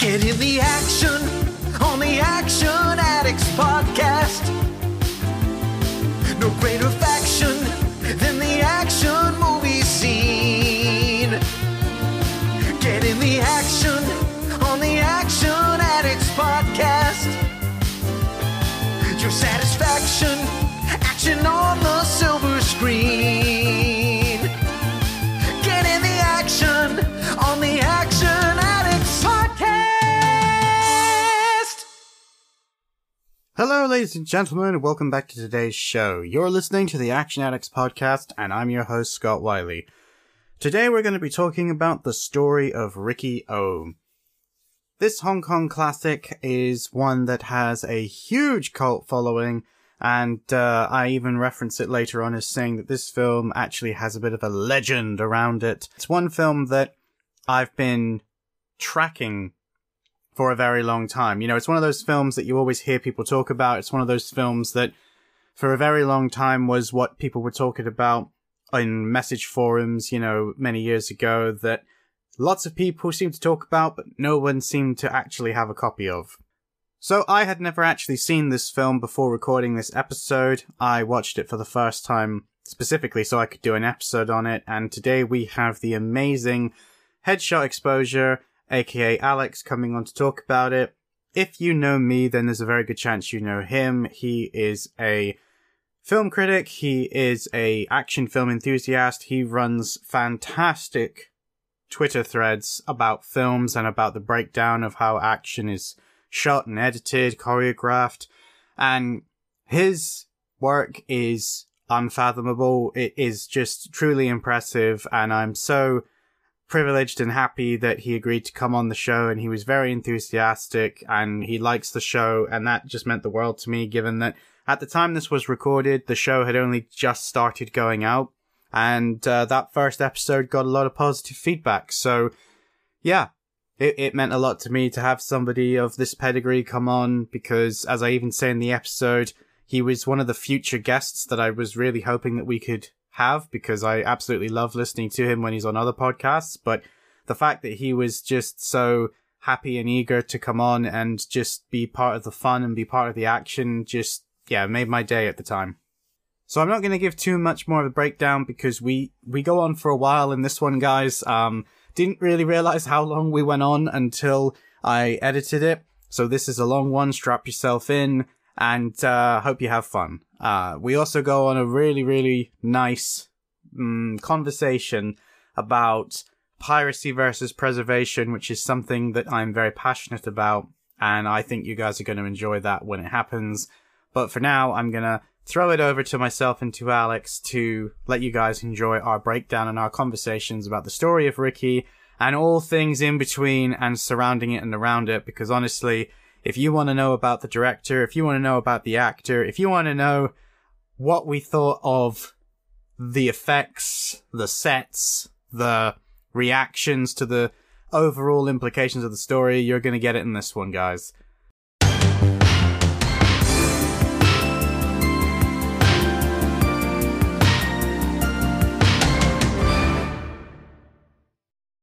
Get in the action on the Action Addicts podcast. No greater faction than the action movie scene. Get in the action on the Action Addicts podcast. Your satisfaction, action on Hello, ladies and gentlemen, and welcome back to today's show. You're listening to the Action Addicts podcast, and I'm your host, Scott Wiley. Today we're going to be talking about the story of Riki-Oh. This Hong Kong classic is one that has a huge cult following, and uh, I even reference it later on as saying that this film actually has a bit of a legend around it. It's one film that I've been tracking for a very long time. You know, it's one of those films that you always hear people talk about. It's one of those films that for a very long time was what people were talking about in message forums, you know, many years ago that lots of people seemed to talk about, but no one seemed to actually have a copy of. So I had never actually seen this film before recording this episode. I watched it for the first time specifically so I could do an episode on it, and today we have the amazing Headshot Exposure, aka Alex, coming on to talk about it. If you know me, then there's a very good chance you know him. He is a film critic. He is a action film enthusiast. He runs fantastic Twitter threads about films and about the breakdown of how action is shot and edited, choreographed, and his work is unfathomable. It is just truly impressive, and I'm so privileged and happy that he agreed to come on the show and he was very enthusiastic and he likes the show and that just meant the world to me given that at the time this was recorded the show had only just started going out and uh, that first episode got a lot of positive feedback. So yeah it, it meant a lot to me to have somebody of this pedigree come on because as i even say in the episode he was one of the future guests that i was really hoping that we could have because I absolutely love listening to him when he's on other podcasts. But the fact that he was just so happy and eager to come on and just be part of the fun and be part of the action just, yeah, made my day at the time. So I'm not going to give too much more of a breakdown because we, we go on for a while in this one, guys. Um, didn't really realize how long we went on until I edited it. So this is a long one. Strap yourself in and, uh, hope you have fun. Uh, we also go on a really, really nice um, conversation about piracy versus preservation, which is something that I'm very passionate about. And I think you guys are going to enjoy that when it happens. But for now, I'm going to throw it over to myself and to Alex to let you guys enjoy our breakdown and our conversations about the story of Ricky and all things in between and surrounding it and around it. Because honestly, if you want to know about the director, if you want to know about the actor, if you want to know what we thought of the effects, the sets, the reactions to the overall implications of the story, you're going to get it in this one, guys.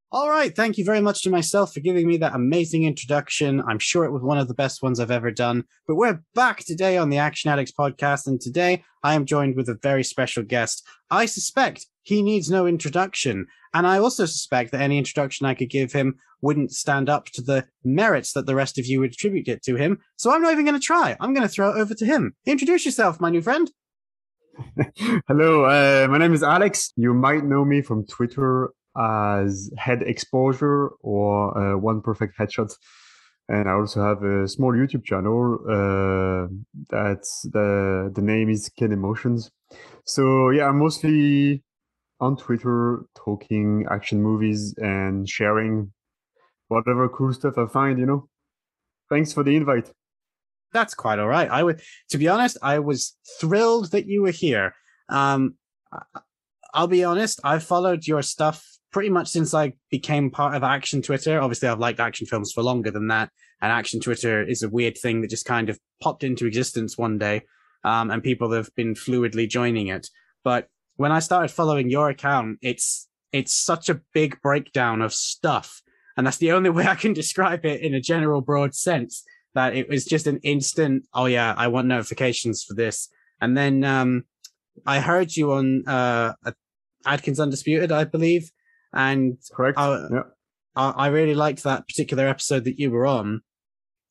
All right. Thank you very much to myself for giving me that amazing introduction. I'm sure it was one of the best ones I've ever done. But we're back today on the Action Addicts podcast. And today I am joined with a very special guest. I suspect he needs no introduction. And I also suspect that any introduction I could give him wouldn't stand up to the merits that the rest of you would attribute it to him. So I'm not even going to try. I'm going to throw it over to him. Introduce yourself, my new friend. Hello, uh, my name is Alex. You might know me from Twitter as Head Exposure or uh, One Perfect Headshot. And I also have a small YouTube channel. Uh, that's the the name is Kinemotions. So yeah, I'm mostly on Twitter talking action movies and sharing whatever cool stuff I find. You know. Thanks for the invite. That's quite all right. I would, to be honest, I was thrilled that you were here. Um, I'll be honest, I've followed your stuff pretty much since I became part of Action Twitter. Obviously, I've liked action films for longer than that. And Action Twitter is a weird thing that just kind of popped into existence one day. Um, and people have been fluidly joining it. But when I started following your account, it's, it's such a big breakdown of stuff. And that's the only way I can describe it in a general broad sense. That it was just an instant, oh yeah, I want notifications for this. And then um, I heard you on uh, Adkins Undisputed, I believe, and Correct. Uh, yeah. I, I really liked that particular episode that you were on.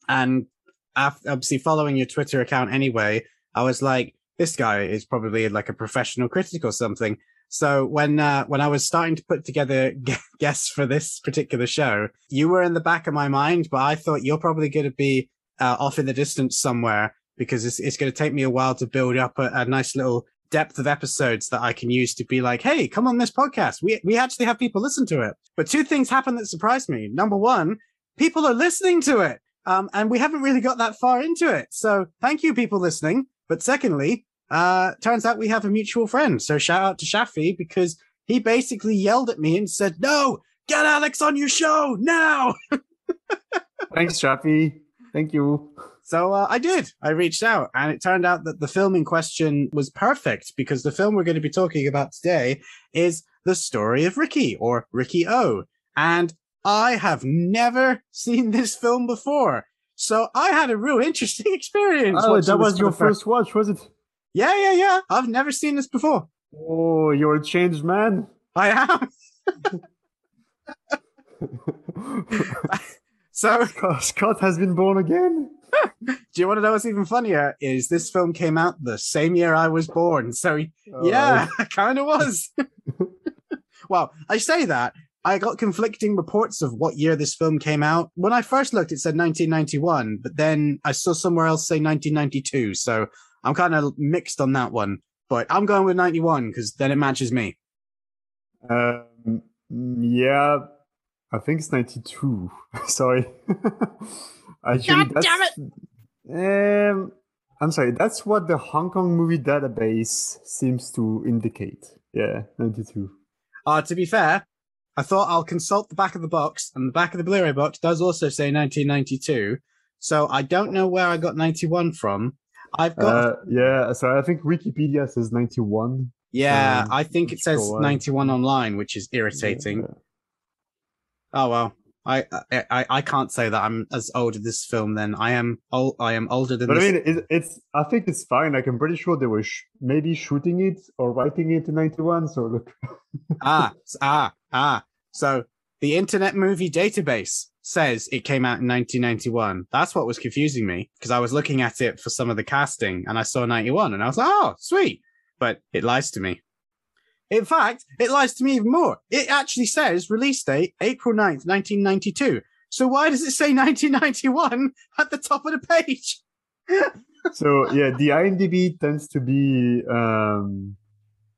And after, obviously following your Twitter account anyway, I was like, this guy is probably like a professional critic or something. So when uh, when I was starting to put together guests for this particular show, you were in the back of my mind, but I thought you're probably going to be uh, off in the distance somewhere because it's, it's going to take me a while to build up a, a nice little depth of episodes that I can use to be like, hey, come on this podcast. We we actually have people listen to it. But two things happened that surprised me. Number one, people are listening to it. Um, and we haven't really got that far into it. So thank you, people listening. But secondly, uh, turns out we have a mutual friend. So shout out to Shafi because he basically yelled at me and said, no, get Alex on your show now. Thanks, Shafi. Thank you. So uh, I did. I reached out, and it turned out that the film in question was perfect because the film we're going to be talking about today is the story of Ricky or Riki-Oh. And I have never seen this film before. So I had a real interesting experience. Oh, that was your first watch, was it? Yeah, yeah, yeah. I've never seen this before. Oh, you're a changed man. I am. so Scott has been born again. Do you want to know what's even funnier? Is this film came out the same year I was born. So yeah, kind of was. well, I say that. I got conflicting reports of what year this film came out. When I first looked, it said 1991, but then I saw somewhere else say 1992. So I'm kind of mixed on that one. But I'm going with 91 because then it matches me. Um, yeah, I think it's 92. Sorry. Actually, God damn it! Um, I'm sorry. That's what the Hong Kong movie database seems to indicate. Yeah, 92. Uh, to be fair, I thought I'll consult the back of the box, and the back of the Blu-ray box does also say 1992. So I don't know where I got 91 from. I've got uh, yeah. So I think Wikipedia says 91. Yeah, um, I think it says 91 online, which is irritating. Yeah. Oh well. I, I I can't say that I'm as old as this film. Then I am old. I am older than. But this. I mean, it, it's. I think it's fine. Like I'm pretty sure they were sh- maybe shooting it or writing it in '91. So look. ah ah ah. So the Internet Movie Database says it came out in 1991. That's what was confusing me because I was looking at it for some of the casting and I saw 91 and I was like, oh, sweet. But it lies to me. In fact, it lies to me even more. It actually says release date April 9th, 1992. So why does it say 1991 at the top of the page? so yeah, the IMDb tends to be um,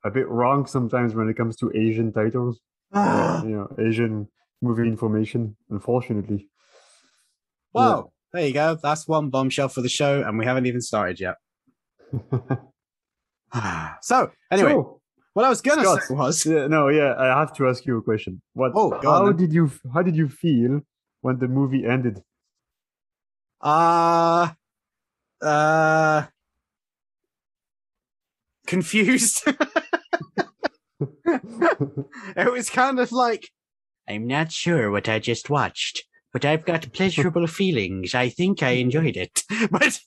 a bit wrong sometimes when it comes to Asian titles. uh, you know, Asian movie information, unfortunately. Wow, yeah. there you go. That's one bombshell for the show, and we haven't even started yet. so, anyway, so, what I was gonna Scott, say was, yeah, no, yeah, I have to ask you a question. What? Oh, how on, did you how did you feel when the movie ended? Uh uh confused. it was kind of like I'm not sure what I just watched, but I've got pleasurable feelings. I think I enjoyed it. But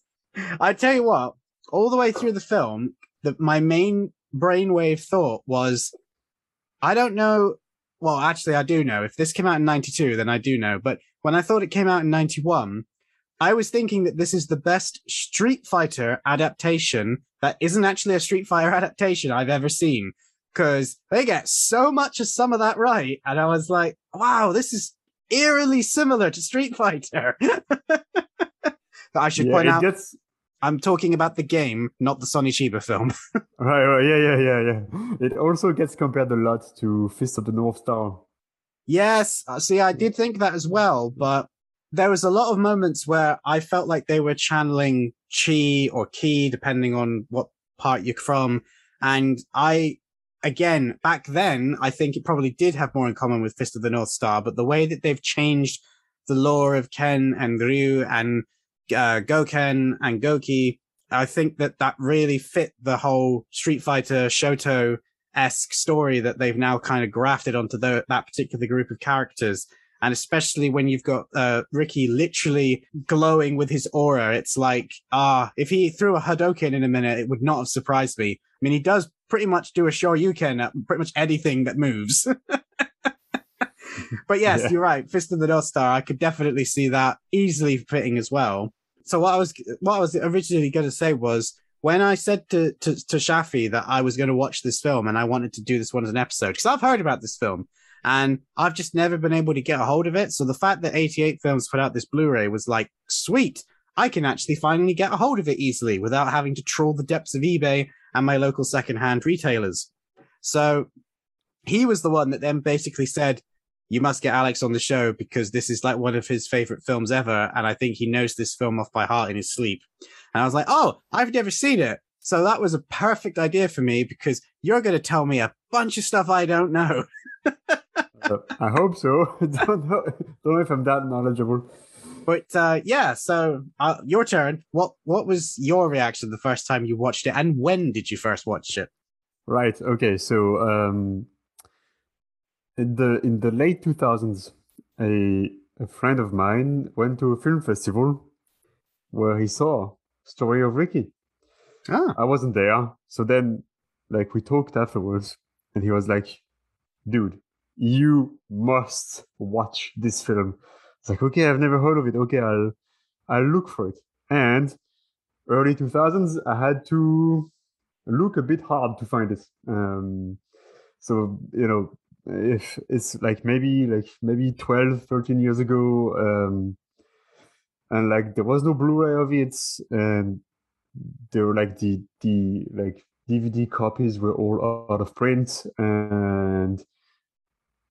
I tell you what, all the way through the film, the, my main brainwave thought was, I don't know. Well, actually, I do know. If this came out in 92, then I do know. But when I thought it came out in 91, I was thinking that this is the best Street Fighter adaptation that isn't actually a Street Fighter adaptation I've ever seen. Because they get so much of some of that right. And I was like, wow, this is eerily similar to Street Fighter. but I should yeah, point out, gets, I'm talking about the game, not the Sonny Chiba film. right, right, yeah, yeah, yeah, yeah. It also gets compared a lot to Fist of the North Star. Yes, uh, see, I did think that as well, but there was a lot of moments where I felt like they were channeling chi or ki, depending on what part you're from. And I, again, back then, I think it probably did have more in common with Fist of the North Star, but the way that they've changed the lore of Ken and Ryu and uh, Goken and Goki, I think that that really fit the whole Street Fighter Shoto esque story that they've now kind of grafted onto the, that particular group of characters. And especially when you've got uh, Ricky literally glowing with his aura, it's like, ah, if he threw a Hadoken in a minute, it would not have surprised me. I mean, he does pretty much do a Shoryuken at pretty much anything that moves. but yes, Yeah. you're right. Fist of the North Star, I could definitely see that easily fitting as well. So what I was what I was originally going to say was when I said to, to to Shafi that I was going to watch this film and I wanted to do this one as an episode because I've heard about this film and I've just never been able to get a hold of it. So the fact that 88 Films put out this Blu-ray was like sweet. I can actually finally get a hold of it easily without having to trawl the depths of eBay and my local secondhand retailers. So he was the one that then basically said, you must get Alex on the show because this is like one of his favorite films ever. And I think he knows this film off by heart in his sleep. And I was like, oh, I've never seen it. So that was a perfect idea for me because you're going to tell me a bunch of stuff I don't know. I hope so. don't, know, don't know if I'm that knowledgeable. But uh, yeah, so uh, your turn. What what was your reaction the first time you watched it, and when did you first watch it? Right. Okay. So um, in the in the late 2000s, a a friend of mine went to a film festival where he saw Story of Ricky. Ah, I wasn't there, so then like we talked afterwards, and he was like, "Dude, you must watch this film." It's like, okay, I've never heard of it. Okay, I'll I'll look for it. And early 2000s, I had to look a bit hard to find it. Um, so you know, if it's like maybe like maybe 12, 13 years ago, um, and like there was no Blu-ray of it, and there were like the the like DVD copies were all out of print, and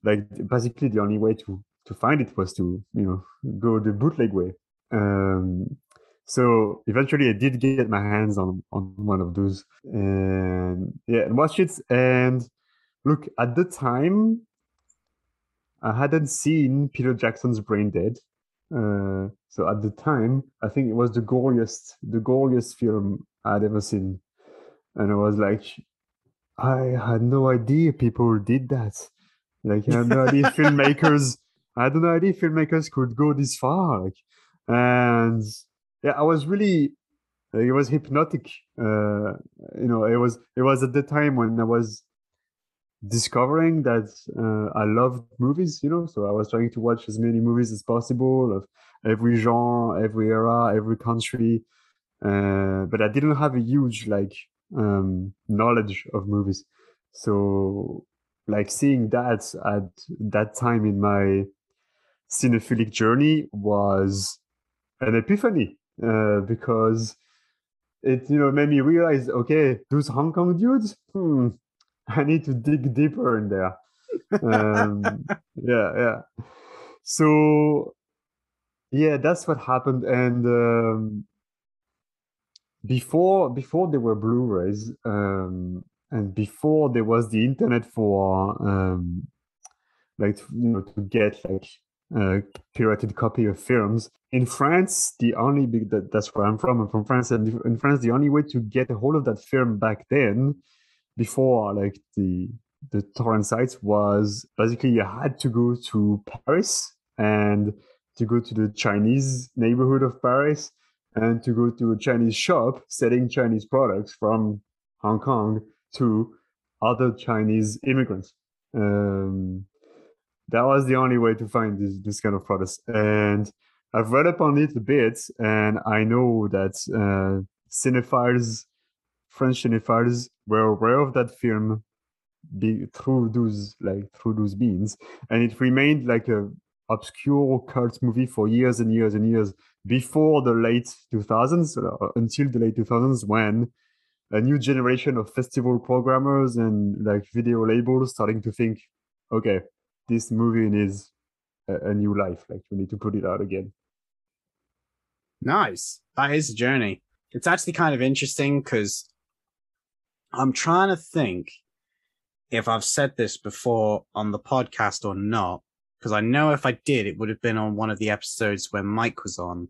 like basically the only way to to find it was to you know go the bootleg way. Um, so eventually, I did get my hands on on one of those, and yeah, and watch it. And look, at the time, I hadn't seen Peter Jackson's Brain Dead. Uh, so at the time, I think it was the goriest, the goriest film I'd ever seen, and I was like, I had no idea people did that. Like I had no idea filmmakers. I had no idea filmmakers could go this far. Like, and yeah, I was really. It was hypnotic. Uh, you know, it was. It was at the time when I was discovering that uh, I loved movies, you know, so I was trying to watch as many movies as possible of every genre, every era, every country. Uh, but I didn't have a huge like um, knowledge of movies. So like seeing that at that time in my cinephilic journey was an epiphany uh, because it you know made me realize okay those Hong Kong dudes hmm I need to dig deeper in there. Um, yeah, yeah. So, yeah, that's what happened. And um, before before there were Blu-rays, um, and before there was the internet for um, like you know to get like a pirated copy of films in France. The only big that, that's where I'm from. I'm from France, and in France, the only way to get a hold of that film back then before like the the torrent sites was basically you had to go to Paris and to go to the Chinese neighborhood of Paris and to go to a Chinese shop selling Chinese products from Hong Kong to other Chinese immigrants. Um, that was the only way to find this, this kind of products. And I've read up on it a bit, and I know that uh, cinephiles French cinephiles were aware of that film be, through those like through those means, and it remained like a obscure cult movie for years and years and years before the late 2000s uh, until the late 2000s when a new generation of festival programmers and like video labels starting to think okay this movie needs a, a new life like we need to put it out again nice. That is a journey. It's actually kind of interesting because I'm trying to think if I've said this before on the podcast or not. Because I know if I did, it would have been on one of the episodes when Mike was on.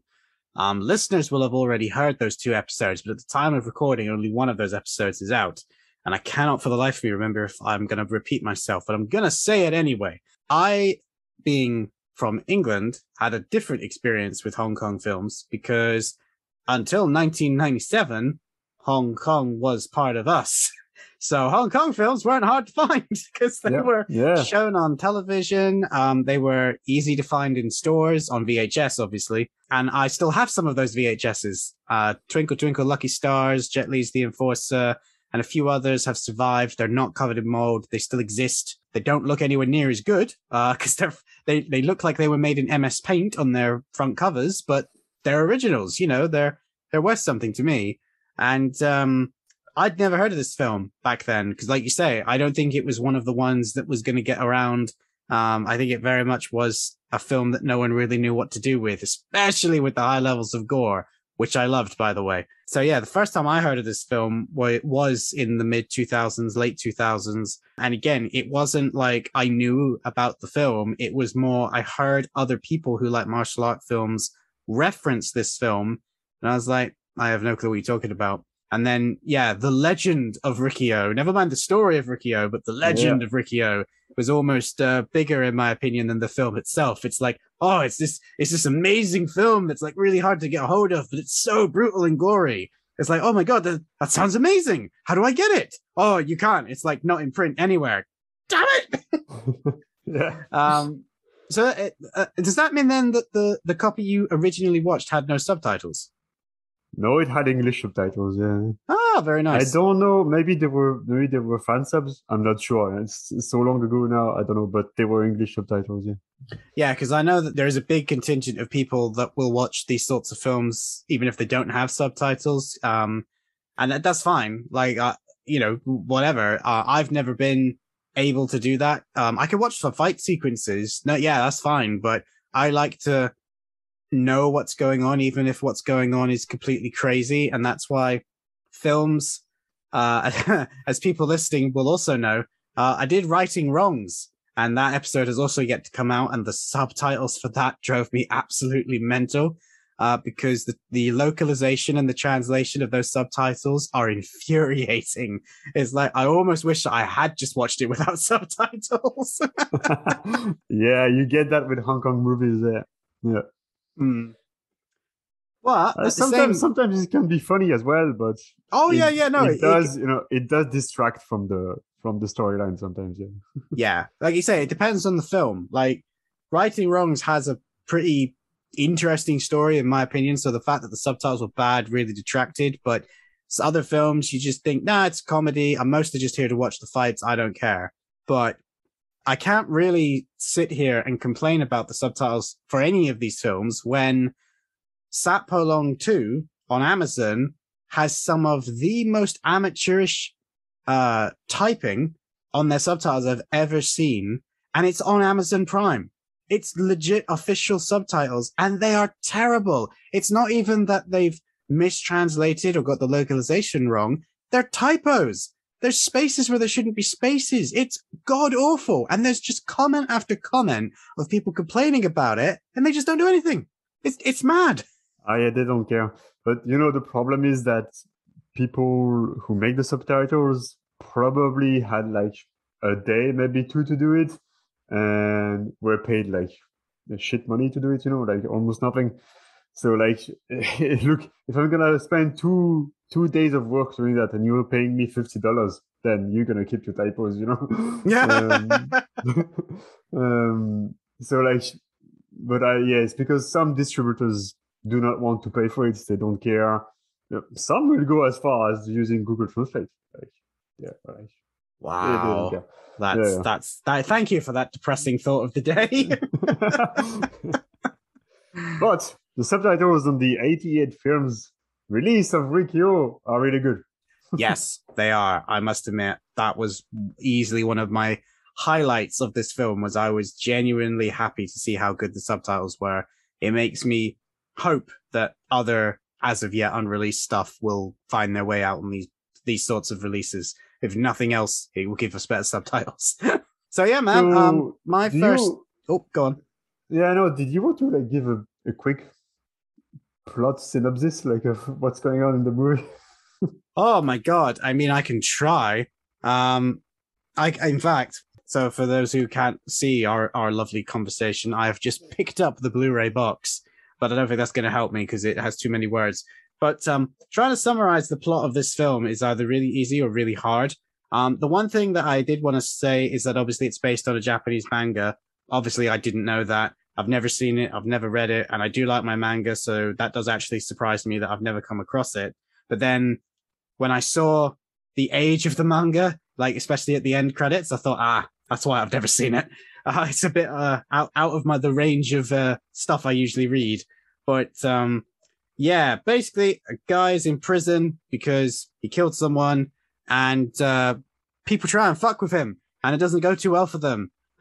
Um, listeners will have already heard those two episodes, but at the time of recording, only one of those episodes is out. And I cannot for the life of me remember if I'm going to repeat myself, but I'm going to say it anyway. I, being from England had a different experience with Hong Kong films because until 1997, Hong Kong was part of us. So Hong Kong films weren't hard to find because they Yeah, were yeah. shown on television. Um, they were easy to find in stores on VHS, obviously. And I still have some of those VHSs. Uh, Twinkle Twinkle Lucky Stars, Jet Li's The Enforcer, and a few others have survived. They're not covered in mold. They still exist. They don't look anywhere near as good, uh, cause they're, they, they look like they were made in MS Paint on their front covers, but they're originals, you know, they're, they're worth something to me. And, um, I'd never heard of this film back then because, like you say, I don't think it was one of the ones that was going to get around. Um, I think it very much was a film that no one really knew what to do with, especially with the high levels of gore, which I loved, by the way. So yeah, the first time I heard of this film wa- was in the mid 2000s, late 2000s. And again, it wasn't like I knew about the film. It was more, I heard other people who like martial art films reference this film. And I was like, I have no clue what you're talking about. And then, yeah, the legend of Riki-Oh, never mind the story of Riki-Oh, but the legend of Riki-Oh was almost uh, bigger, in my opinion, than the film itself. It's like, oh, it's this, it's this amazing film that's like really hard to get a hold of, but it's so brutal and gory. It's like, oh my God, that, that sounds amazing. How do I get it? Oh, you can't. It's like not in print anywhere. Damn it. yeah. Um, so uh, uh, does that mean then that the, the copy you originally watched had no subtitles? No, it had English subtitles. Yeah. Ah, very nice. I don't know. Maybe they were maybe they were fan subs. I'm not sure. It's, it's so long ago now. I don't know, but they were English subtitles. Yeah. Yeah, because I know that there is a big contingent of people that will watch these sorts of films even if they don't have subtitles. Um, and that- that's fine. Like, uh, you know, whatever. Uh, I've never been able to do that. Um, I can watch some fight sequences. No, yeah, that's fine. But I like to know what's going on, even if what's going on is completely crazy. And that's why films, uh, as people listening will also know, uh, I did righting wrongs and that episode has also yet to come out and the subtitles for that drove me absolutely mental uh, because the, the localization and the translation of those subtitles are infuriating it's like i almost wish i had just watched it without subtitles yeah, you get that with Hong Kong movies. Yeah. Yeah. Well, Uh, sometimes, same- sometimes it can be funny as well, but oh it- yeah yeah no it, it- it- does. you know, it does distract from the from the storyline sometimes. Yeah. yeah like you say it depends on the film like righting wrongs has a pretty interesting story in my opinion so the fact that the subtitles were bad really detracted but other films you just think nah it's comedy i'm mostly just here to watch the fights i don't care but i can't really sit here and complain about the subtitles for any of these films when Sha Po Lang 2 on amazon has some of the most amateurish uh typing on their subtitles I've ever seen, and it's on Amazon Prime. It's legit official subtitles, and they are terrible. It's not even that they've mistranslated or got the localization wrong. They're typos. There's spaces where there shouldn't be spaces. It's god awful. And there's just comment after comment of people complaining about it, and they just don't do anything. It's it's mad. Ah, yeah, they don't care. But you know, the problem is that people who make the subtitles probably had like a day, maybe two to do it, and were paid like shit money to do it. You know, like almost nothing. So like, look, if I'm gonna spend two two days of work doing that, and you're paying me fifty dollars, then you're gonna keep your typos. You know. Yeah. Um, um, so like, but I yeah, it's because some distributors do not want to pay for it. They don't care. Some will go as far as using Google Translate. Like, yeah, like, they- they don't wow. care. That's Yeah. that's that, thank you for that depressing thought of the day. but the subtitle was on the 88 films release of Riki-Oh are really good. yes, they are. I must admit that was easily one of my highlights of this film was I was genuinely happy to see how good the subtitles were. It makes me hope that other as of yet unreleased stuff will find their way out on these these sorts of releases. If nothing else, it will give us better subtitles. so yeah, man. um my first you- Oh, go on. yeah, no. Did you want to like give a, a quick plot synopsis, like of what's going on in the movie? Oh my god. I mean I can try. Um I in fact, So for those who can't see our, our lovely conversation, I have just picked up the Blu-ray box, but I don't think that's going to help me because it has too many words. But um, trying to summarize the plot of this film is either really easy or really hard. Um, the one thing that I did want to say is that obviously it's based on a Japanese manga. Obviously, I didn't know that. I've never seen it. I've never read it, and I do like my manga, so that does actually surprise me that I've never come across it. But then when I saw the age of the manga, like especially at the end credits, I thought, ah, that's why I've never seen it. Uh, it's a bit uh, out out of my the range of uh, stuff I usually read. But um, yeah, basically, a guy's in prison because he killed someone, and uh, people try and fuck with him, and it doesn't go too well for them.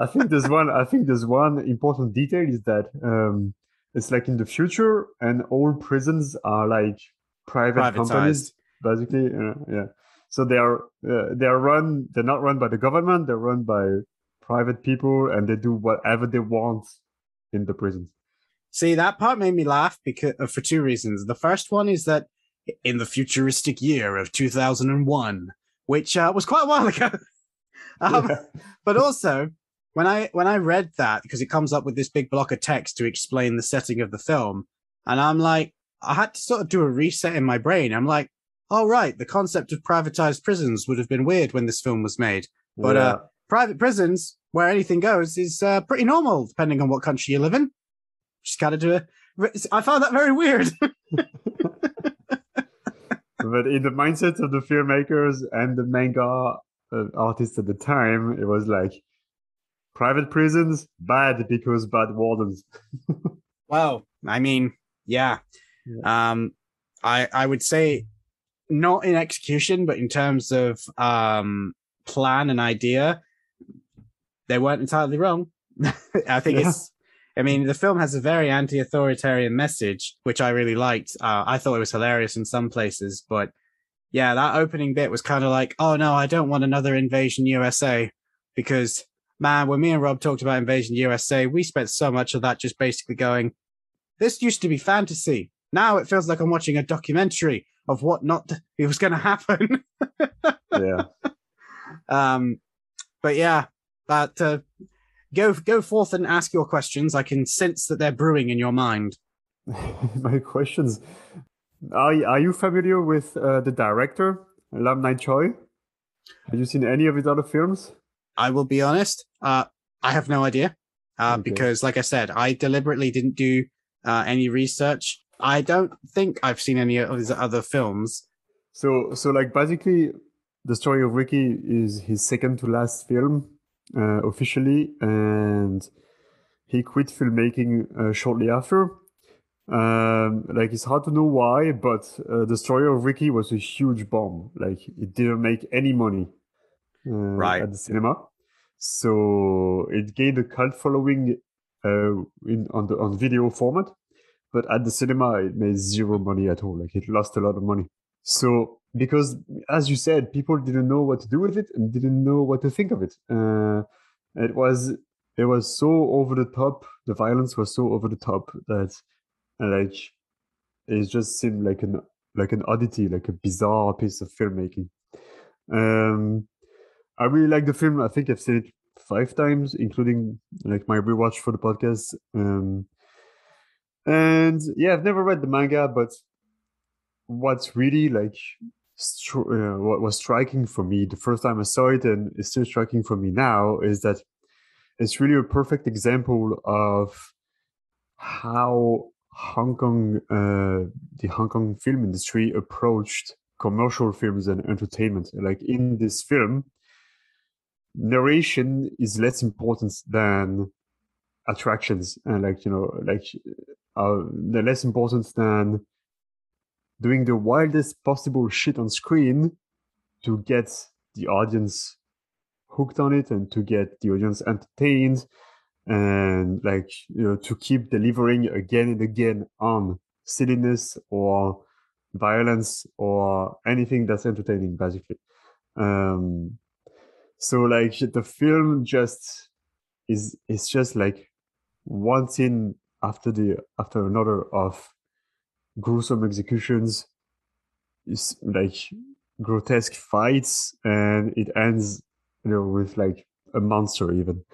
I think there's one. I think there's one important detail is that um, it's like in the future, and all prisons are like private companies, basically. Uh, yeah. So they are uh, they are run. They're not run by the government. They're run by private people, and they do whatever they want in the prisons. See, that part made me laugh because uh, for two reasons. The first one is that in the futuristic year of 2001, which uh, was quite a while ago. um, Yeah. But also, when I when I read that, because it comes up with this big block of text to explain the setting of the film, and I'm like, I had to sort of do a reset in my brain. I'm like, oh right, the concept of privatized prisons would have been weird when this film was made. But Yeah. uh, private prisons, where anything goes, is uh, pretty normal depending on what country you live in. Just gotta do a. I found that very weird. but in the mindset of the filmmakers and the manga uh, artists at the time, it was like private prisons bad because bad wardens. Well, I mean, yeah. Um, I I would say not in execution, but in terms of um plan and idea, they weren't entirely wrong. I think Yeah. it's. I mean, the film has a very anti-authoritarian message, which I really liked. Uh, I thought it was hilarious in some places, but yeah, that opening bit was kind of like, oh no, I don't want another Invasion USA, because man, when me and Rob talked about Invasion USA, we spent so much of that just basically going, this used to be fantasy. Now it feels like I'm watching a documentary of what not it was going to happen. yeah. um, but yeah, that uh, go go forth and ask your questions. I can sense that they're brewing in your mind. My questions. Are, are you familiar with uh, the director, Lam Nai Choi? Have you seen any of his other films? I will be honest. Uh, I have no idea uh, Okay. because, like I said, I deliberately didn't do uh, any research. I don't think I've seen any of his other films. So, so like basically, the story of Ricky is his second to last film uh, officially, and he quit filmmaking uh, shortly after. Um, like it's hard to know why, but uh, the story of Ricky was a huge bomb. Like it didn't make any money Right. at the cinema, so it gained a cult following uh, in on the on video format, but at the cinema it made zero money at all. Like it lost a lot of money. So because as you said, people didn't know what to do with it and didn't know what to think of it. Uh, it was it was so over the top. The violence was so over the top that like it just seemed like an like an oddity, like a bizarre piece of filmmaking. Um, I really like the film. I think I've seen it five times, including like my rewatch for the podcast. Um, and yeah, I've never read the manga, but what's really like str- uh, what was striking for me the first time I saw it, and is still striking for me now, is that it's really a perfect example of how Hong Kong, uh, the Hong Kong film industry approached commercial films and entertainment. Like in this film, narration is less important than attractions, and like you know, like uh, they're less important than doing the wildest possible shit on screen to get the audience hooked on it and to get the audience entertained and like you know to keep delivering again and again on silliness or violence or anything that's entertaining basically. Um so like the film just is is just like one scene after the after another of gruesome executions is like grotesque fights, and it ends, you know, with like a monster even.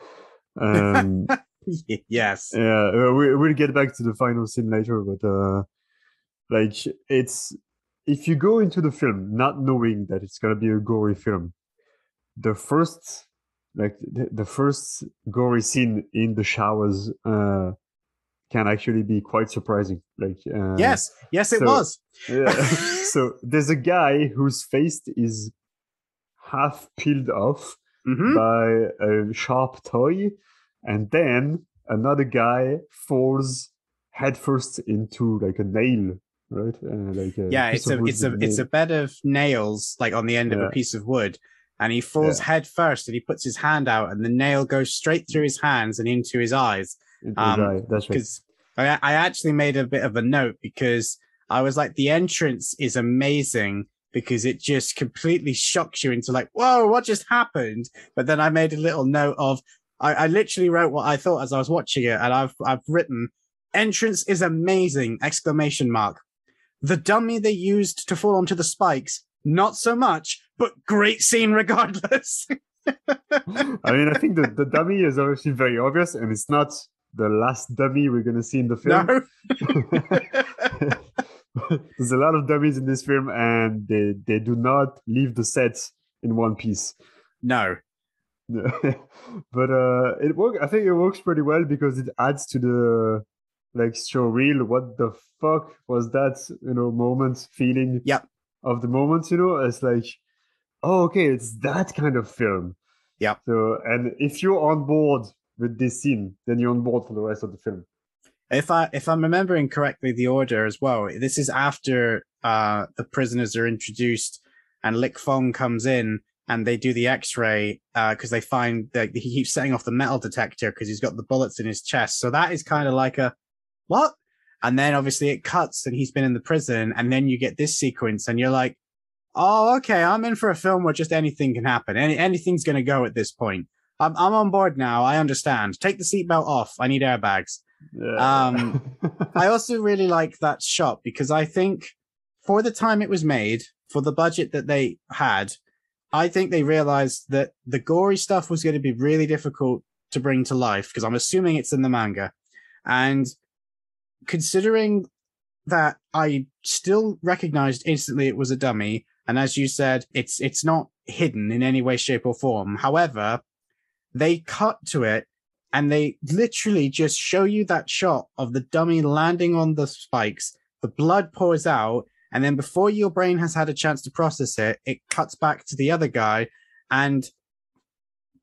Um, yes. yeah, uh, we, we'll get back to the final scene later, but uh, like it's if you go into the film not knowing that it's gonna be a gory film, the first like the, the first gory scene in the showers uh can actually be quite surprising. Like uh, yes, yes, it so- was. yeah. so there's a guy whose face is half peeled off hmm by a sharp toy, and then another guy falls headfirst into like a nail, right? Uh, like a Yeah, it's a it's a with it's a bed of nails like on the end of a piece of wood, and he falls head first, and he puts his hand out, and the nail goes straight through his hands and into his eyes. um, eye. That's right. because I, I actually made a bit of a note because I was like, the entrance is amazing because it just completely shocks you into like, whoa, what just happened? But then I made a little note of, I, I literally wrote what I thought as I was watching it, and I've I've written, entrance is amazing! Exclamation mark. The dummy they used to fall onto the spikes, not so much, but great scene regardless. I mean, I think the, the dummy is obviously very obvious, and it's not the last dummy we're gonna see in the film. no. There's a lot of dummies in this film, and they they do not leave the set in one piece. no. but uh, it work. I think it works pretty well because it adds to the like show real. What the fuck was that? You know, moment feeling. Yep. Of the moment, you know, it's like, oh, okay, it's that kind of film. Yeah. So, and if you're on board with this scene, then you're on board for the rest of the film. If I if I'm remembering correctly, the order as well. This is after uh the prisoners are introduced, and Lick Fong comes in, and they do the X-ray because they find that he keeps setting off the metal detector because he's got the bullets in his chest. So that is kind of like a what? And then obviously it cuts, and he's been in the prison, and then you get this sequence, and you're like, oh, okay, I'm in for a film where just anything can happen. Any anything's gonna go at this point. I'm I'm on board now. I understand. Take the seatbelt off. I need airbags. Yeah. Um, I also really like that shot because I think for the time it was made, for the budget that they had, I think they realized that the gory stuff was going to be really difficult to bring to life because I'm assuming it's in the manga. And considering that I still recognized instantly it was a dummy, and as you said, it's it's not hidden in any way, shape, or form. However, they cut to it and they literally just show you that shot of the dummy landing on the spikes. The blood pours out, and then before your brain has had a chance to process it, it cuts back to the other guy. And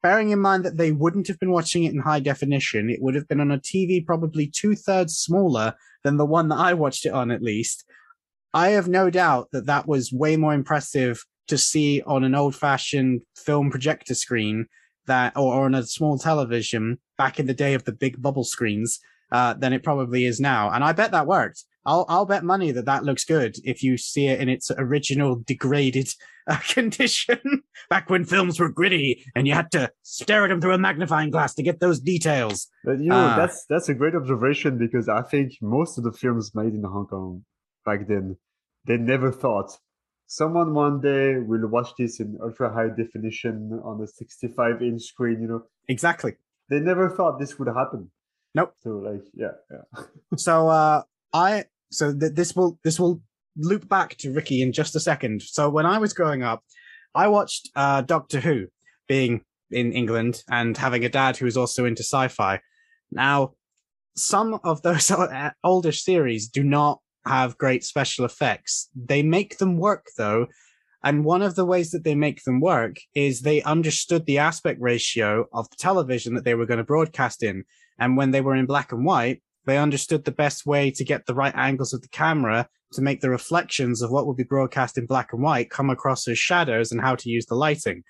bearing in mind that they wouldn't have been watching it in high definition, it would have been on a TV probably two thirds smaller than the one that I watched it on, at least. I have no doubt that that was way more impressive to see on an old fashioned film projector screen that or, or on a small television back in the day of the big bubble screens uh, than it probably is now. And I bet that worked. I'll I'll bet money that that looks good if you see it in its original degraded uh, condition back when films were gritty and you had to stare at them through a magnifying glass to get those details. But you know, Ah. that's that's a great observation because I think most of the films made in Hong Kong back then, they never thought someone one day will watch this in ultra high definition on a 65 inch screen. You know, Exactly. they never thought this would happen. Nope. So like, yeah, yeah. so uh i so th- this will this will loop back to ricky in just a second. So when i was growing up i watched uh doctor who being in england and having a dad who was also into sci-fi. Now some of those older series do not have great special effects. They make them work though and one of the ways that they make them work is they understood the aspect ratio of the television that they were going to broadcast in. And when they were in black and white they understood the best way to get the right angles of the camera to make the reflections of what would be broadcast in black and white come across as shadows and how to use the lighting.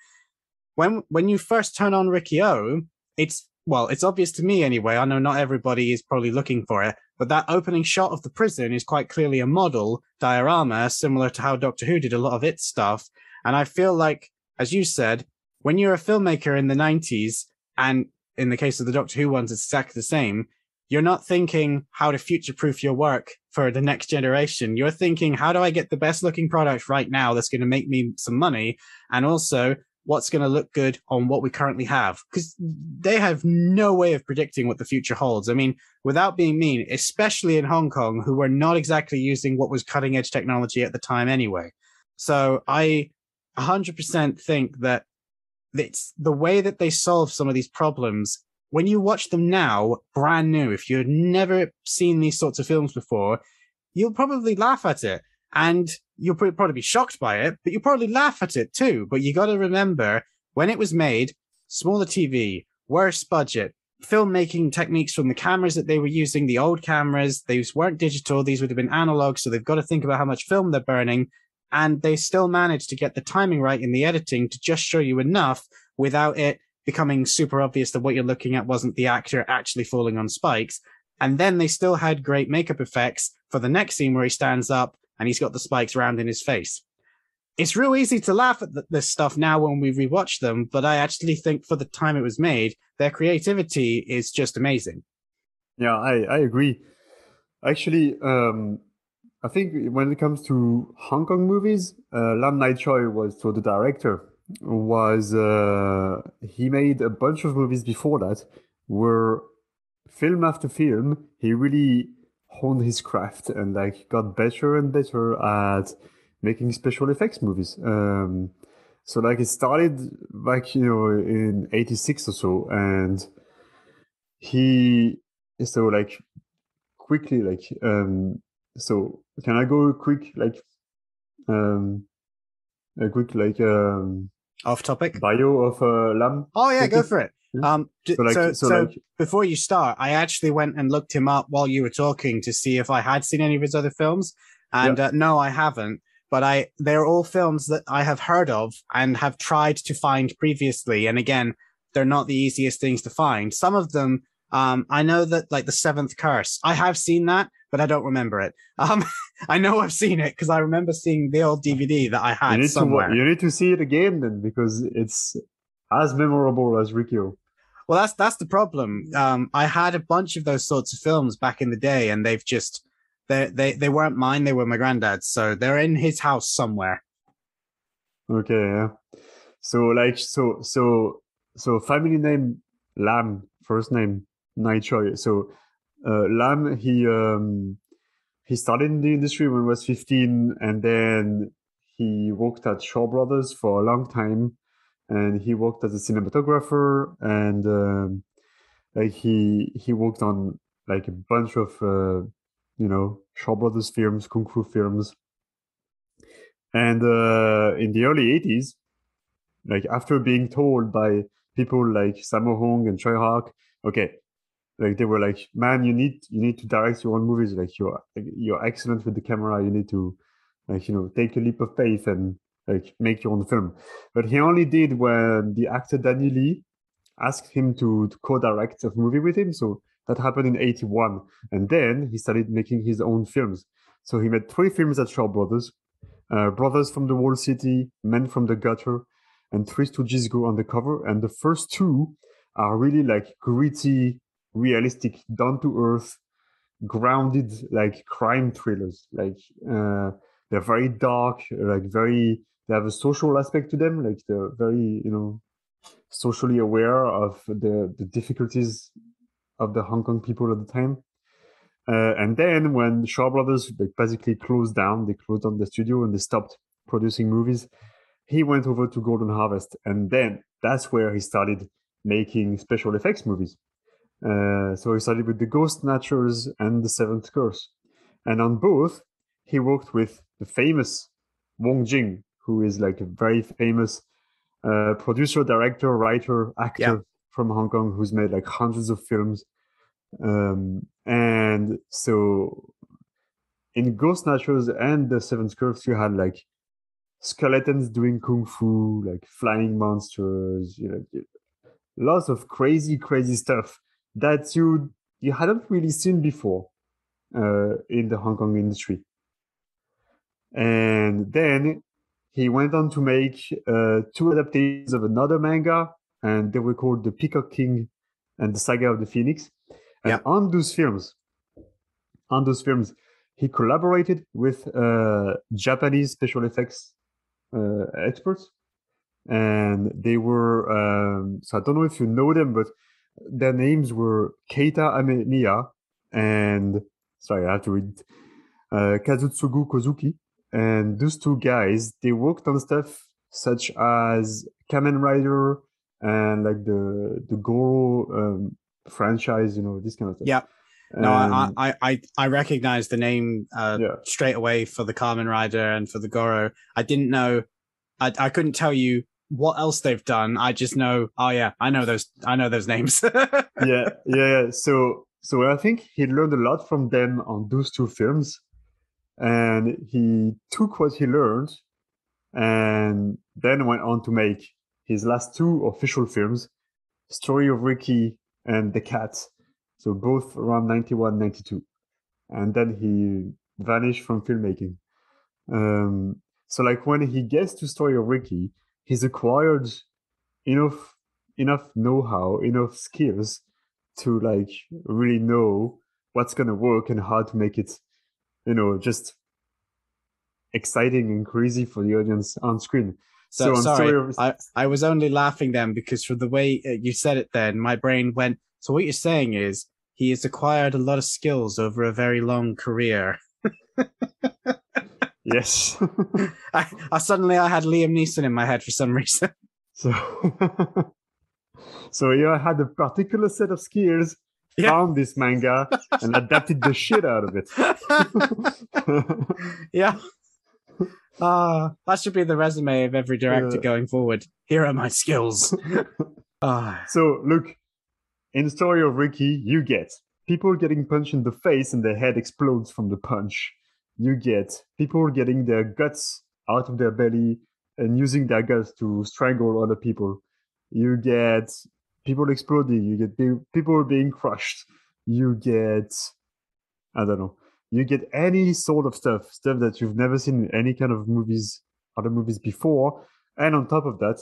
When when you first turn on Riki-Oh, it's well, it's obvious to me anyway. I know not everybody is probably looking for it, but that opening shot of the prison is quite clearly a model diorama, similar to how Doctor Who did a lot of its stuff. And I feel like, as you said, when you're a filmmaker in the 90s, and in the case of the Doctor Who ones, it's exactly the same, you're not thinking how to future proof your work for the next generation. You're thinking, how do I get the best looking product right now that's going to make me some money? And also, what's going to look good on what we currently have? Because they have no way of predicting what the future holds. I mean, without being mean, especially in Hong Kong, who were not exactly using what was cutting edge technology at the time anyway. So I 100% think that it's the way that they solve some of these problems. When you watch them now, brand new, if you've never seen these sorts of films before, you'll probably laugh at it and you'll probably be shocked by it, but you'll probably laugh at it too. But you got to remember when it was made, smaller TV, worse budget, filmmaking techniques from the cameras that they were using, the old cameras, these weren't digital. These would have been analog. So they've got to think about how much film they're burning and they still managed to get the timing right in the editing to just show you enough without it becoming super obvious that what you're looking at wasn't the actor actually falling on spikes. And then they still had great makeup effects for the next scene where he stands up and he's got the spikes round in his face. It's real easy to laugh at this stuff now when we rewatch them, but I actually think for the time it was made, their creativity is just amazing. Yeah, I, I agree. Actually, um, I think when it comes to Hong Kong movies, uh, Lam Nai Choi was so the director was uh, he made a bunch of movies before that where film after film he really honed his craft and like got better and better at making special effects movies. Um, so like it started like you know in 86 or so and he so like quickly like um so can I go quick like um a quick like um off topic bio of uh, Lam? Oh yeah, go for it. Um, d- So, like- so, so, so like- before you start, I actually went and looked him up while you were talking to see if I had seen any of his other films, and uh, no, I haven't. But I, they're all films that I have heard of and have tried to find previously. And again, they're not the easiest things to find. Some of them, um, I know that like the Seventh Curse, I have seen that, but I don't remember it. Um, I know I've seen it because I remember seeing the old DVD that I had need somewhere. to you need to see it again then because it's as memorable as Riki-Oh. Well, that's that's the problem. Um, I had a bunch of those sorts of films back in the day, and they've just they they they weren't mine. They were my granddad's, so they're in his house somewhere. Okay, yeah. So like so so so family name Lam, first name Choi. So Lam he um he started in the industry when he was 15 and then he worked at Shaw Brothers for a long time and he worked as a cinematographer and um, like he he worked on like a bunch of uh, you know Shaw Brothers films, kung fu films. And uh, in the early 80s, like after being told by people like Sammo Hung and Tsui Hark, okay, like they were like, man, you need you need to direct your own movies. Like you're you're excellent with the camera. You need to like you know take a leap of faith and like make your own film. But he only did when the actor Danny Lee asked him to, to co-direct a movie with him. So that happened in 81. And then he started making his own films. So he made three films at Shaw Brothers. Uh, Brothers from the Wall City, Men from the Gutter, and Three Stooges Go Undercover. And the first two are really like gritty, realistic, down to earth, grounded like crime thrillers. Like uh, they're very dark, like very. They have a social aspect to them. Like they're very, you know, socially aware of the the difficulties of the Hong Kong people at the time. Uh, and then when Shaw Brothers like, basically closed down, they closed down the studio and they stopped producing movies. He went over to Golden Harvest, and then that's where he started making special effects movies. Uh, so he started with the Ghost Snatchers and the Seventh Curse, and on both he worked with the famous Wong Jing, who is like a very famous uh, producer, director, writer, actor Yeah. from Hong Kong, who's made like hundreds of films. Um, and so in Ghost Snatchers and the Seventh Curse, you had like skeletons doing kung fu, like flying monsters, you know, lots of crazy, crazy stuff that you you hadn't really seen before uh, in the Hong Kong industry. And then he went on to make uh, two adaptations of another manga, and they were called The Peacock King and The Saga of the Phoenix. And Yeah. on those films, on those films, he collaborated with uh, Japanese special effects uh, experts, and they were. Um, so I don't know if you know them, but their names were Keita Amemiya and sorry, I have to read uh, Kazutsugu Kozuki. And those two guys, they worked on stuff such as Kamen Rider and like the the Garo um, franchise, you know, this kind of stuff. Yeah. No, I, I, I, I recognize the name uh, Yeah. straight away for the Kamen Rider and for the Garo. I didn't know, I, I couldn't tell you what else they've done. I just know, oh yeah, I know those, I know those names. yeah, yeah, yeah. So, so I think he learned a lot from them on those two films, and he took what he learned, and then went on to make his last two official films, Story of Ricky and The Cat. So both around 91, 92. and then he vanished from filmmaking. Um, so like when he gets to Story of Ricky, he's acquired enough enough know-how, enough skills to like really know what's gonna work and how to make it, you know, just exciting and crazy for the audience on screen. So, on sorry, Story of- I, I was only laughing then because from the way uh, you said it then, my brain went, so what you're saying is he has acquired a lot of skills over a very long career. yes. I, I suddenly I had Liam Neeson in my head for some reason. so so yeah, I had a particular set of skills, Yeah. found this manga and adapted the shit out of it. yeah. Ah, that should be the resume of every director Yeah. going forward. Here are my skills. Ah, So look, in the story of Ricky, you get people getting punched in the face and their head explodes from the punch. You get people getting their guts out of their belly and using their guts to strangle other people. You get people exploding. You get pe- people being crushed. You get, I don't know, you get any sort of stuff, stuff that you've never seen in any kind of movies, other movies before. And on top of that,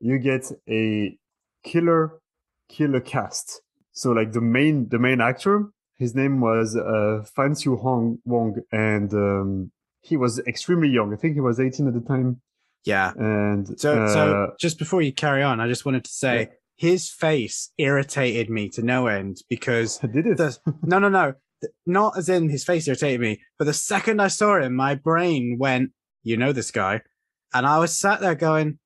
you get a killer killer cast so like the main the main actor his name was uh fan Xiu hong wong and um he was extremely young. I think he was 18 at the time. Yeah. and So, uh, so just before you carry on, I just wanted to say Yeah. his face irritated me to no end because I did it? the, no, no, no, not as in his face irritated me, but the second I saw him, my brain went, "You know this guy," and I was sat there going,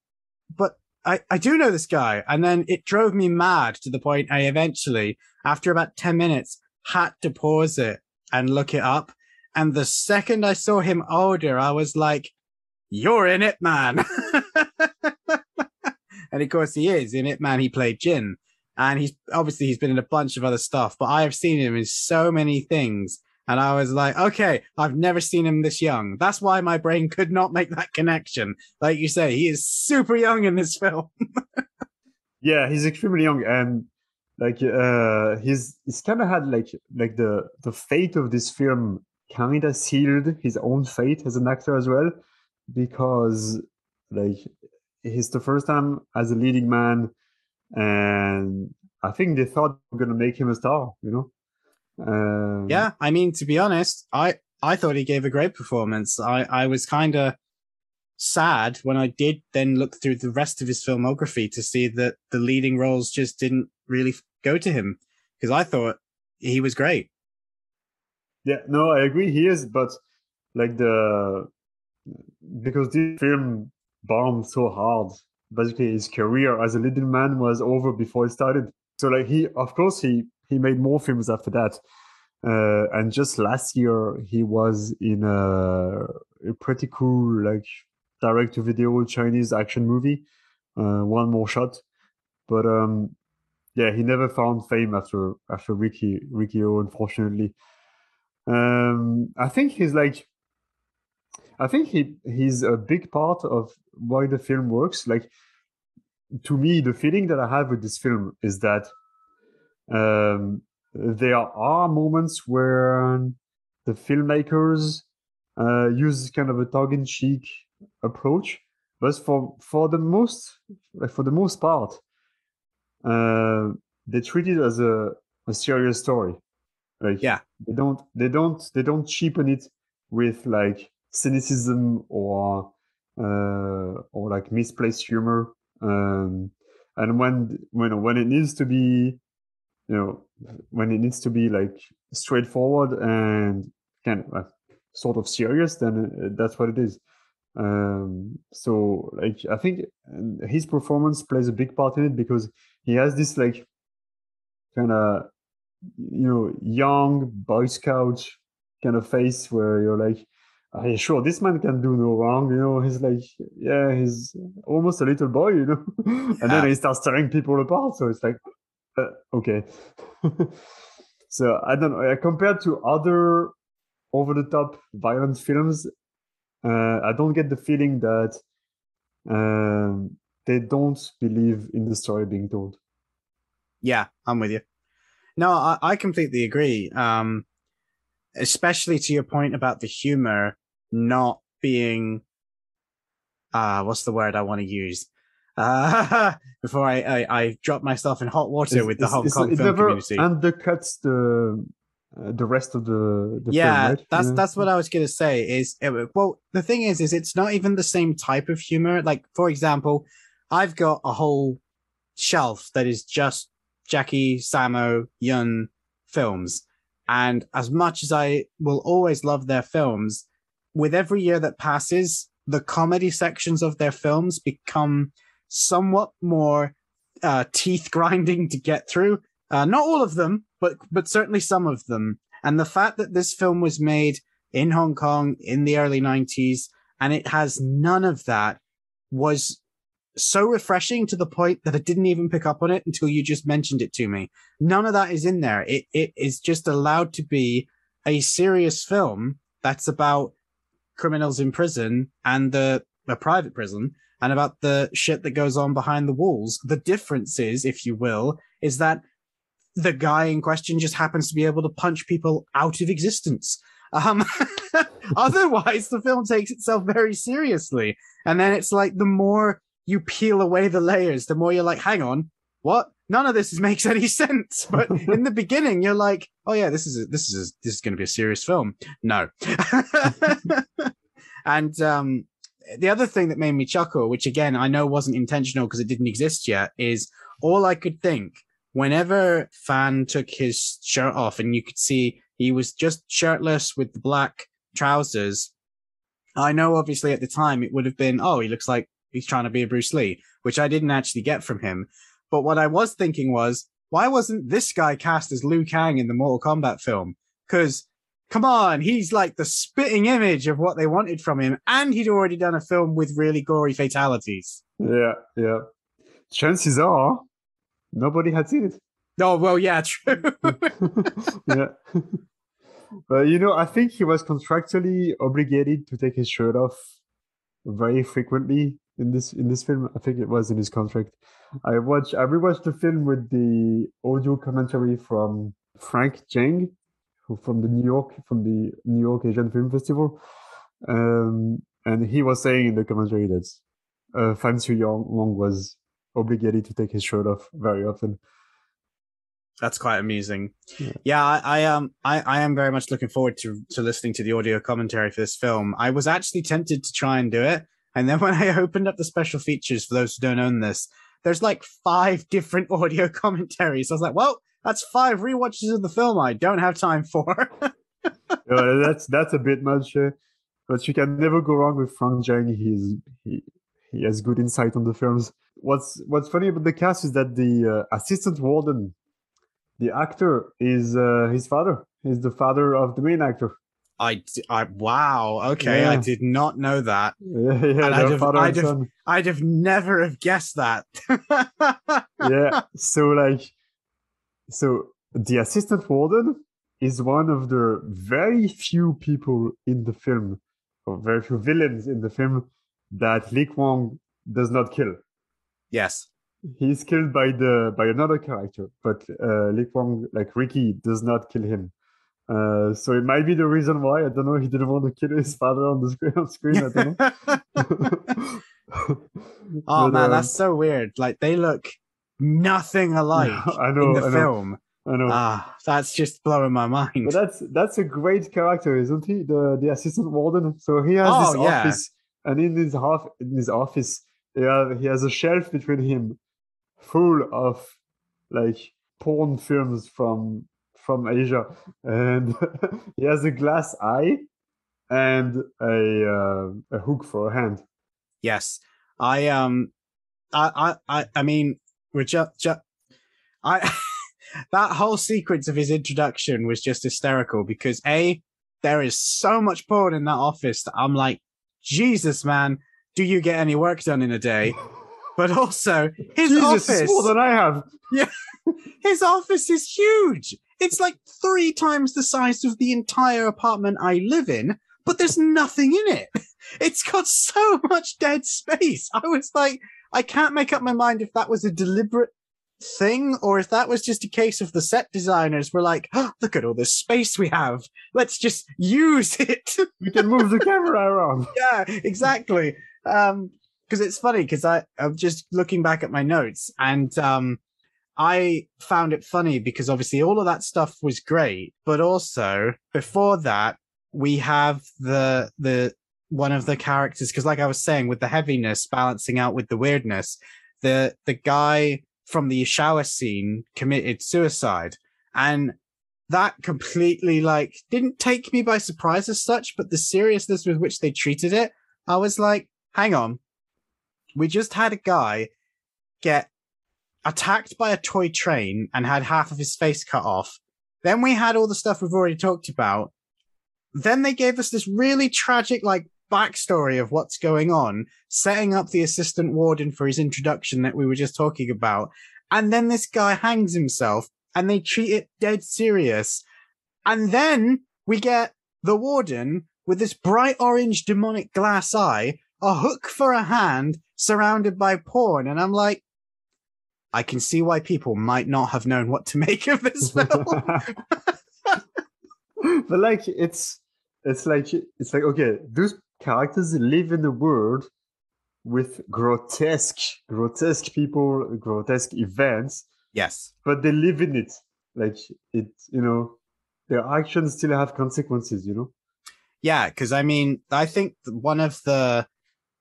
"But I, I do know this guy," and then it drove me mad to the point I eventually, after about ten minutes, had to pause it and look it up. And the second I saw him older, I was like, "You're in it, man." and of course, he is in it, man. He played Jin and he's obviously he's been in a bunch of other stuff but i have seen him in so many things and i was like okay i've never seen him this young that's why my brain could not make that connection like you say he is super young in this film yeah he's extremely young and like uh he's he's kind of had like like the the fate of this film kind of sealed his own fate as an actor as well because like he's the first time as a leading man and i think they thought they were gonna make him a star you know? Um, yeah i mean to be honest i i thought he gave a great performance. I i was kind of sad when i did then look through the rest of his filmography to see that the leading roles just didn't really go to him because i thought he was great Yeah, no, I agree. He is, but like the because this film bombed so hard, basically his career as a leading man was over before it started. So like he, of course, he he made more films after that. Uh, and just last year, he was in a, a pretty cool like direct to video Chinese action movie, uh, One More Shot. But um, yeah, he never found fame after after Ricky Riki-Oh, unfortunately. Um i think he's like i think he he's a big part of why the film works. Like to me the feeling that i have with this film is that um there are moments where the filmmakers uh use kind of a tongue-in-cheek approach but for for the most like for the most part uh they treat it as a, a serious story Like Yeah. they don't they don't they don't cheapen it with like cynicism or uh or like misplaced humor. Um and when when when it needs to be you know when it needs to be like straightforward and kind of uh, sort of serious then uh, that's what it is um so like i think uh, his performance plays a big part in it because he has this like kind of you know young boy scout kind of face where you're like are you sure this man can do no wrong? You know he's like yeah he's almost a little boy you know? And then he starts tearing people apart so it's like uh, okay. So i don't know uh, compared to other over the top violent films uh, i don't get the feeling that um, they don't believe in the story being told Yeah, I'm with you. No, I, I completely agree. Um, especially to your point about the humor not being, uh, what's the word I want to use? Uh, before I, I, I drop myself in hot water It's- with the Hong Kong film never community. undercuts the uh, the rest of the, the yeah, film, right? that's Yeah. that's what I was gonna say. Is it, well, the thing is, is it's not even the same type of humor. Like, for example, I've got a whole shelf that is just Jackie Sammo Yuen films, and as much as I will always love their films, with every year that passes, the comedy sections of their films become somewhat more uh, teeth grinding to get through. Uh, not all of them, but but certainly some of them. And the fact that this film was made in Hong Kong in the early 90s and it has none of that was so refreshing to the point that I didn't even pick up on it until you just mentioned it to me. None of that is in there. It it is just allowed to be a serious film that's about criminals in prison and the a private prison and about the shit that goes on behind the walls. The difference is, if you will, is that the guy in question just happens to be able to punch people out of existence. Um, otherwise, the film takes itself very seriously. And then it's like the more you peel away the layers, the more you're like, hang on, what? None of this makes any sense. But in the beginning, you're like, oh yeah, this is a, this is a, this is going to be a serious film. No. and um, the other thing that made me chuckle, which again I know wasn't intentional because it didn't exist yet, is all I could think whenever Fan took his shirt off and you could see he was just shirtless with the black trousers. I know obviously at the time it would have been, oh, he looks like he's trying to be a Bruce Lee, which I didn't actually get from him. But what I was thinking was, why wasn't this guy cast as Liu Kang in the Mortal Kombat film? Because come on, he's like the spitting image of what they wanted from him, and he'd already done a film with really gory fatalities. Yeah, yeah. Chances are nobody had seen it. Oh well, yeah, true. yeah. but you know, I think he was contractually obligated to take his shirt off very frequently in this in this film. I think it was in his contract. I watched I rewatched the film with the audio commentary from Frank Djeng, who from the New York from the New York Asian Film Festival. Um, and he was saying in the commentary that uh, Fan Siu Wong was obligated to take his shirt off very often. That's quite amusing. Yeah. Yeah, I, I um I, I am very much looking forward to to listening to the audio commentary for this film. I was actually tempted to try and do it, and then when I opened up the special features for those who don't own this, there's like five different audio commentaries. I was like, well, that's five rewatches of the film I don't have time for. Yeah, that's that's a bit much, uh, but you can never go wrong with Frank Djeng. He's he he has good insight on the films. What's what's funny about the cast is that the uh, assistant warden, the actor, is uh, his father. He's the father of the main actor. I, I wow, okay, I did not know that. Yeah, yeah, I'd have- I'd have- I'd have never have guessed that. yeah. So like, so the assistant warden is one of the very few people in the film, or very few villains in the film that Lee Kwang does not kill. yes. He's killed by the by another character, but uh, Kwang, like Ricky, does not kill him. Uh, so it might be the reason why. I don't know. He didn't want to kill his father on the screen. On screen, I don't know. Oh But, man, um, that's so weird. Like they look nothing alike I in know. the I know. film. I know. Ah, that's just blowing my mind. But that's that's a great character, isn't he? The the assistant warden. So he has Oh, this yeah. office, and in his half in his office, have, he has a shelf between him, full of like porn films from from Asia, and he has a glass eye and a uh, a hook for a hand. Yes, I um, I I I, mean, we're just, ju- I that whole sequence of his introduction was just hysterical because a there is so much porn in that office that I'm like, Jesus, man, do you get any work done in a day? But also his Jesus, office, more than I have. Yeah, his office is huge. It's like three times the size of the entire apartment I live in, but there's nothing in it. It's got so much dead space. I was like, I can't make up my mind if that was a deliberate thing or if that was just a case of the set designers were like, oh, look at all this space we have. Let's just use it. We can move the camera around. yeah, exactly. Um, because it's funny because I I'm just looking back at my notes and um, I found it funny because obviously all of that stuff was great, but also before that we have the the one of the characters because like I was saying with the heaviness balancing out with the weirdness, the the guy from the shower scene committed suicide and that completely like didn't take me by surprise as such, but the seriousness with which they treated it, I was like, hang on. We just had a guy get attacked by a toy train and had half of his face cut off. Then we had all the stuff we've already talked about. Then they gave us this really tragic, like, backstory of what's going on, setting up the assistant warden for his introduction that we were just talking about. And then this guy hangs himself and they treat it dead serious. And then we get the warden with this bright orange demonic glass eye, a hook for a hand, surrounded by porn. And I'm like, I can see why people might not have known what to make of this film. but like it's it's like it's like okay those characters live in a world with grotesque grotesque people grotesque events yes. but they live in it like it you know their actions still have consequences you know Yeah, because I mean, I think one of the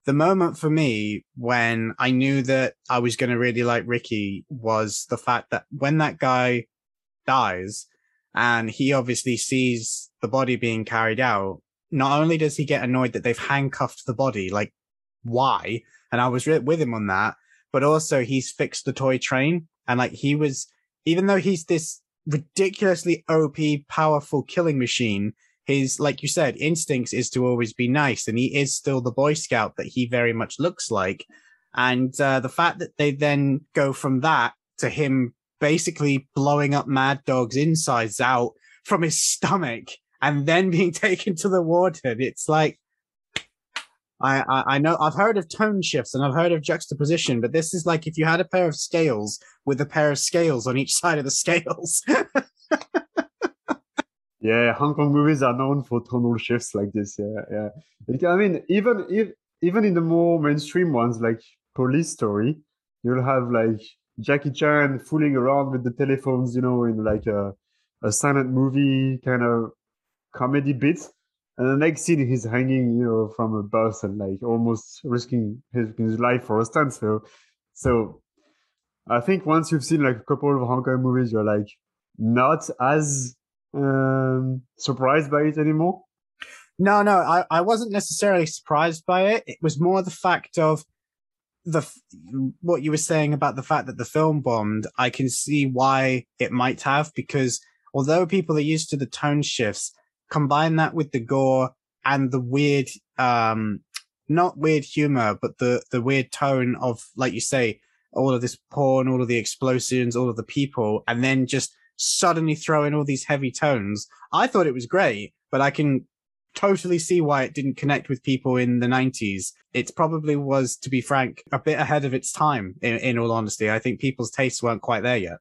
the moment for me when I knew that I was going to really like Ricky was the fact that when that guy dies and he obviously sees the body being carried out, not only does he get annoyed that they've handcuffed the body, like why? And I was with him on that, but also he's fixed the toy train and like he was, even though he's this ridiculously OP powerful killing machine, his like you said instincts is to always be nice and he is still the boy scout that he very much looks like and uh, the fact that they then go from that to him basically blowing up mad dog's insides out from his stomach and then being taken to the warden it's like I, I I know I've heard of tone shifts and I've heard of juxtaposition, but this is like if you had a pair of scales with a pair of scales on each side of the scales. yeah hong kong movies are known for tonal shifts like this yeah yeah. Like, i mean even if even in the more mainstream ones like police story you'll have like jackie chan fooling around with the telephones you know in like a, a silent movie kind of comedy bit and the next scene he's hanging you know from a bus and like almost risking his, his life for a stunt. So so i think once you've seen like a couple of hong kong movies you're like not as um surprised by it anymore No, no, I, I wasn't necessarily surprised by it. It was more the fact of the what you were saying about the fact that the film bombed. I can see why it might have because although people are used to the tone shifts, combine that with the gore and the weird, um, not weird humor, but the the weird tone of, like you say, all of this porn, all of the explosions, all of the people, and then just suddenly throw in all these heavy tones. I thought it was great, but I can totally see why it didn't connect with people in the 90s. It probably was, to be frank, a bit ahead of its time, in, in all honesty. I think people's tastes weren't quite there yet.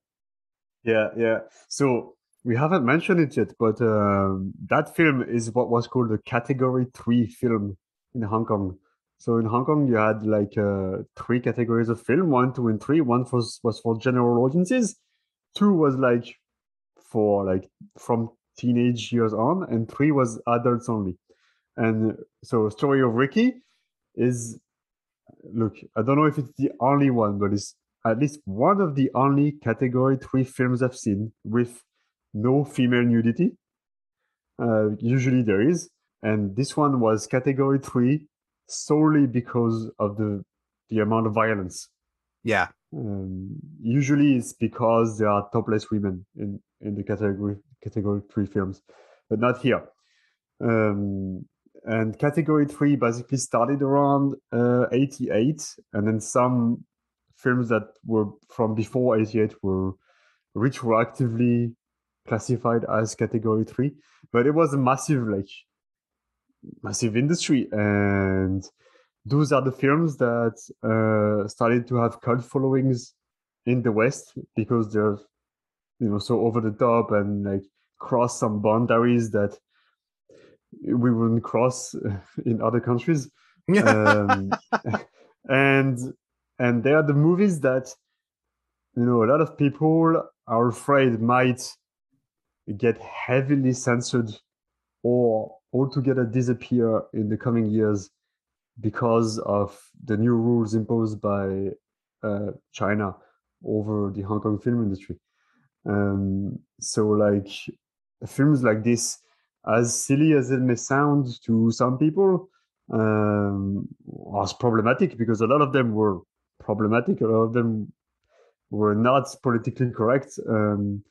Yeah, yeah. So we haven't mentioned it yet, but um, that film is what was called a Category Three film in Hong Kong. So in Hong Kong, you had like uh, three categories of film: one, two, and three. One was was for general audiences. Two was like for like from teenage years on, and three was adults only. And so, story of Ricky is look. I don't know if it's the only one, but it's at least one of the only category three films I've seen with no female nudity. Uh, usually there is, and this one was category three solely because of the the amount of violence. Yeah. Um, usually it's because there are topless women in in the category category three films, but not here. Um, and category three basically started around uh, 88 and then some films that were from before 88 were retroactively classified as category three but it was a massive like massive industry and those are the films that uh, started to have cult followings in the west because they're you know so over the top and like cross some boundaries that we wouldn't cross in other countries um, and and they are the movies that you know a lot of people are afraid might get heavily censored or altogether disappear in the coming years because of the new rules imposed by uh, China over the Hong Kong film industry. Um, so, like films like this, as silly as it may sound to some people, um, was problematic because a lot of them were problematic. A lot of them were not politically correct. Um,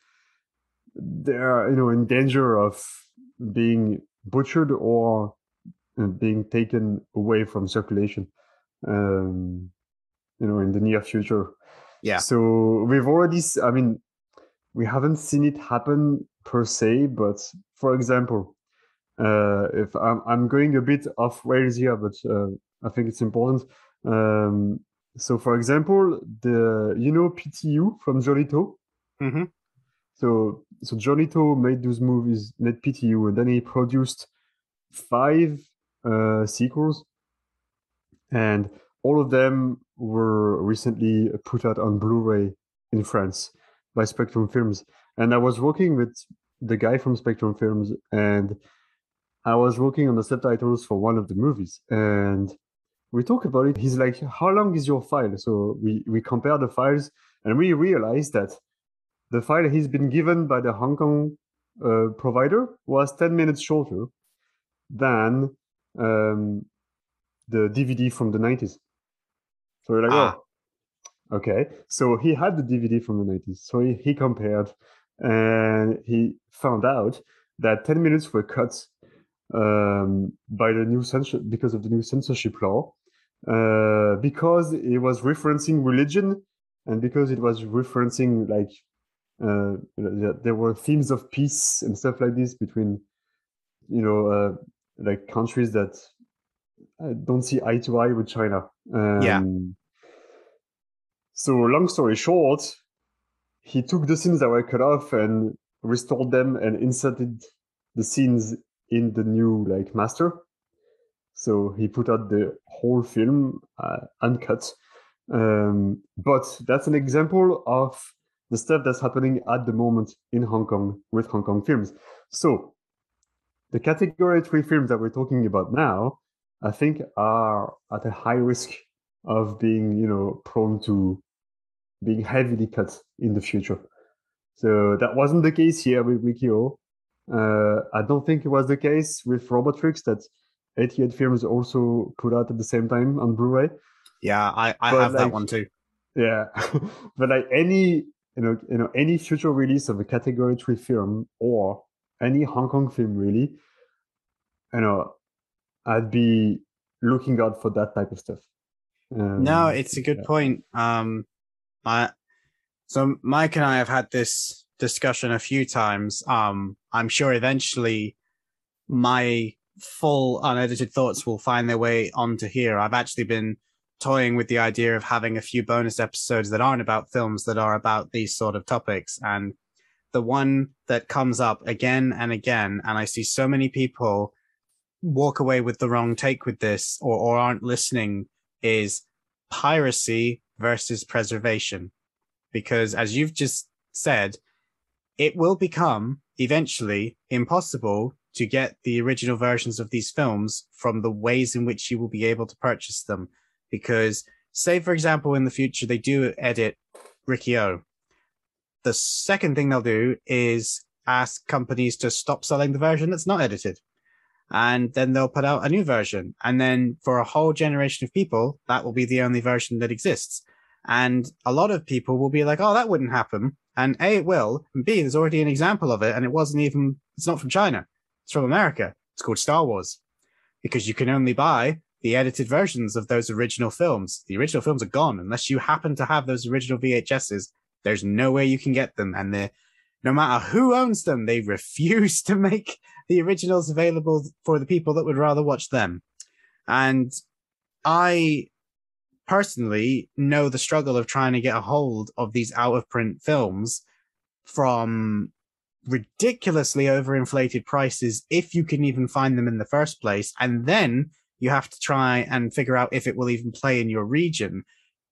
they're you know in danger of being butchered or uh, being taken away from circulation. Um, you know, in the near future. Yeah. So we've already, I mean, we haven't seen it happen per se, but for example, uh, if I'm, I'm going a bit off rails here, but uh, I think it's important. Um, so, for example, the you know PTU from Jolito. To. hmm So, so Johnnie To made those movies, made PTU, and then he produced five uh, sequels, and all of them were recently put out on Blu-ray in France by Spectrum Films. And I was working with the guy from Spectrum Films, and I was working on the subtitles for one of the movies, and we talk about it. He's like, "How long is your file?" So we we compare the files, and we realized that the file he's been given by the Hong Kong uh, provider was ten minutes shorter than um, the DVD from the nineties. So we're like, Ah. "Oh, okay." So he had the DVD from the nineties, so he, he compared, and he found out that ten minutes were cut um, by the new censor because of the new censorship law, uh, because it was referencing religion, and because it was referencing like uh, there- there were themes of peace and stuff like this between, you know, uh, like countries that uh, don't see eye to eye with China. Um, Yeah. So long story short, he took the scenes that were cut off and restored them and inserted the scenes in the new like master. So he put out the whole film uh, uncut. Um, but that's an example of the stuff that's happening at the moment in Hong Kong with Hong Kong films. So the category three films that we're talking about now, I think, are at a high risk of being, you know, prone to being heavily cut in the future. So that wasn't the case here with Riki-Oh. Uh, I don't think it was the case with Robotrix that 88 films also put out at the same time on Blu-ray. Yeah, I, I But, have that one too. Yeah, but like any you know you know any future release of a category three film or any Hong Kong film really, you know, I'd be looking out for that type of stuff. Um, No, it's a good yeah. point. Um, So Mike and I have had this discussion a few times. Um, I'm sure eventually my full unedited thoughts will find their way onto here. I've actually been toying with the idea of having a few bonus episodes that aren't about films that are about these sort of topics. And the one that comes up again and again, and I see so many people walk away with the wrong take with this or, or aren't listening is piracy versus preservation. Because as you've just said, it will become eventually impossible to get the original versions of these films from the ways in which you will be able to purchase them. Because, say, for example, in the future, they do edit Riki-Oh. The second thing they'll do is ask companies to stop selling the version that's not edited. And then they'll put out a new version. And then for a whole generation of people, that will be the only version that exists. And a lot of people will be like, oh, that wouldn't happen. And A, it will. And B, there's already an example of it. And it wasn't even, it's not from China. It's from America. It's called Star Wars. Because you can only buy the edited versions of those original films. The original films are gone. Unless you happen to have those original VHSs, there's no way you can get them. And they're, no matter who owns them, they refuse to make the originals available for the people that would rather watch them. And I personally know the struggle of trying to get a hold of these out of print films from ridiculously overinflated prices if you can even find them in the first place. And then you have to try and figure out if it will even play in your region.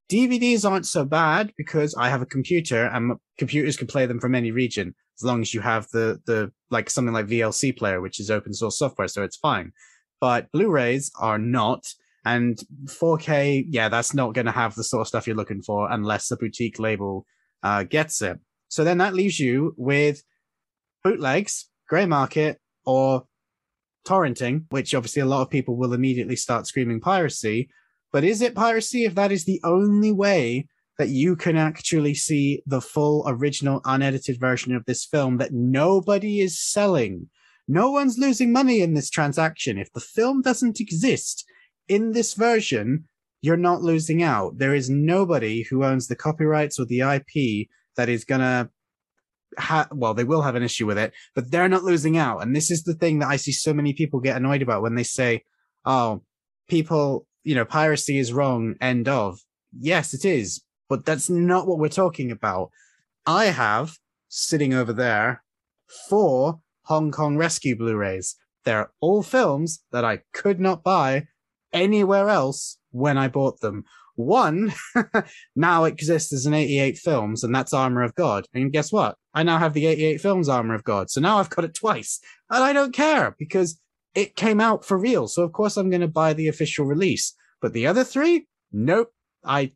DVDs aren't so bad because I have a computer and computers can play them from any region as long as you have the the like something like VLC player, which is open source software, so it's fine. But Blu-rays are not, and 4K, yeah, that's not going to have the sort of stuff you're looking for unless the boutique label uh, gets it. So then that leaves you with bootlegs, grey market, or torrenting, which obviously a lot of people will immediately start screaming piracy. But is it piracy if that is the only way that you can actually see the full original unedited version of this film that nobody is selling? No one's losing money in this transaction. If the film doesn't exist in this version, you're not losing out. There is nobody who owns the copyrights or the IP that is gonna ha- well, they will have an issue with it, but they're not losing out. And this is the thing that I see so many people get annoyed about when they say, "Oh, people you know, piracy is wrong, end of. Yes, it is, but that's not what we're talking about. I have sitting over there four Hong Kong Rescue Blu rays. They're all films that I could not buy anywhere else when I bought them. One now exists as an 88 films, and that's Armor of God. And guess what? I now have the 88 films Armor of God. So now I've got it twice. And I don't care because it came out for real. So of course I'm going to buy the official release. But the other three, nope. I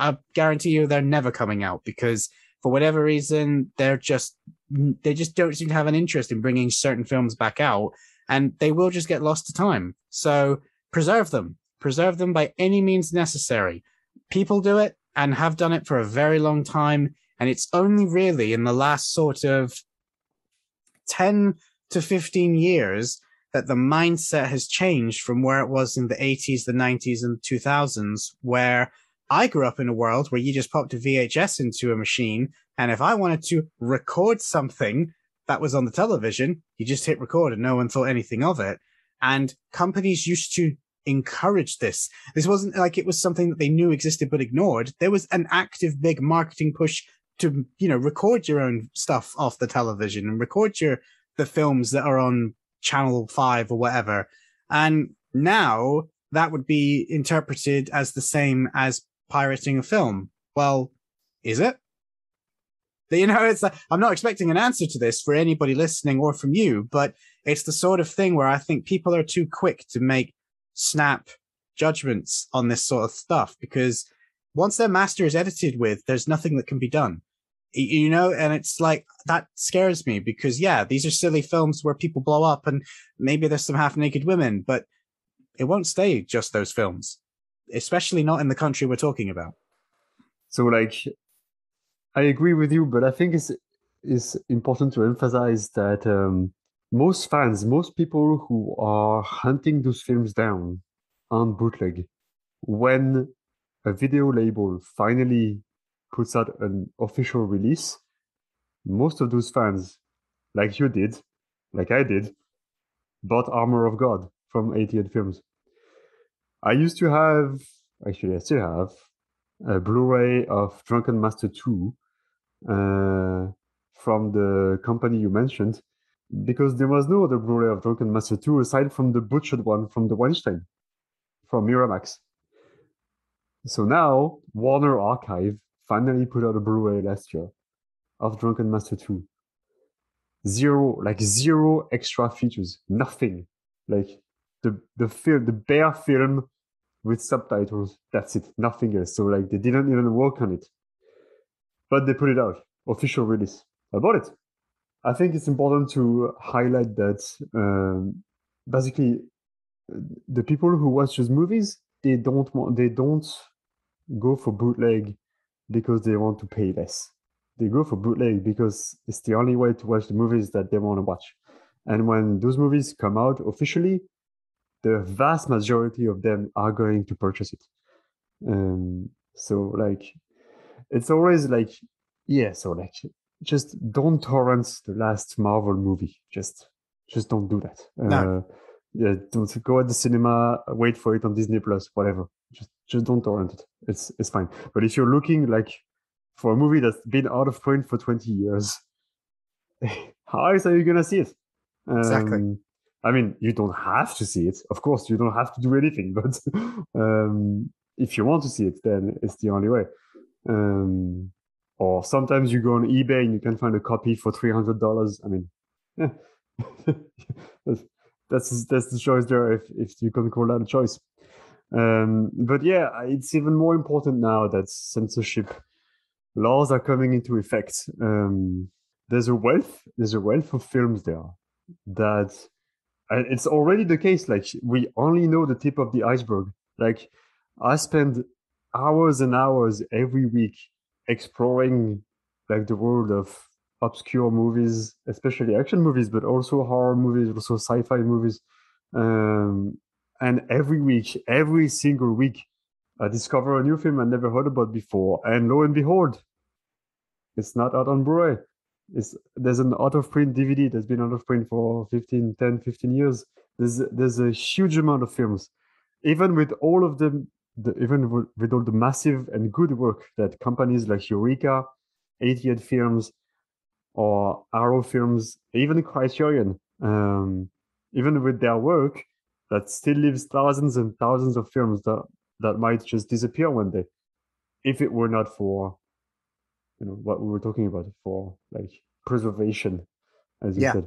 I guarantee you they're never coming out because for whatever reason they're just they just don't seem to have an interest in bringing certain films back out and they will just get lost to time. So preserve them. Preserve them by any means necessary. People do it and have done it for a very long time and it's only really in the last sort of 10 to 15 years that the mindset has changed from where it was in the 80s, the 90s, and 2000s, where I grew up in a world where you just popped a VHS into a machine. And if I wanted to record something that was on the television, you just hit record and no one thought anything of it. And companies used to encourage this. This wasn't like it was something that they knew existed but ignored. There was an active big marketing push to, you know, record your own stuff off the television and record your the films that are on channel five or whatever. And now that would be interpreted as the same as pirating a film. Well, is it? You know, it's like, I'm not expecting an answer to this for anybody listening or from you, but it's the sort of thing where I think people are too quick to make snap judgments on this sort of stuff because once their master is edited with, there's nothing that can be done you know and it's like that scares me because yeah these are silly films where people blow up and maybe there's some half naked women but it won't stay just those films especially not in the country we're talking about so like i agree with you but i think it's it's important to emphasize that um, most fans most people who are hunting those films down on bootleg when a video label finally puts out an official release, most of those fans, like you did, like I did, bought Armor of God from 88 Films. I used to have, actually, I still have, a Blu ray of Drunken Master 2 uh, from the company you mentioned, because there was no other Blu ray of Drunken Master 2 aside from the butchered one from the Weinstein, from Miramax. So now, Warner Archive finally put out a Blu-ray last year of Drunken Master 2. zero, like zero extra features, nothing. Like the the film, the bare film with subtitles. That's it, nothing else. So like they didn't even work on it, but they put it out, official release. I bought it. I think it's important to highlight that um, basically the people who watch those movies they don't want they don't go for bootleg because they want to pay less. They go for bootleg because it's the only way to watch the movies that they want to watch. And when those movies come out officially, the vast majority of them are going to purchase it. Um, so like, it's always like, yeah. So like, just don't torrent the last Marvel movie. Just, just don't do that. No. Uh, yeah, don't go at the cinema, wait for it on Disney Plus, whatever. Just, just don't torrent it. It's, it's fine. But if you're looking like for a movie that's been out of print for 20 years, how else are you gonna see it? Exactly. I mean, you don't have to see it. Of course, you don't have to do anything. But um, if you want to see it, then it's the only way. Um, or sometimes you go on eBay and you can find a copy for three hundred dollars. I mean, yeah. that's, that's that's the choice there. If if you can call that a choice. Um, but yeah, it's even more important now that censorship laws are coming into effect. Um, there's a wealth, there's a wealth of films there that, and it's already the case. Like we only know the tip of the iceberg. Like I spend hours and hours every week exploring like the world of obscure movies, especially action movies, but also horror movies, also sci-fi movies. Um, and every week, every single week, I discover a new film I never heard about before. And lo and behold, it's not out on Blu-ray. It's, there's an out of print DVD that's been out of print for 15, 10, 15 years. There's, there's a huge amount of films. Even with all of them, the, even with, all the massive and good work that companies like Eureka, 88 Films, or Arrow Films, even Criterion, um, even with their work, that still leaves thousands and thousands of films that that might just disappear one day if it were not for you know what we were talking about for like preservation as you Yeah. said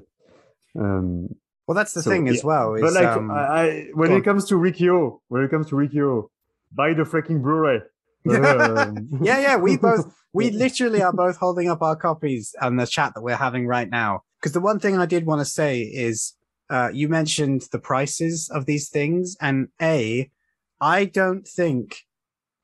um Well, that's the So, thing as well. Is, but like um, I, I when it on. comes to Riki-Oh when it comes to Riki-Oh buy the freaking blu-ray Um, yeah, yeah, we both we literally are both holding up our copies and the chat that we're having right now. Because the one thing I did want to say is, uh, you mentioned the prices of these things, and a, I don't think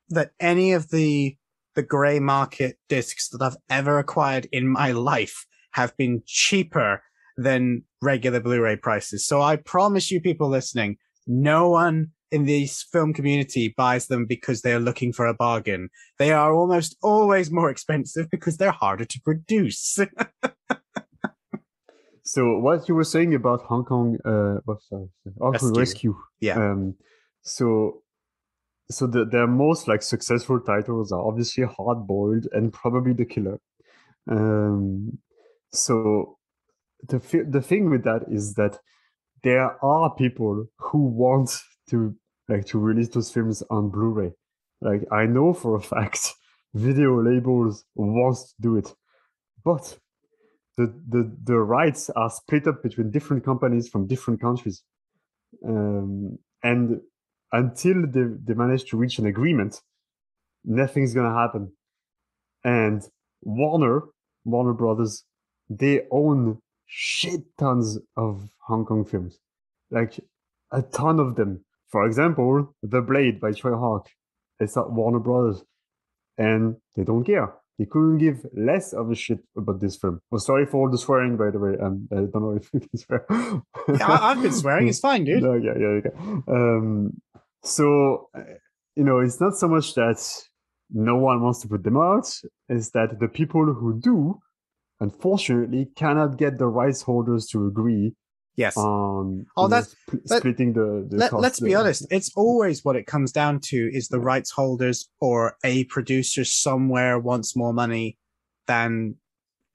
that any of the the gray market discs that I've ever acquired in my life have been cheaper than regular Blu-ray prices. So I promise you, people listening, no one in this film community buys them because they're looking for a bargain. They are almost always more expensive because they're harder to produce. So what you were saying about Hong Kong, uh, Hong Kong Rescue. Rescue. Yeah. Um, so, so the their most like successful titles are obviously Hard Boiled and probably The Killer. Um, so the the thing with that is that there are people who want to like to release those films on Blu-ray. Like I know for a fact, video labels wants to do it, but the, the the rights are split up between different companies from different countries um, and until they, they manage to reach an agreement nothing's gonna happen. And warner warner brothers they own shit tons of hong kong films. Like a ton of them. For example the blade by Tsui Hark it's at warner brothers. And they don't care they couldn't give less of a shit about this film. Well, sorry for all the swearing, by the way. Um, I don't know if you can swear. Yeah, I- I've been swearing. It's fine, dude. No, yeah, yeah, okay. Um, so uh, you know, it's not so much that no one wants to put them out; it's that the people who do, unfortunately, cannot get the rights holders to agree Yes. on Oh, that's- let- splitting the. the Let, let's be honest. It's always what it comes down to is the rights holders or a producer somewhere wants more money than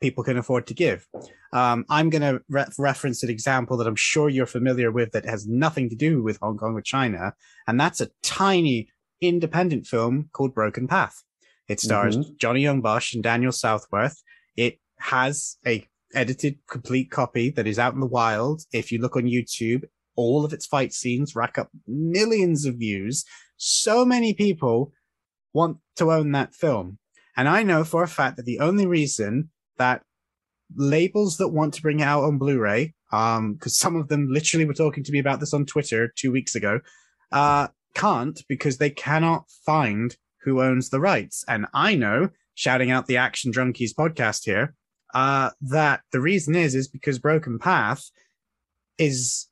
people can afford to give. Um, I'm going to re- reference an example that I'm sure you're familiar with that has nothing to do with Hong Kong or China. And that's a tiny independent film called Broken Path. It stars Johnny Yong Bosch and Daniel Southworth. It has a edited complete copy that is out in the wild. If you look on YouTube, all of its fight scenes rack up millions of views. So many people want to own that film. And I know for a fact that the only reason that labels that want to bring it out on Blu-ray, um, because some of them literally were talking to me about this on Twitter two weeks ago, uh, can't because they cannot find who owns the rights. And I know, shouting out the Action Drunkies podcast here, uh, that the reason is is because Broken Path is,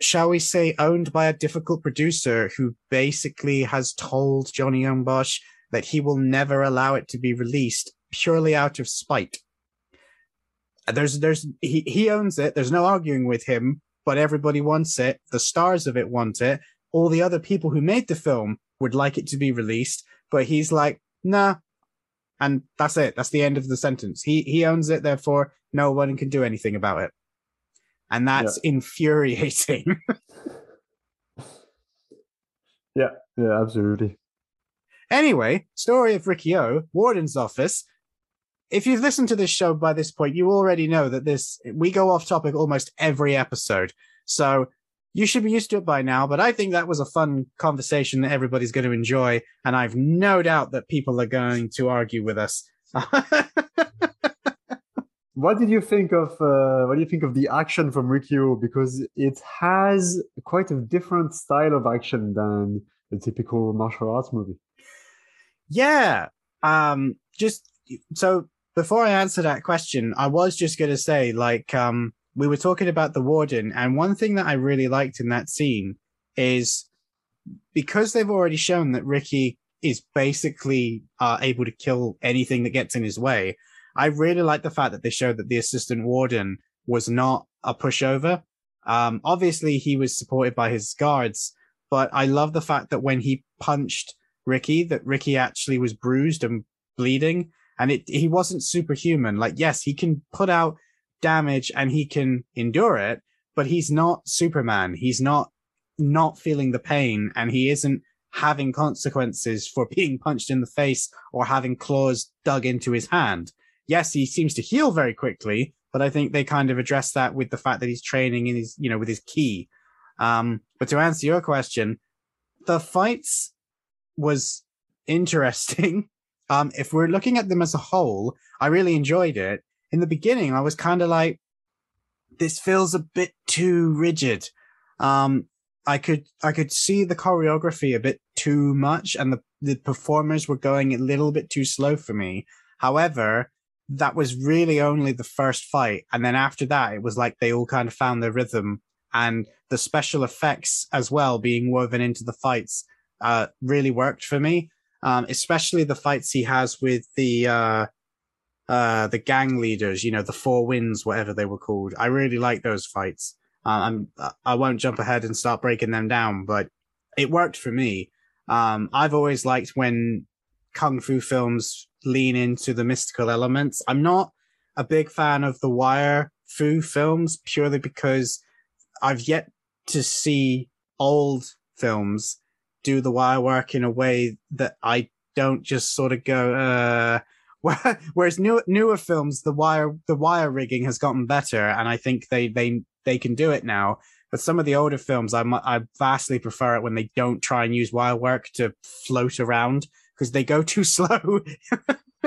shall we say, owned by a difficult producer who basically has told Johnny Yong Bosch that he will never allow it to be released purely out of spite. There's, there's, he, he owns it. There's no arguing with him, but everybody wants it. The stars of it want it. All the other people who made the film would like it to be released, but he's like, nah. And that's it. That's the end of the sentence. He, he owns it. Therefore, no one can do anything about it. And that's yeah. infuriating. yeah, yeah, absolutely. Anyway, story of Ricky O, Warden's office. If you've listened to this show by this point, you already know that this we go off topic almost every episode. So you should be used to it by now, but I think that was a fun conversation that everybody's going to enjoy, and I've no doubt that people are going to argue with us. what did you think of uh, what do you think of the action from Riki-Oh? Because it has quite a different style of action than the typical martial arts movie. Yeah. Um, just so before I answer that question, I was just going to say, like, um, we were talking about the warden, and one thing that I really liked in that scene is because they've already shown that Ricky is basically uh, able to kill anything that gets in his way. I really like the fact that they showed that the assistant warden was not a pushover. Um, obviously, he was supported by his guards, but I love the fact that when he punched Ricky, that Ricky actually was bruised and bleeding, and it he wasn't superhuman. Like, yes, he can put out damage and he can endure it, but he's not Superman. He's not not feeling the pain, and he isn't having consequences for being punched in the face or having claws dug into his hand. Yes, he seems to heal very quickly, but I think they kind of address that with the fact that he's training in his, you know, with his key. Um, but to answer your question, the fights was interesting. Um, if we're looking at them as a whole, I really enjoyed it. In the beginning, I was kind of like, this feels a bit too rigid. Um, I could I could see the choreography a bit too much, and the the performers were going a little bit too slow for me. However, that was really only the first fight, and then after that, it was like they all kind of found their rhythm, and the special effects as well being woven into the fights uh, really worked for me. Um, especially the fights he has with the uh, uh, the gang leaders, you know, the Four Winds, whatever they were called. I really like those fights. Uh, I'm I won't jump ahead and start breaking them down, but it worked for me. Um, I've always liked when kung fu films lean into the mystical elements. I'm not a big fan of the wire fu films purely because I've yet to see old films do the wire work in a way that I don't just sort of go, uh, whereas new, newer films, the wire, the wire rigging has gotten better. And I think they, they, they can do it now. But some of the older films, I, I vastly prefer it when they don't try and use wire work to float around because they go too slow.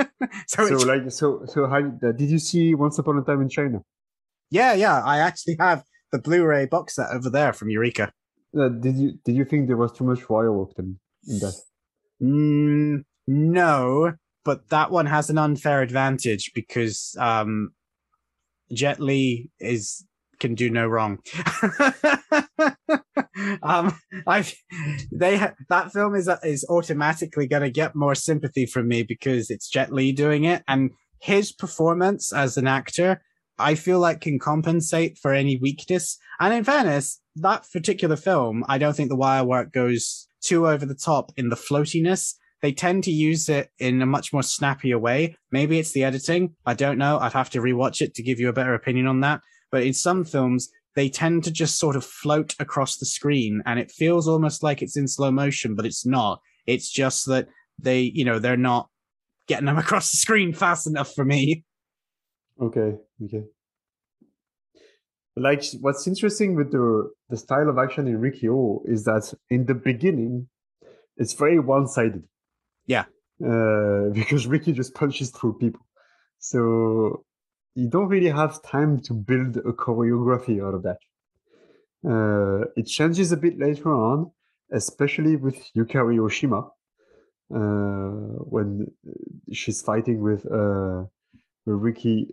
so, so like, so, so how uh, did you see Once Upon a Time in China? Yeah, yeah. I actually have the Blu-ray box set over there from Eureka. Uh, did you did you think there was too much wirework in, in that? Mm, no, but that one has an unfair advantage because um, Jet Li is can do no wrong. um, I they ha- that film is is automatically going to get more sympathy from me because it's Jet Li doing it, and his performance as an actor, I feel like can compensate for any weakness. And in fairness, that particular film, I don't think the wire work goes too over the top in the floatiness. They tend to use it in a much more snappier way. Maybe it's the editing. I don't know. I'd have to rewatch it to give you a better opinion on that. But in some films, they tend to just sort of float across the screen and it feels almost like it's in slow motion, but it's not. It's just that they, you know, they're not getting them across the screen fast enough for me. Okay, okay. Like what's interesting with the the style of action in Riki-Oh is that in the beginning, it's very one sided. Yeah. Uh, because Ricky just punches through people, so you don't really have time to build a choreography out of that. Uh, it changes a bit later on, especially with Yukari Oshima, uh, when she's fighting with uh, with Ricky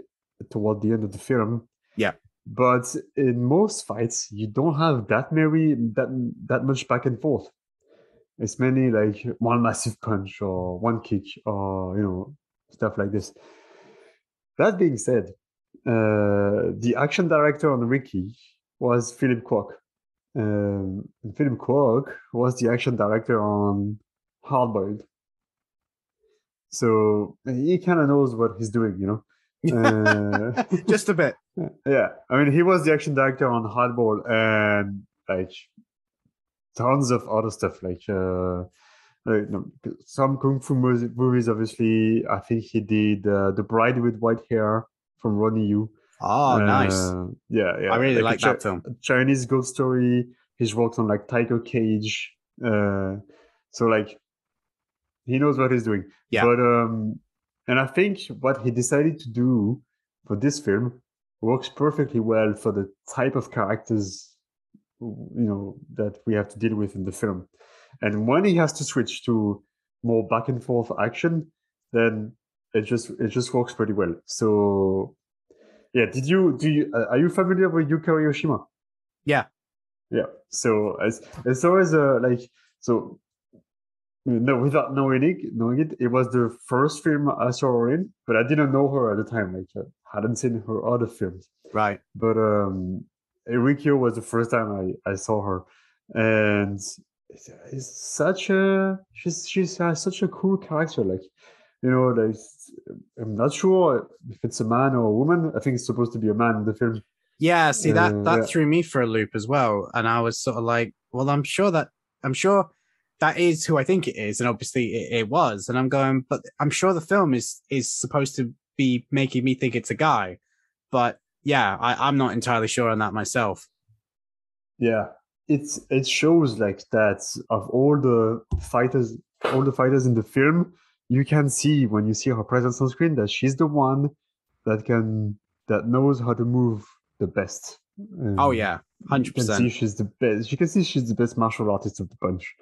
toward the end of the film. Yeah. But in most fights, you don't have that many that that much back and forth. It's mainly like one massive punch or one kick or you know stuff like this. That being said, uh, the action director on Ricky was Philip Kwok. Um, and Philip Kwok was the action director on Hardboiled. So he kind of knows what he's doing, you know. Uh, Just a bit. yeah, I mean, he was the action director on Hardboiled and like tons of other stuff, like uh, like know, some kung fu movies. Obviously, I think he did uh, the Bride with White Hair from Ronnie Yu. Oh, nice. Uh, yeah, yeah. I really like Chi- that film. Chinese Ghost Story. He's worked on like Tiger Cage. Uh, so like, he knows what he's doing. Yeah. But um, and I think what he decided to do for this film works perfectly well for the type of characters you know that we have to deal with in the film. And when he has to switch to more back and forth action, then it just it just works pretty well. So yeah, did you do you uh, are you familiar with Yukari Oshima? Yeah. Yeah. So as it's always uh, like so no without knowing it knowing it, it was the first film I saw her in, but I didn't know her at the time. Like I hadn't seen her other films. Right. But um Erikyo was the first time I, I saw her. And it's, it's such a she's she's has such a cool character. Like you know, like I'm not sure if it's a man or a woman. I think it's supposed to be a man in the film. Yeah, see that Uh, that yeah. threw me for a loop as well, and I was sort of like, well, I'm sure that I'm sure that is who I think it is, and obviously it, it was, and I'm going, but I'm sure the film is is supposed to be making me think it's a guy, but yeah, I, I'm not entirely sure on that myself. Yeah, it's it shows like that of all the fighters, all the fighters in the film, you can see when you see her presence on screen that she's the one that can that knows how to move the best. Oh Um, yeah, hundred you can see percent. she's the best. You can see she's the best martial artist of the bunch.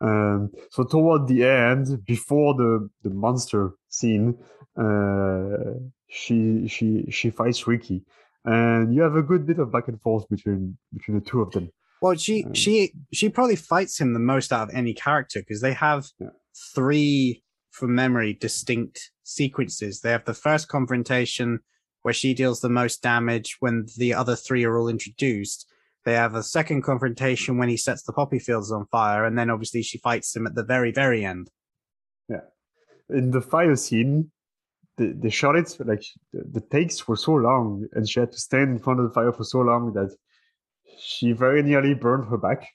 Um, so toward the end, before the the monster scene, uh, she she she fights Ricky, and you have a good bit of back and forth between between the two of them. Well, she Um, she she probably fights him the most out of any character because they have Yeah. three, from memory, distinct sequences. They have the first confrontation where she deals the most damage when the other three are all introduced. They have a second confrontation when he sets the poppy fields on fire, and then obviously she fights him at the very very end. Yeah, in the fire scene, they, they shot it like the, the takes were so long, and she had to stand in front of the fire for so long that she very nearly burned her back.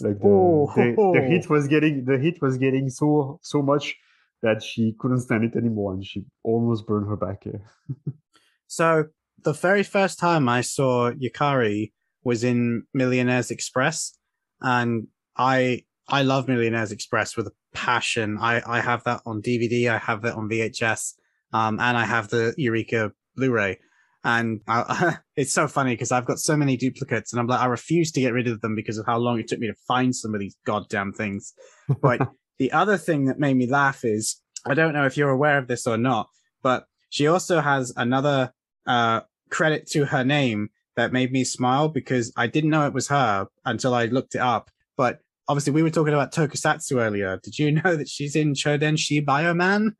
Like the, Oh. the, the heat was getting the heat was getting so so much that she couldn't stand it anymore, and she almost burned her back. So the very first time I saw Yukari was in Millionaires Express, and I I love Millionaires Express with a passion. I I have that on DVD, I have that on VHS, um, and I have the Eureka Blu-ray. And I, it's so funny because I've got so many duplicates, and I'm like, I refuse to get rid of them because of how long it took me to find some of these goddamn things. But the other thing that made me laugh is I don't know if you're aware of this or not, but she also has another uh, credit to her name that made me smile because I didn't know it was her until I looked it up. But obviously, we were talking about Tokusatsu earlier. Did you know that she's in Chodenshi Bioman?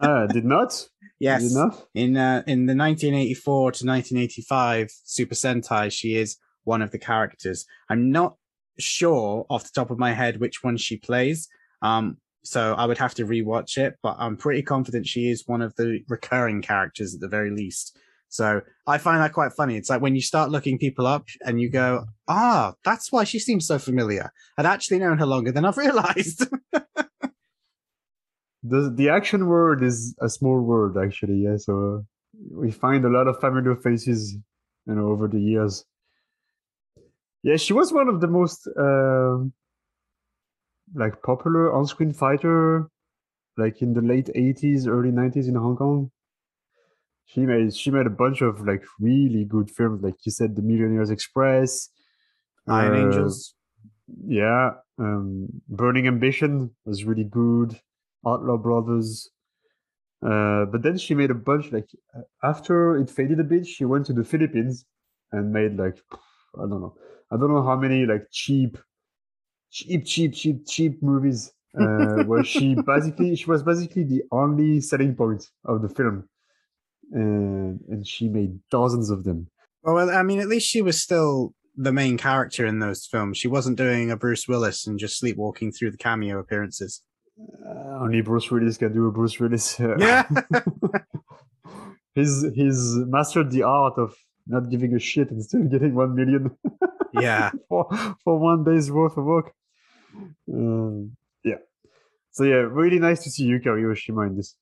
Ah, did not. yes. Did not. In uh, in the 1984 to 1985 Super Sentai, she is one of the characters. I'm not sure off the top of my head which one she plays. Um, so I would have to rewatch it, but I'm pretty confident she is one of the recurring characters at the very least. So I find that quite funny. It's like when you start looking people up and you go, ah, that's why she seems so familiar. I'd actually known her longer than I've realized. The the action word is a small word actually. Yeah. So we find a lot of familiar faces, you know, over the years. Yeah, she was one of the most um like popular on-screen fighter, like in the late '80s, early '90s in Hong Kong. She made she made a bunch of like really good films, like you said, The Millionaire's Express, Iron uh, Angels. yeah, um, Burning Ambition was really good. Outlaw Brothers. Uh, but then she made a bunch like after it faded a bit, she went to the Philippines and made like I don't know, I don't know how many like cheap, cheap, cheap, cheap, cheap movies uh, where she basically she was basically the only selling point of the film, and and she made dozens of them. Well, I mean, at least she was still the main character in those films. She wasn't doing a Bruce Willis and just sleepwalking through the cameo appearances. Uh, only Bruce Willis can do a Bruce Willis. uh, Yeah. he's he's mastered the art of not giving a shit and still getting one million yeah. for for one day's worth of work. Um, yeah. So yeah, really nice to see Yukari Oshima in this.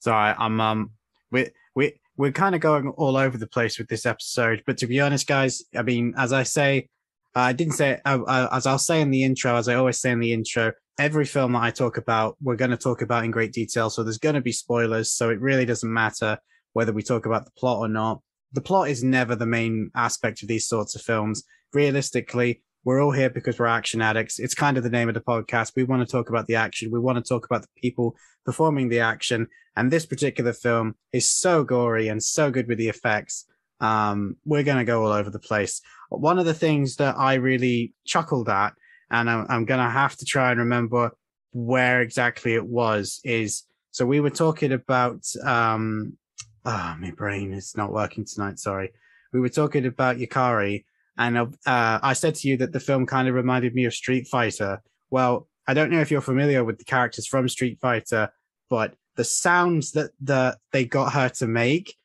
So I, I'm um we we we're kind of going all over the place with this episode, but to be honest, guys, I mean, as I say, I didn't say uh, uh, as I'll say in the intro, as I always say in the intro, every film that I talk about, we're going to talk about in great detail. So there's going to be spoilers. So it really doesn't matter whether we talk about the plot or not. The plot is never the main aspect of these sorts of films. Realistically, we're all here because we're action addicts. It's kind of the name of the podcast. We want to talk about the action. We want to talk about the people performing the action. And this particular film is so gory and so good with the effects. Um, we're going to go all over the place. One of the things that I really chuckled at, and I'm, I'm going to have to try and remember where exactly it was, is so we were talking about, um, ah, my brain is not working tonight. Sorry. We were talking about Yukari and uh, I said to you that the film kind of reminded me of Street Fighter. Well, I don't know if you're familiar with the characters from Street Fighter, but the sounds that the they got her to make,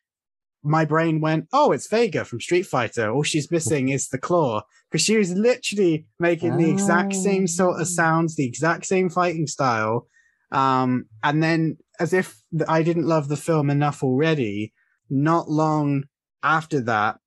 my brain went, "Oh, it's Vega from Street Fighter. All she's missing is the claw," because she was literally making the exact same sort of sounds, the exact same fighting style. Um, and then, as if I didn't love the film enough already, not long after that,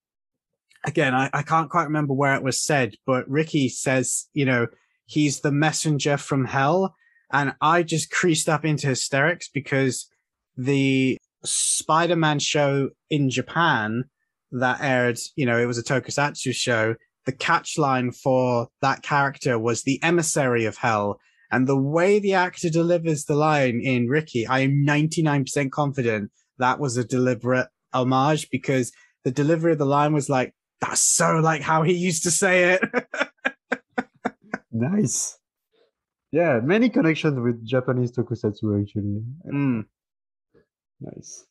again, I, I can't quite remember where it was said, but Ricky says, you know, he's the messenger from hell. And I just creased up into hysterics because the Spider Man show in Japan that aired, you know, it was a tokusatsu show. The catch line for that character was the emissary of hell. And the way the actor delivers the line in Ricky, I am 99% confident that was a deliberate homage because the delivery of the line was like, that's so like how he used to say it. Nice. Yeah, many connections with Japanese tokusatsu actually. Mm. Nice.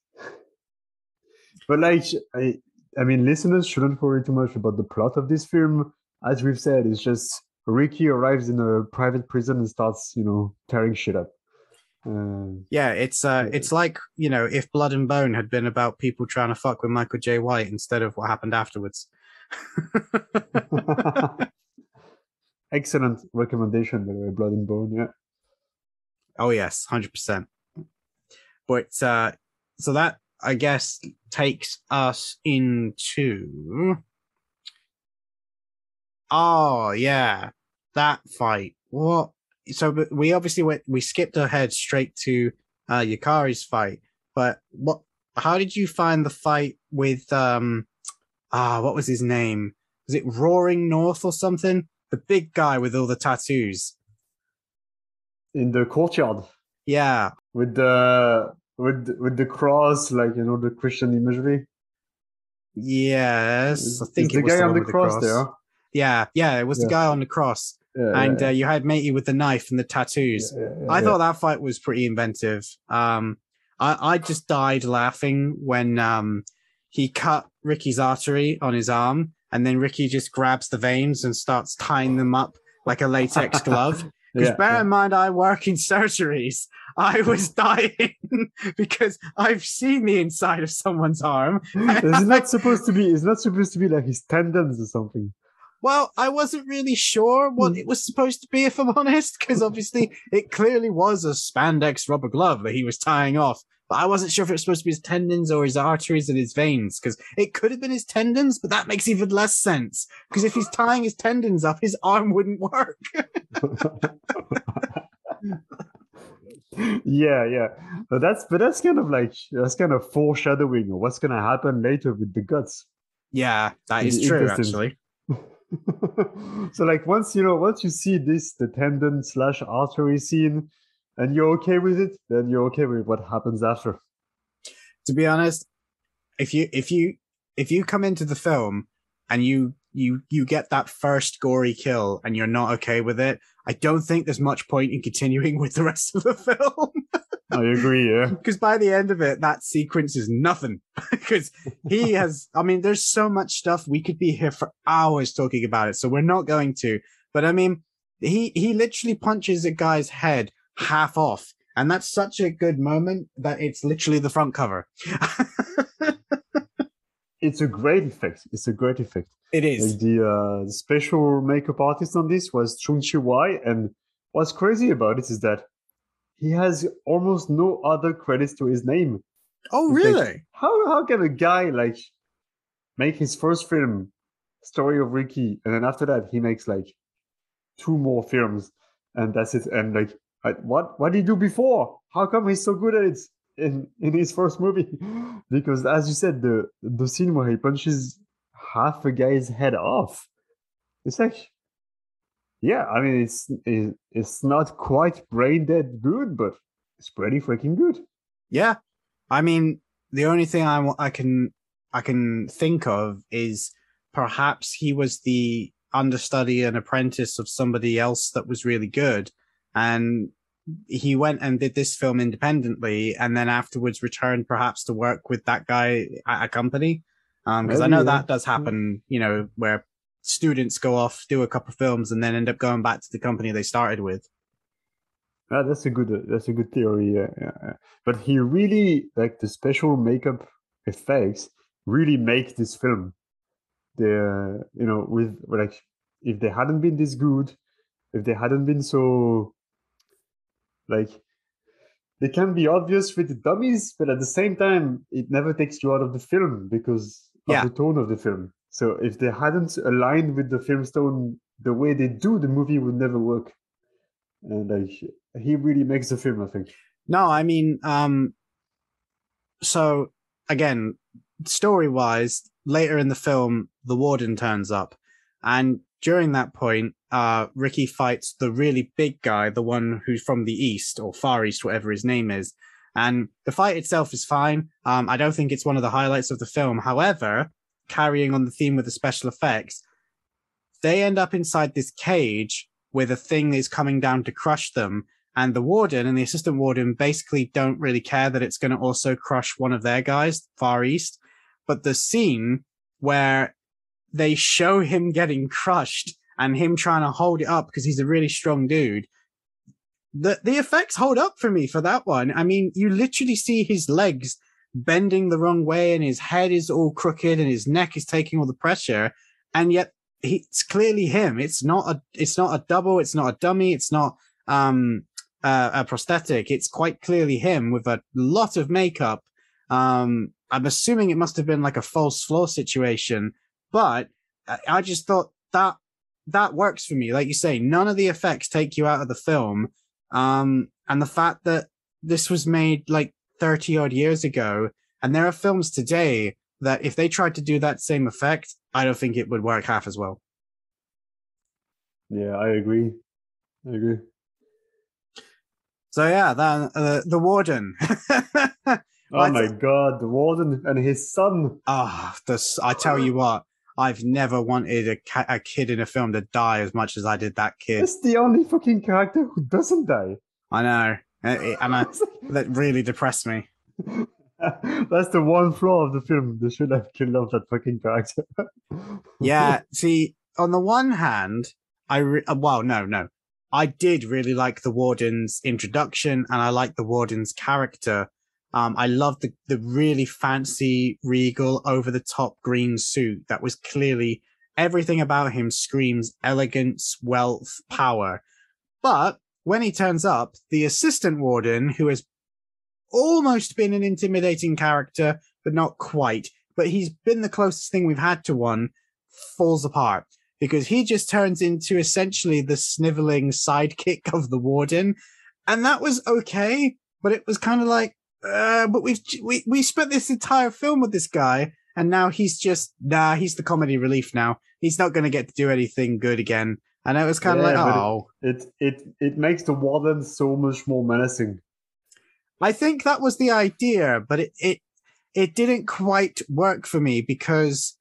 But like, I, I mean, listeners shouldn't worry too much about the plot of this film. As we've said, it's just Ricky arrives in a private prison and starts, you know, tearing shit up. Uh, Yeah, it's uh, Yeah. it's like you know, if Blood and Bone had been about people trying to fuck with Michael Jai White instead of what happened afterwards. excellent recommendation, by the way, Blood and Bone. Yeah. oh yes, hundred percent. But uh, so that I guess takes us into. Oh yeah, that fight. What? So we obviously went. We skipped ahead straight to uh, Yukari's fight. But what? How did you find the fight with um? Ah, what was his name? Was it Roaring North or something? The big guy with all the tattoos. In the courtyard Yeah, with the with with the cross, like you know, the Christian imagery. Yes, Is- I think the was guy the on one the cross, there. Yeah, yeah, it was the guy on the cross, Yeah, and yeah, uh, you had matey with the knife and the tattoos. yeah, yeah, I yeah. thought that fight was pretty inventive. Um, I I just died laughing when um he cut Ricky's artery on his arm, and then Ricky just grabs the veins and starts tying them up like a latex glove. Because Yeah, bear yeah. in mind, I work in surgeries. I was dying because I've seen the inside of someone's arm. it's not supposed to be. It's not supposed to be like his tendons or something. Well, I wasn't really sure what hmm. it was supposed to be, if I'm honest, because obviously it clearly was a spandex rubber glove that he was tying off but I wasn't sure if it was supposed to be his tendons or his arteries and his veins because it could have been his tendons, but that makes even less sense because if he's tying his tendons up, his arm wouldn't work. yeah, yeah. But that's but that's kind of like that's kind of foreshadowing of what's gonna happen later with the guts. yeah, that is It's true, actually. so like once you know once you see this the tendon slash artery scene and you're okay with it, then you're okay with what happens after. to be honest, if you if you if you come into the film and you you you get that first gory kill and you're not okay with it, I don't think there's much point in continuing with the rest of the film. I agree, yeah. Because by the end of it, that sequence is nothing. Because he has, I mean, there's so much stuff we could be here for hours talking about it, so we're not going to. But I mean, he he literally punches a guy's head half off, and that's such a good moment that it's literally the front cover. It's a great effect. It's a great effect. It is. Like the uh, the special makeup artist on this was Chung Chi Wai, and what's crazy about it is that he has almost no other credits to his name. Oh, It's like- really? How how can a guy like make his first film, Story of Ricky, and then after that he makes like two more films, and that's it. And like, I, what what did he do before? How come he's so good at it in in his first movie? because as you said, the the scene where he punches half a guy's head off, it's like. Yeah, I mean it's it, it's not quite brain dead good, but it's pretty freaking good. Yeah. I mean, the only thing I, I can I can think of is perhaps he was the understudy and apprentice of somebody else that was really good, and he went and did this film independently, and then afterwards returned perhaps to work with that guy at a company. Because I know yeah. that does happen, you know, where students go off, do a couple of films, and then end up going back to the company they started with. Ah, that's a good uh, that's a good theory. Yeah, yeah, yeah. But he really like the special makeup effects really make this film. The you know with like if they hadn't been this good, if they hadn't been so like they can be obvious with the dummies, but at the same time it never takes you out of the film because of Yeah. the tone of the film. So if they hadn't aligned with the film tone the way they do, the movie would never work. And like he really makes the film, I think. No, I mean, um, so again, story wise, later in the film, the warden turns up, and during that point, uh, Ricky fights the really big guy, the one who's from the east or far east, whatever his name is. And the fight itself is fine. Um, I don't think it's one of the highlights of the film. However, carrying on the theme with the special effects, they end up inside this cage where the thing is coming down to crush them and the warden and the assistant warden basically don't really care that it's going to also crush one of their guys far east but the scene where they show him getting crushed and him trying to hold it up because he's a really strong dude the the effects hold up for me for that one i mean you literally see his legs bending the wrong way and his head is all crooked and his neck is taking all the pressure and yet it's clearly him it's not a it's not a double it's not a dummy it's not um uh, a prosthetic. It's quite clearly him with a lot of makeup. Um, I'm assuming it must have been like a false floor situation, but I just thought that that works for me. Like you say, none of the effects take you out of the film. Um, and the fact that this was made like 30 odd years ago, and there are films today that if they tried to do that same effect, I don't think it would work half as well. Yeah, I agree. I agree. So yeah, that uh, the warden. Oh my god, the warden and his son. Ah, this I tell you what, I've never wanted a, ca- a kid in a film to die as much as I did that kid. It's the only fucking character who doesn't die. I know, it- and I, that really depressed me. That's the one flaw of the film. They should have killed off that fucking character. Yeah, see, on the one hand, I re- uh, well, no, no, I did really like the warden's introduction, and I like the warden's character. Um, I loved the the really fancy, regal, over the top green suit that was clearly everything about him screams elegance, wealth, power. But when he turns up, the assistant warden, who has almost been an intimidating character, but not quite. But he's been the closest thing we've had to one, falls apart because he just turns into essentially the sniveling sidekick of the warden. And that was okay, but it was kind of like, uh, but we've, we, we spent this entire film with this guy and now he's just, nah, he's the comedy relief now. He's not going to get to do anything good again. And it was kind of Yeah, like, oh, It it it makes the warden so much more menacing. I think that was the idea, but it, it, it didn't quite work for me because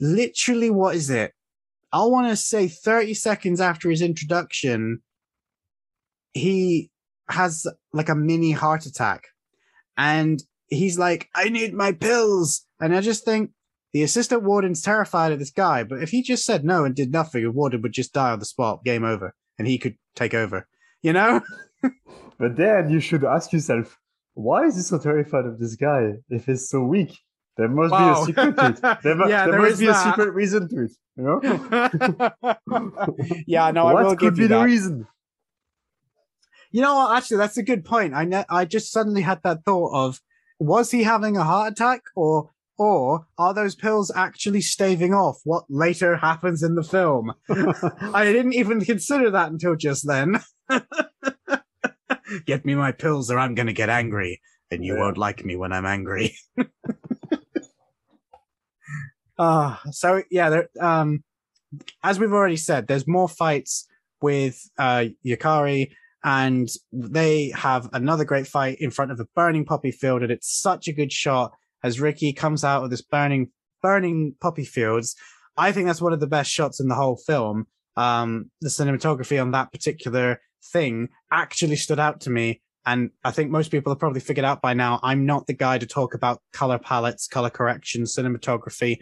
literally, what is it? I want to say 30 seconds after his introduction, he has like a mini heart attack and he's like, I need my pills. And I just think the assistant warden's terrified of this guy, but if he just said no and did nothing, the warden would just die on the spot, game over, and he could take over, you know? But then you should ask yourself, why is he so terrified of this guy if he's so weak? There must Wow. be a secret to it. There, mu- Yeah, there there must be a secret reason to it. You know? yeah, no, I what will could give be you the reason? You know what? Actually, that's a good point. I ne- I just suddenly had that thought of was he having a heart attack or or are those pills actually staving off what later happens in the film? I didn't even consider that until just then. get me my pills or I'm going to get angry and you Yeah. won't like me when I'm angry. Ah, so yeah, there, um, as we've already said, there's more fights with uh, Yukari, and they have another great fight in front of a burning poppy field, and it's such a good shot as Ricky comes out of this burning, burning poppy fields. I think that's one of the best shots in the whole film. Um, the cinematography on that particular thing actually stood out to me. And I think most people have probably figured out by now, I'm not the guy to talk about color palettes, color correction, cinematography.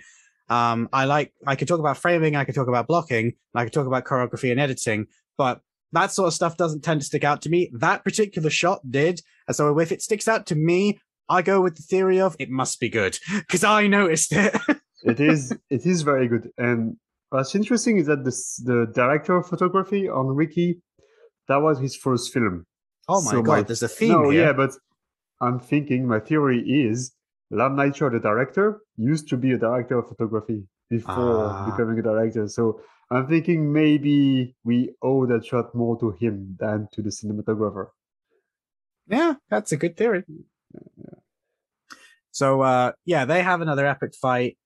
Um, I like, I could talk about framing, I could talk about blocking, I could talk about choreography and editing, but that sort of stuff doesn't tend to stick out to me. That particular shot did. And so if it sticks out to me, I go with the theory of it must be good because I noticed it. it is it is very good. And what's interesting is that this, the director of photography on Ricky, that was his first film. oh my So god, my- there's a theme no, here. yeah, but I'm thinking my theory is Lam Nai-Choi, the director, used to be a director of photography before Ah. becoming a director. So I'm thinking maybe we owe that shot more to him than to the cinematographer. Yeah, that's a good theory. So uh yeah, they have another epic fight.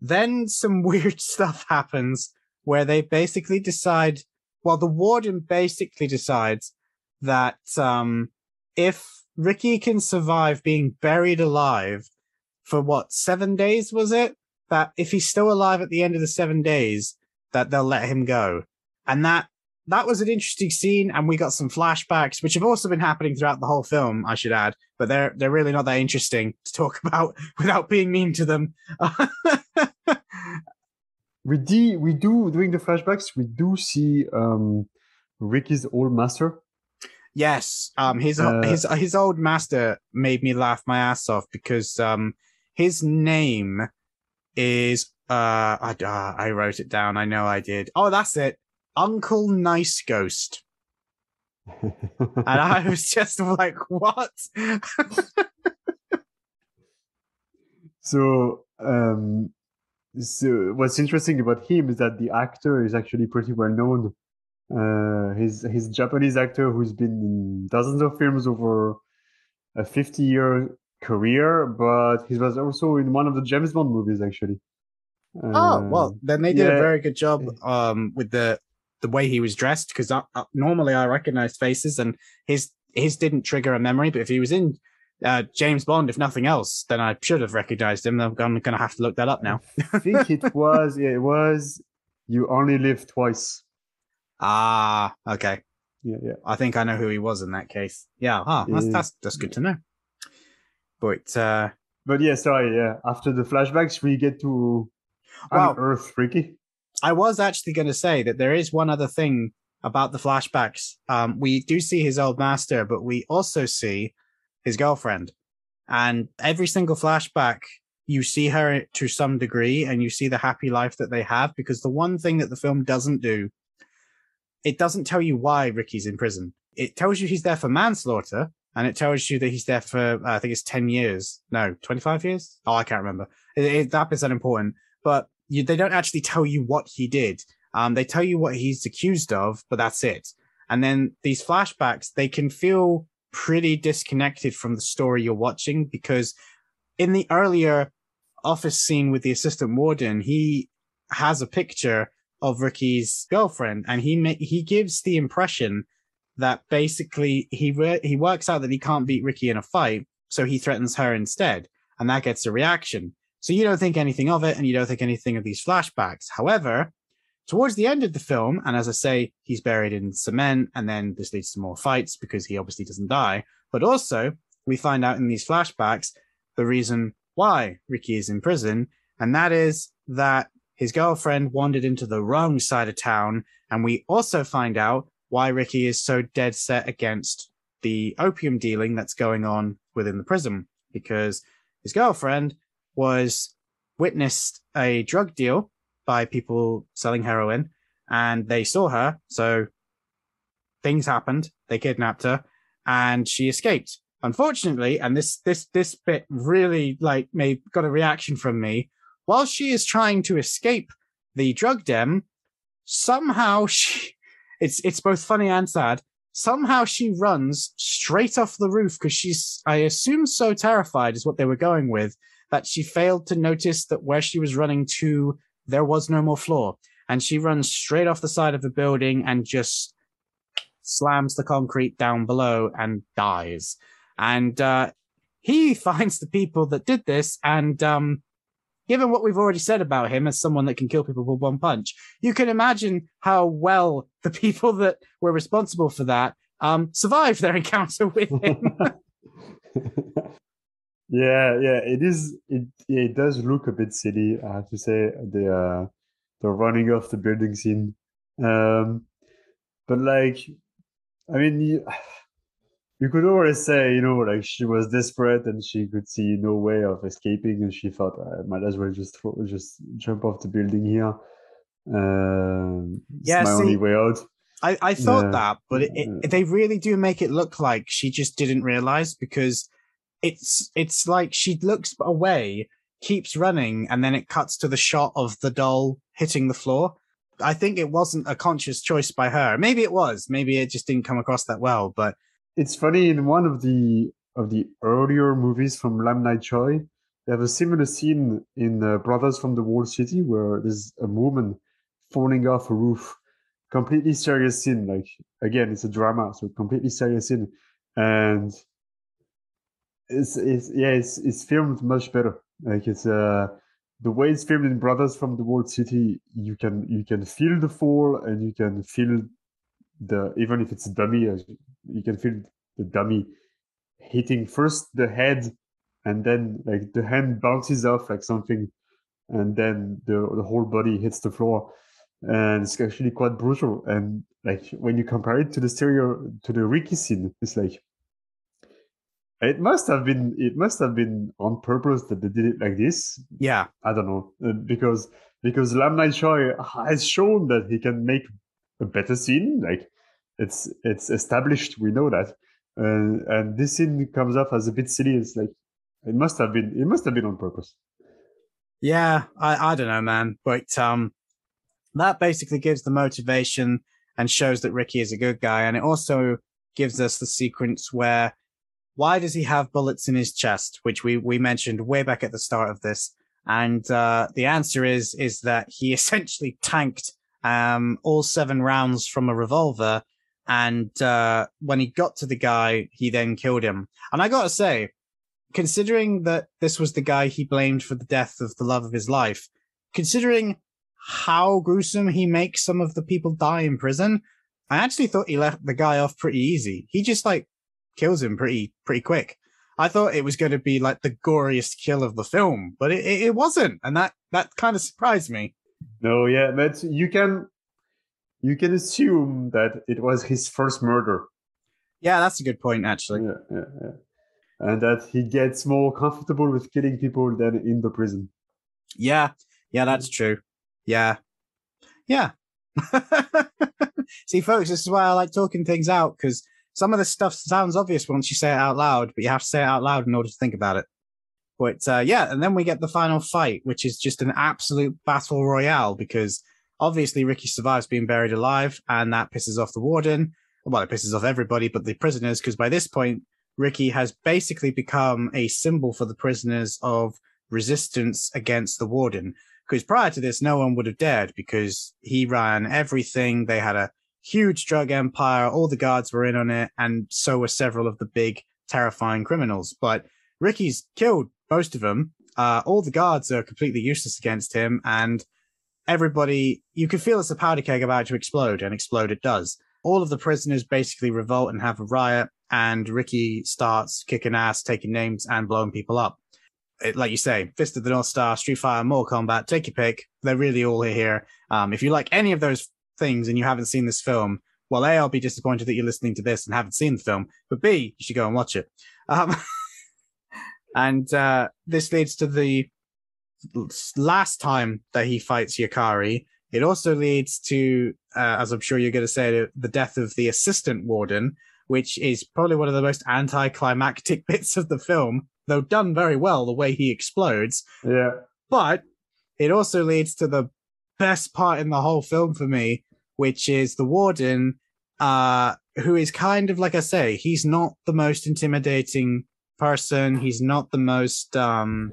Then some weird stuff happens where they basically decide well the warden basically decides that um if Ricky can survive being buried alive for what 7 days was it that if he's still alive at the end of the 7 days that they'll let him go. And that that was an interesting scene, and we got some flashbacks, which have also been happening throughout the whole film. I should add, but they're they're really not that interesting to talk about without being mean to them. We do, we do during the flashbacks, we do see um, Ricky's old master. yes, um, his Uh, his his old master made me laugh my ass off because um, his name is uh, I uh, I wrote it down. I know I did. Oh, that's it, Uncle Nice Ghost. and I was just like, what? So, um, so what's interesting about him is that the actor is actually pretty well known. Uh, he's he's a Japanese actor who's been in dozens of films over a 50 year career, but he was also in one of the James Bond movies actually. Oh well, Um, then they did a very good job um with the the way he was dressed because I, I, normally I recognize faces and his his didn't trigger a memory, but if he was in uh, James Bond, if nothing else, then I should have recognized him. I'm going to have to look that up now. I think it was yeah, it was You Only Live Twice. Ah, okay. Yeah, yeah. I think I know who he was in that case. Yeah, ah, that's Yeah. that's that's good to know. But uh, But yeah, sorry, yeah. After the flashbacks, we get to Wow. unearth Ricky. I was actually going to say that there is one other thing about the flashbacks. Um, we do see his old master, but we also see his girlfriend. And every single flashback, you see her to some degree and you see the happy life that they have. Because the one thing that the film doesn't do, it doesn't tell you why Ricky's in prison. It tells you he's there for manslaughter, and it tells you that he's there for uh, I think it's ten years, no, twenty five years. Oh, I can't remember. It, it, that bit's unimportant, but you, they don't actually tell you what he did. Um, they tell you what he's accused of, but that's it. And then these flashbacks, they can feel pretty disconnected from the story you're watching because in the earlier office scene with the assistant warden, he has a picture of Ricky's girlfriend, and he ma- he gives the impression that basically he re- he works out that he can't beat Ricky in a fight, so he threatens her instead, and that gets a reaction. So you don't think anything of it, and you don't think anything of these flashbacks. However, towards the end of the film, and as I say, he's buried in cement, and then this leads to more fights because he obviously doesn't die. But also, we find out in these flashbacks the reason why Ricky is in prison, and that is that his girlfriend wandered into the wrong side of town. And we also find out why Ricky is so dead set against the opium dealing that's going on within the prison because his girlfriend was witnessed a drug deal by people selling heroin and they saw her. So things happened. They kidnapped her and she escaped. Unfortunately, and this, this, this bit really like made, got a reaction from me while she is trying to escape the drug den, somehow she, it's, it's both funny and sad. Somehow she runs straight off the roof because she's, I assume, so terrified is what they were going with that she failed to notice that where she was running to, there was no more floor. And she runs straight off the side of the building and just slams the concrete down below and dies. And, uh, he finds the people that did this and, um, given what we've already said about him as someone that can kill people with one punch, you can imagine how well the people that were responsible for that um, survived their encounter with him. yeah, yeah, it is. It it does look a bit silly. I have to say the uh, the running off the building scene, um, but like, I mean. You, you could always say, you know, like she was desperate and she could see no way of escaping, and she thought, I might as well just throw, just jump off the building here. Uh, yeah, my see, only way out. I, I thought that, but it, it, they really do make it look like she just didn't realize because it's it's like she looks away, keeps running, and then it cuts to the shot of the doll hitting the floor. I think it wasn't a conscious choice by her. Maybe it was. Maybe it just didn't come across that well. But It's funny in one of the of the earlier movies from Lam Nai Choi, they have a similar scene in uh, Brothers from the Walled City where there's a woman falling off a roof. Completely serious scene. Like again, it's a drama, so completely serious scene, and it's it's yeah, it's it's filmed much better. Like it's uh the way it's filmed in Brothers from the Walled City, you can you can feel the fall and you can feel the even if it's a dummy, you can feel the dummy hitting first the head and then like the hand bounces off like something and then the the whole body hits the floor. And it's actually quite brutal. And like when you compare it to the stereo to the Ricky scene it's like it must have been it must have been on purpose that they did it like this. Yeah, I don't know. Uh, because because Lam Nai Choi has shown that he can make a better scene. Like it's it's established, we know that, uh, and this scene comes off as a bit silly. It's like it must have been it must have been on purpose. Yeah, I, I don't know, man. But um, that basically gives the motivation and shows that Ricky is a good guy. And it also gives us the sequence where why does he have bullets in his chest, which we, we mentioned way back at the start of this. And uh, the answer is is that he essentially tanked um, all seven rounds from a revolver. And uh, when he got to the guy, he then killed him. And I got to say, considering that this was the guy he blamed for the death of the love of his life, considering how gruesome he makes some of the people die in prison, I actually thought he left the guy off pretty easy. He just like kills him pretty pretty quick. I thought it was going to be like the goriest kill of the film, but it, it wasn't, and that that kind of surprised me. No, yeah, but you can you can assume that it was his first murder. Yeah, that's a good point, actually. Yeah, yeah, yeah. And that he gets more comfortable with killing people than in the prison. Yeah, yeah, that's true. Yeah, yeah. See, folks, this is why I like talking things out because some of this stuff sounds obvious once you say it out loud, but you have to say it out loud in order to think about it. But uh, yeah, and then we get the final fight, which is just an absolute battle royale because obviously Ricky survives being buried alive, and that pisses off the warden. Well, it pisses off everybody but the prisoners because by this point, Ricky has basically become a symbol for the prisoners of resistance against the warden. Because prior to this, no one would have dared because he ran everything. They had a huge drug empire. All the guards were in on it, and so were several of the big, terrifying criminals. But Ricky's killed most of them. Uh, all the guards are completely useless against him, and everybody, you can feel it's a powder keg about to explode, and explode it does. All of the prisoners basically revolt and have a riot, and Ricky starts kicking ass, taking names, and blowing people up. It, like you say, Fist of the North Star, Street Fighter, Mortal Kombat, take your pick. They're really all here. Um, if you like any of those things and you haven't seen this film, well, A, I'll be disappointed that you're listening to this and haven't seen the film, but B, you should go and watch it. Um, and uh, this leads to the last time that he fights Yukari. It also leads to, uh, as I'm sure you're going to say, the death of the assistant warden, which is probably one of the most anticlimactic bits of the film, though done very well the way he explodes. Yeah. But it also leads to the best part in the whole film for me, which is the warden, uh, who is kind of like I say, he's not the most intimidating person. He's not the most um,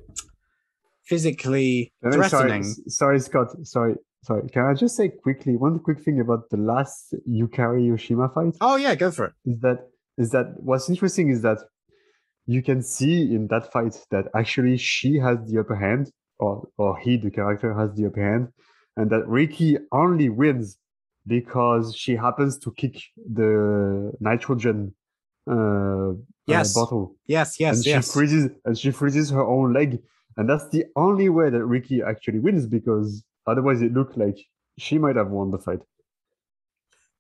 physically threatening. Sorry, sorry, Scott. Sorry, sorry. Can I just say quickly one quick thing about the last Yukari Oshima fight? Oh yeah, go for it. Is that is that what's interesting is that you can see in that fight that actually she has the upper hand, or or he, the character, has the upper hand, and that Ricky only wins because she happens to kick the nitrogen uh, yes. uh, bottle. Yes, yes, and yes. she freezes and she freezes her own leg, and that's the only way that Ricky actually wins because otherwise it looked like she might have won the fight.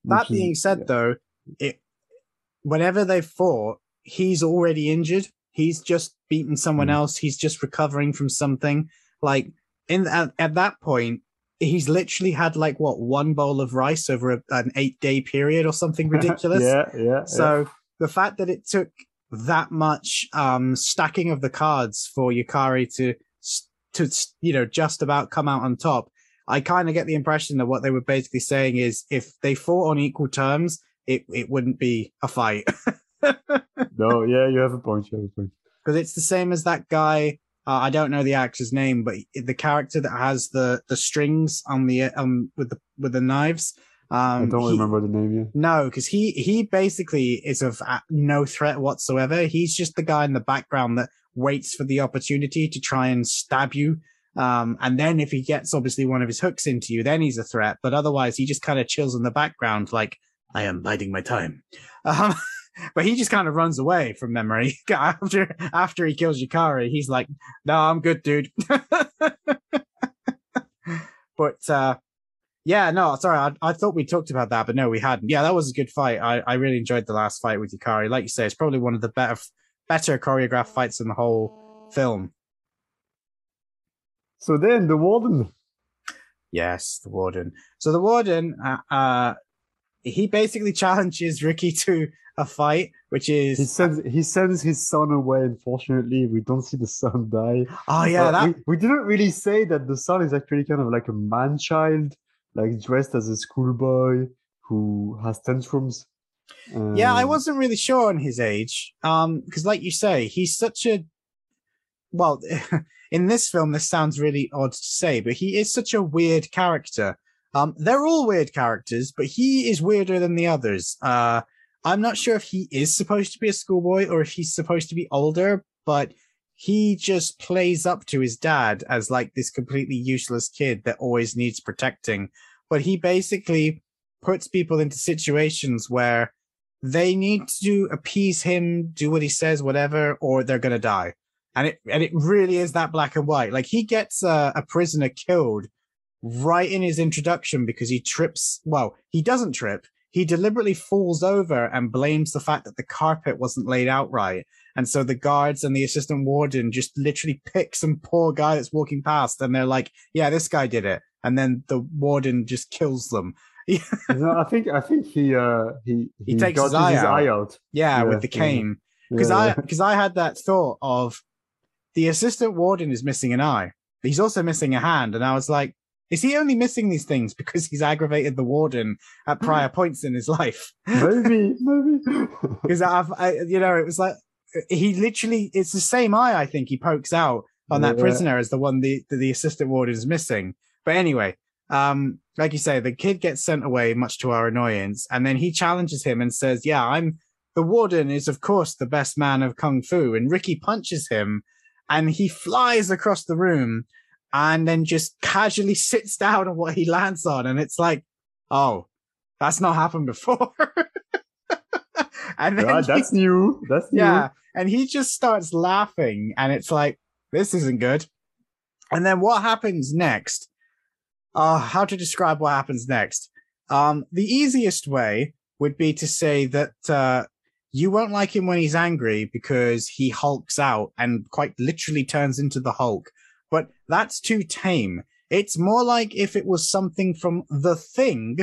That being is, said, yeah. though, it whenever they fought, he's already injured. He's just beaten someone mm. else. He's just recovering from something. Like in at, at that point, he's literally had like what one bowl of rice over a, an eight day period or something ridiculous. yeah, yeah. So yeah. The fact that it took that much um, stacking of the cards for Yukari to to you know just about come out on top, I kind of get the impression that what they were basically saying is if they fought on equal terms, it it wouldn't be a fight. no, yeah, you have a point. You have a point. Because it's the same as that guy uh, I don't know the actor's name, but the character that has the the strings on the um with the with the knives. Um, I don't he, remember the name yet. No, because he he basically is of no threat whatsoever. He's just the guy in the background that waits for the opportunity to try and stab you. Um, and then if he gets obviously one of his hooks into you, then he's a threat. But otherwise, he just kind of chills in the background, like I am biding my time. Um, but he just kind of runs away from memory after after he kills Yukari. He's like, "No, I'm good, dude." but uh, yeah, no, sorry, I, I, thought we talked about that, but no, we hadn't. Yeah, that was a good fight. I, I really enjoyed the last fight with Yukari. Like you say, it's probably one of the better better choreographed fights in the whole film. So then the warden. Yes, the warden. So the warden, uh, uh he basically challenges Ricky to a fight, which is he sends he sends his son away. Unfortunately, we don't see the son die. Oh yeah, that... we, we didn't really say that the son is actually kind of like a man child, like dressed as a schoolboy who has tantrums. Um, yeah, I wasn't really sure on his age, um, because like you say, he's such a well. in this film, this sounds really odd to say, but he is such a weird character. Um, they're all weird characters, but he is weirder than the others. Uh, I'm not sure if he is supposed to be a schoolboy or if he's supposed to be older, but he just plays up to his dad as like this completely useless kid that always needs protecting. But he basically puts people into situations where they need to appease him, do what he says, whatever, or they're gonna die. And it and it really is that black and white. Like he gets a, a prisoner killed right in his introduction because he trips. Well, he doesn't trip he deliberately falls over and blames the fact that the carpet wasn't laid out right. And so the guards and the assistant warden just literally pick some poor guy that's walking past and they're like, yeah, this guy did it. And then the warden just kills them. no, I think I think he uh he He takes his eye out. out. yeah, Yeah, with the cane. Because Yeah, I yeah. because I had that thought of the assistant warden is missing an eye. He's also missing a hand, and I was like, is he only missing these things because he's aggravated the warden at prior points in his life? maybe maybe Because I've, I, you know, it was like he literally it's the same eye I think he pokes out on that Yeah. prisoner as the one the the, the assistant warden is missing. But anyway, um, like you say, the kid gets sent away, much to our annoyance, and then he challenges him and says, "Yeah, I'm the warden is of course the best man of kung fu," and Ricky punches him, and he flies across the room, and then just casually sits down on what he lands on, and it's like, oh, that's not happened before. and then Yeah, he- that's new. That's new. yeah. And he just starts laughing, and it's like, this isn't good. And then what happens next? Uh, how to describe what happens next? Um, the easiest way would be to say that uh, you won't like him when he's angry because he hulks out and quite literally turns into the Hulk. But that's too tame. It's more like if it was something from The Thing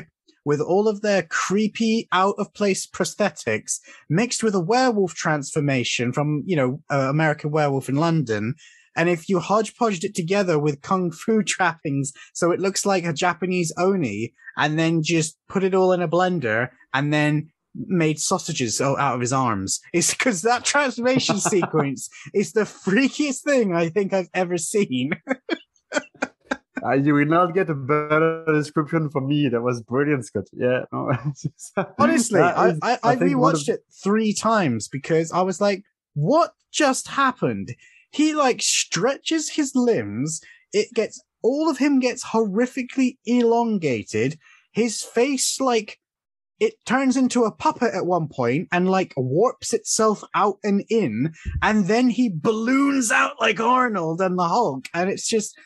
with all of their creepy, out of place prosthetics mixed with a werewolf transformation from, you know, uh, American Werewolf in London. And if you hodgepodged it together with kung fu trappings, so it looks like a Japanese oni, and then just put it all in a blender and then made sausages out of his arms. It's because that transformation sequence is the freakiest thing I think I've ever seen. Uh, you will not get a better description from me. That was brilliant, Scott. Yeah. No, Honestly, I, is, I, I think, one of- rewatched it three times because I was like, what just happened? He like stretches his limbs. It gets all of him gets horrifically elongated. His face like it turns into a puppet at one point and like warps itself out and in, and then he balloons out like Arnold and the Hulk, and it's just.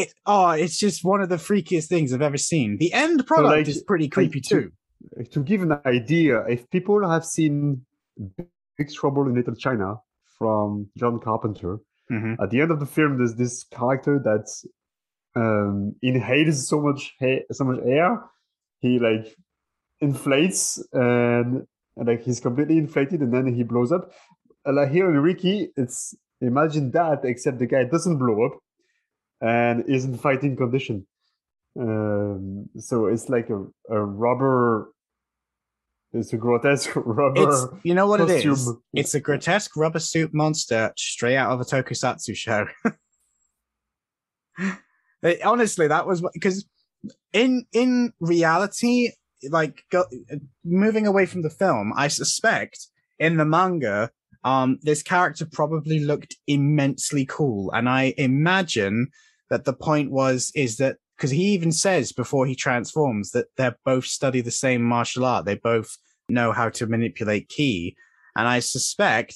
It, oh, it's just one of the freakiest things I've ever seen. The end product like- is pretty creepy to- too. to give an idea, if people have seen Big Trouble in Little China from John Carpenter, Mhm. at the end of the film, there's this character that um, inhales so much ha- so much air, he like inflates and, and like he's completely inflated, and then he blows up. And like here in Ricky, it's imagine that except the guy doesn't blow up and is in fighting condition. Um, so it's like a, a rubber. It's a grotesque rubber. It's you know what it is. It's a grotesque rubber suit monster straight out of a tokusatsu show. It- honestly, that was because in in reality, like go, moving away from the film, I suspect in the manga, um, this character probably looked immensely cool, and I imagine that the point was is that because he even says before he transforms that they both study the same martial art, they both know how to manipulate ki, and I suspect,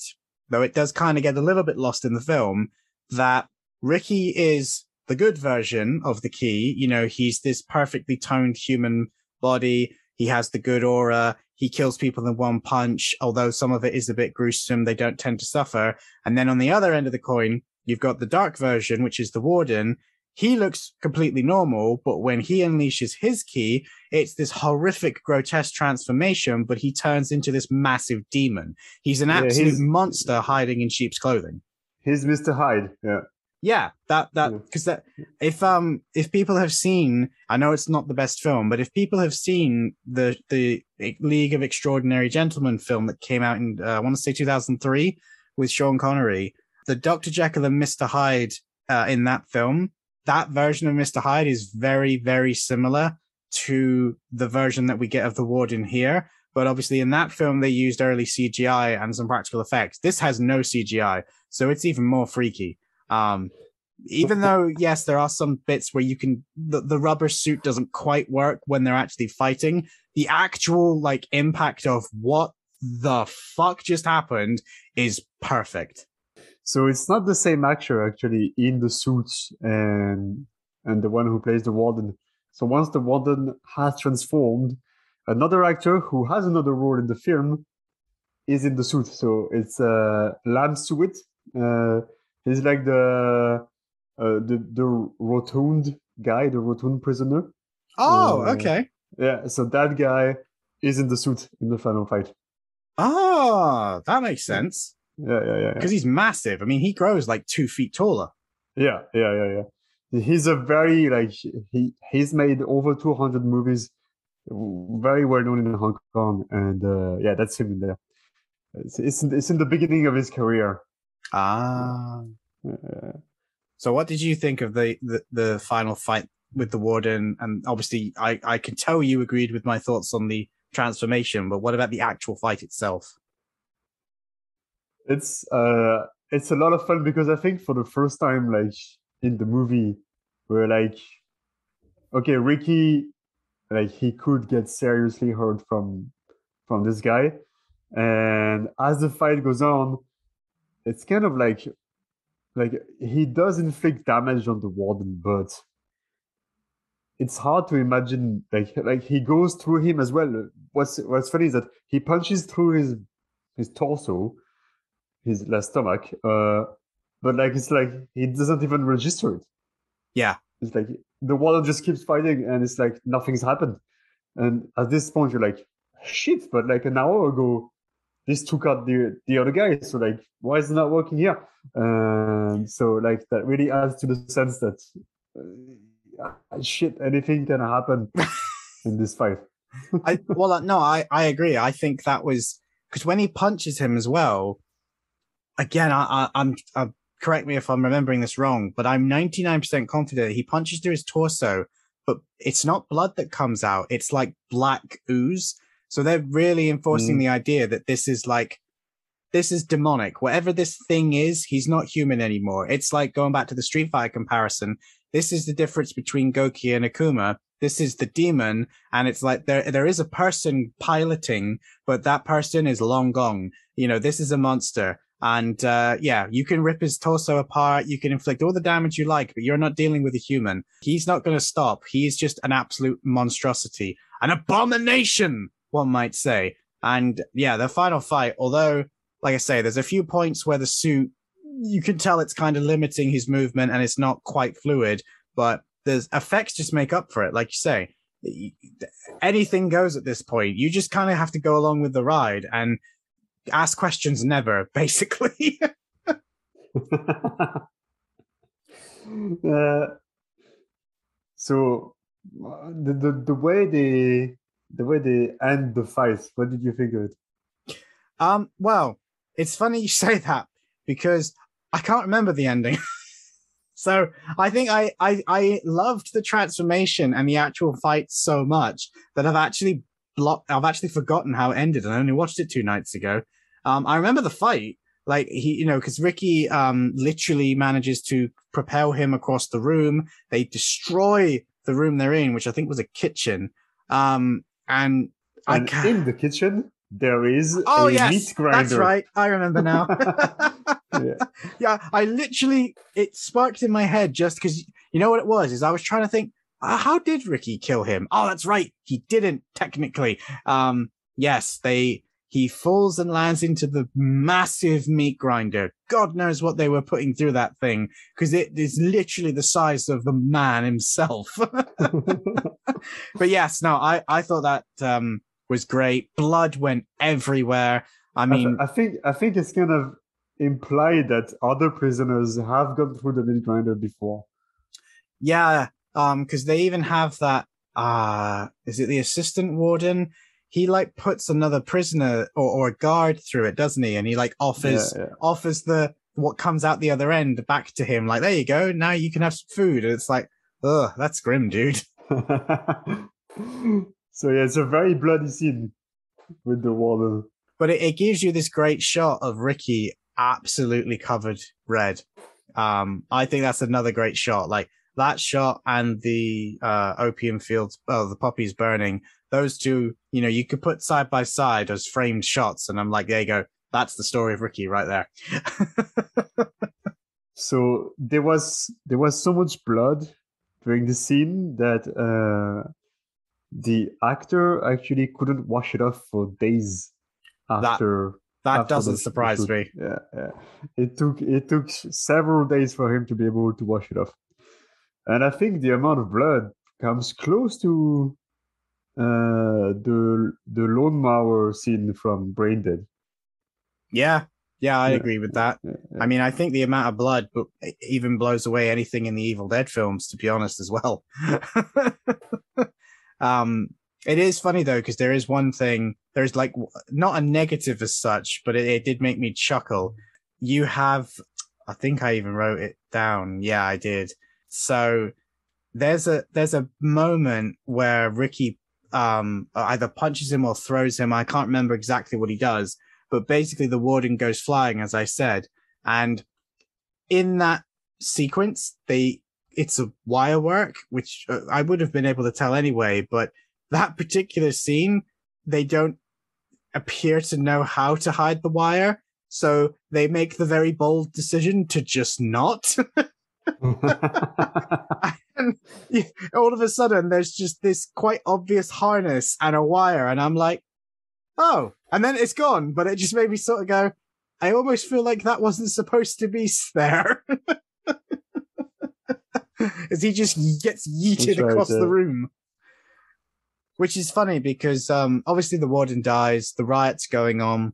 though it does kind of get a little bit lost in the film, that Ricky is the good version of the ki. You know, he's this perfectly toned human body. He has the good aura. He kills people in one punch, although some of it is a bit gruesome. They don't tend to suffer. And then on the other end of the coin, you've got the dark version, which is the warden. He looks completely normal, but when he unleashes his ki, it's this horrific, grotesque transformation, but he turns into this massive demon. He's an Yeah, absolute he's- monster hiding in sheep's clothing. He's Mr. Hyde. Yeah. Yeah, that that because that if um if people have seen, I know it's not the best film, but if people have seen the the League of Extraordinary Gentlemen film that came out in uh, I want to say 2003 with Sean Connery, the Dr. Jekyll and Mr. Hyde uh, in that film, that version of Mr. Hyde is very very similar to the version that we get of the Warden here. But obviously, in that film, they used early CGI and some practical effects. This has no CGI, so it's even more freaky. Um, even though, yes, there are some bits where you can, the, the rubber suit doesn't quite work when they're actually fighting. The actual like impact of what the fuck just happened is perfect. So it's not the same actor actually in the suits and and the one who plays the warden. So once the warden has transformed, another actor who has another role in the film is in the suit. So it's uh, Lance Suet. Uh, he's like the uh, the the rotund guy, the rotund prisoner. Oh, Uh, okay. Yeah, so that guy is in the suit in the final fight. Ah, that makes sense. Yeah, yeah, yeah. yeah. Because he's massive. I mean, he grows like two feet taller. Yeah, yeah, yeah, yeah. He's a very like he he's made over two hundred movies, very well known in Hong Kong, and uh, yeah, that's him in there. It's it's in, it's in the beginning of his career. Ah. Uh, So, what did you think of the, the, the final fight with the warden? And obviously, I, I can tell you agreed with my thoughts on the transformation, but what about the actual fight itself? It's uh it's a lot of fun because I think for the first time, like in the movie, we're like, okay, Ricky, like he could get seriously hurt from from this guy, and as the fight goes on, it's kind of like like he does inflict damage on the warden, but it's hard to imagine like like he goes through him as well. What's what's funny is that he punches through his his torso, his left stomach, uh, but like it's like he doesn't even register it. Yeah. It's like the warden just keeps fighting and it's like nothing's happened. And at this point you're like, shit, but like an hour ago, this took out the the other guy. So like why is it not working here? And so like that really adds to the sense that uh, shit, anything can happen in this fight. I well, uh, no, I I agree. I think that was because when he punches him as well. Again, I, I I'm uh, correct me if I'm remembering this wrong, but I'm 99% confident he punches through his torso, but it's not blood that comes out. It's like black ooze. So they're really enforcing Mm. the idea that this is like this is demonic. Whatever this thing is, he's not human anymore. It's like going back to the Street Fighter comparison. This is the difference between Goki and Akuma. This is the demon, and it's like there there is a person piloting, but that person is long gone. You know, this is a monster. And uh, yeah, you can rip his torso apart, you can inflict all the damage you like, but you're not dealing with a human. He's not going to stop. He's just an absolute monstrosity, an abomination, one might say. And yeah, the final fight, although, like I say, there's a few points where the suit, you can tell it's kind of limiting his movement and it's not quite fluid, but there's effects just make up for it. Like you say, anything goes at this point. You just kind of have to go along with the ride and ask questions never, basically. uh, so the, the the way they the way they end the fight, what did you think of it? um, well, it's funny you say that because I can't remember the ending. so I think I, I I loved the transformation and the actual fight so much that I've actually blocked I've actually forgotten how it ended and I only watched it two nights ago. Um, I remember the fight, like he, you know, because Ricky um literally manages to propel him across the room. They destroy the room they're in, which I think was a kitchen. Um, and I And can't. in the kitchen there is Oh a yes, meat grinder. that's right. I remember now. Yeah. yeah, I literally it sparked in my head just because you know what it was is I was trying to think how did Ricky kill him? Oh, that's right, he didn't technically. Um, yes, they he falls and lands into the massive meat grinder. God knows what they were putting through that thing because it is literally the size of the man himself. but yes, no, I I thought that um was great. Blood went everywhere. I mean, I think I think it's kind of implied that other prisoners have gone through the meat grinder before. Yeah, um, because they even have that. Uh is it the assistant warden? He like puts another prisoner or, or a guard through it, doesn't he? And he like offers Yeah, offers the what comes out the other end back to him. Like, there you go. Now you can have some food. And it's like, ugh, that's grim, dude. so yeah, it's a very bloody scene with the warden. But it, it gives you this great shot of Ricky absolutely covered red. Um, I think that's another great shot. Like that shot and the uh, opium fields, oh, the poppies burning. Those two, you know, you could put side by side as framed shots, and I'm like, there you go. That's the story of Ricky right there. So there was there was so much blood during the scene that uh, the actor actually couldn't wash it off for days after. that after doesn't surprise shoot. me. Yeah, yeah. It took it took several days for him to be able to wash it off, and I think the amount of blood comes close to uh, the the lawnmower scene from Brain Dead. Yeah, yeah, I Yeah. agree with that. Yeah, I mean, I think the amount of blood but even blows away anything in the Evil Dead films, to be honest, as well. um, it is funny though, because there is one thing. There's like not a negative as such, but it, it did make me chuckle. You have, I think I even wrote it down. Yeah, I did. So there's a there's a moment where Ricky um either punches him or throws him. I can't remember exactly what he does, but basically the warden goes flying, as I said, and in that sequence, they it's a wire work, which uh, I would have been able to tell anyway, but that particular scene, they don't appear to know how to hide the wire. So they make the very bold decision to just not. and all of a sudden, there's just this quite obvious harness and a wire. And I'm like, oh, and then it's gone. But it just made me sort of go, I almost feel like that wasn't supposed to be there. As he just gets yeeted across yeah. the room. Which is funny because um, obviously the warden dies, the riot's going on.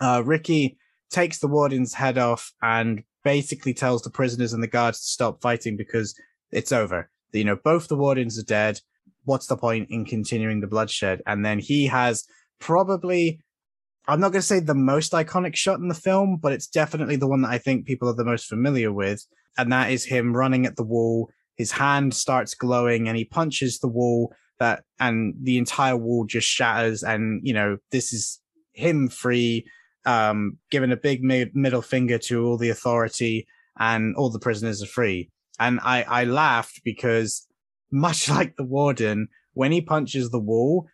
Uh, Ricky takes the warden's head off and basically tells the prisoners and the guards to stop fighting because it's over. You know, both the wardens are dead. What's the point in continuing the bloodshed? And then he has probably, I'm not going to say the most iconic shot in the film, but it's definitely the one that I think people are the most familiar with. And that is him running at the wall. His hand starts glowing and he punches the wall that, and the entire wall just shatters. And, you know, this is him free, um, giving a big mi- middle finger to all the authority and all the prisoners are free. And I, I laughed because much like the warden, when he punches the wall,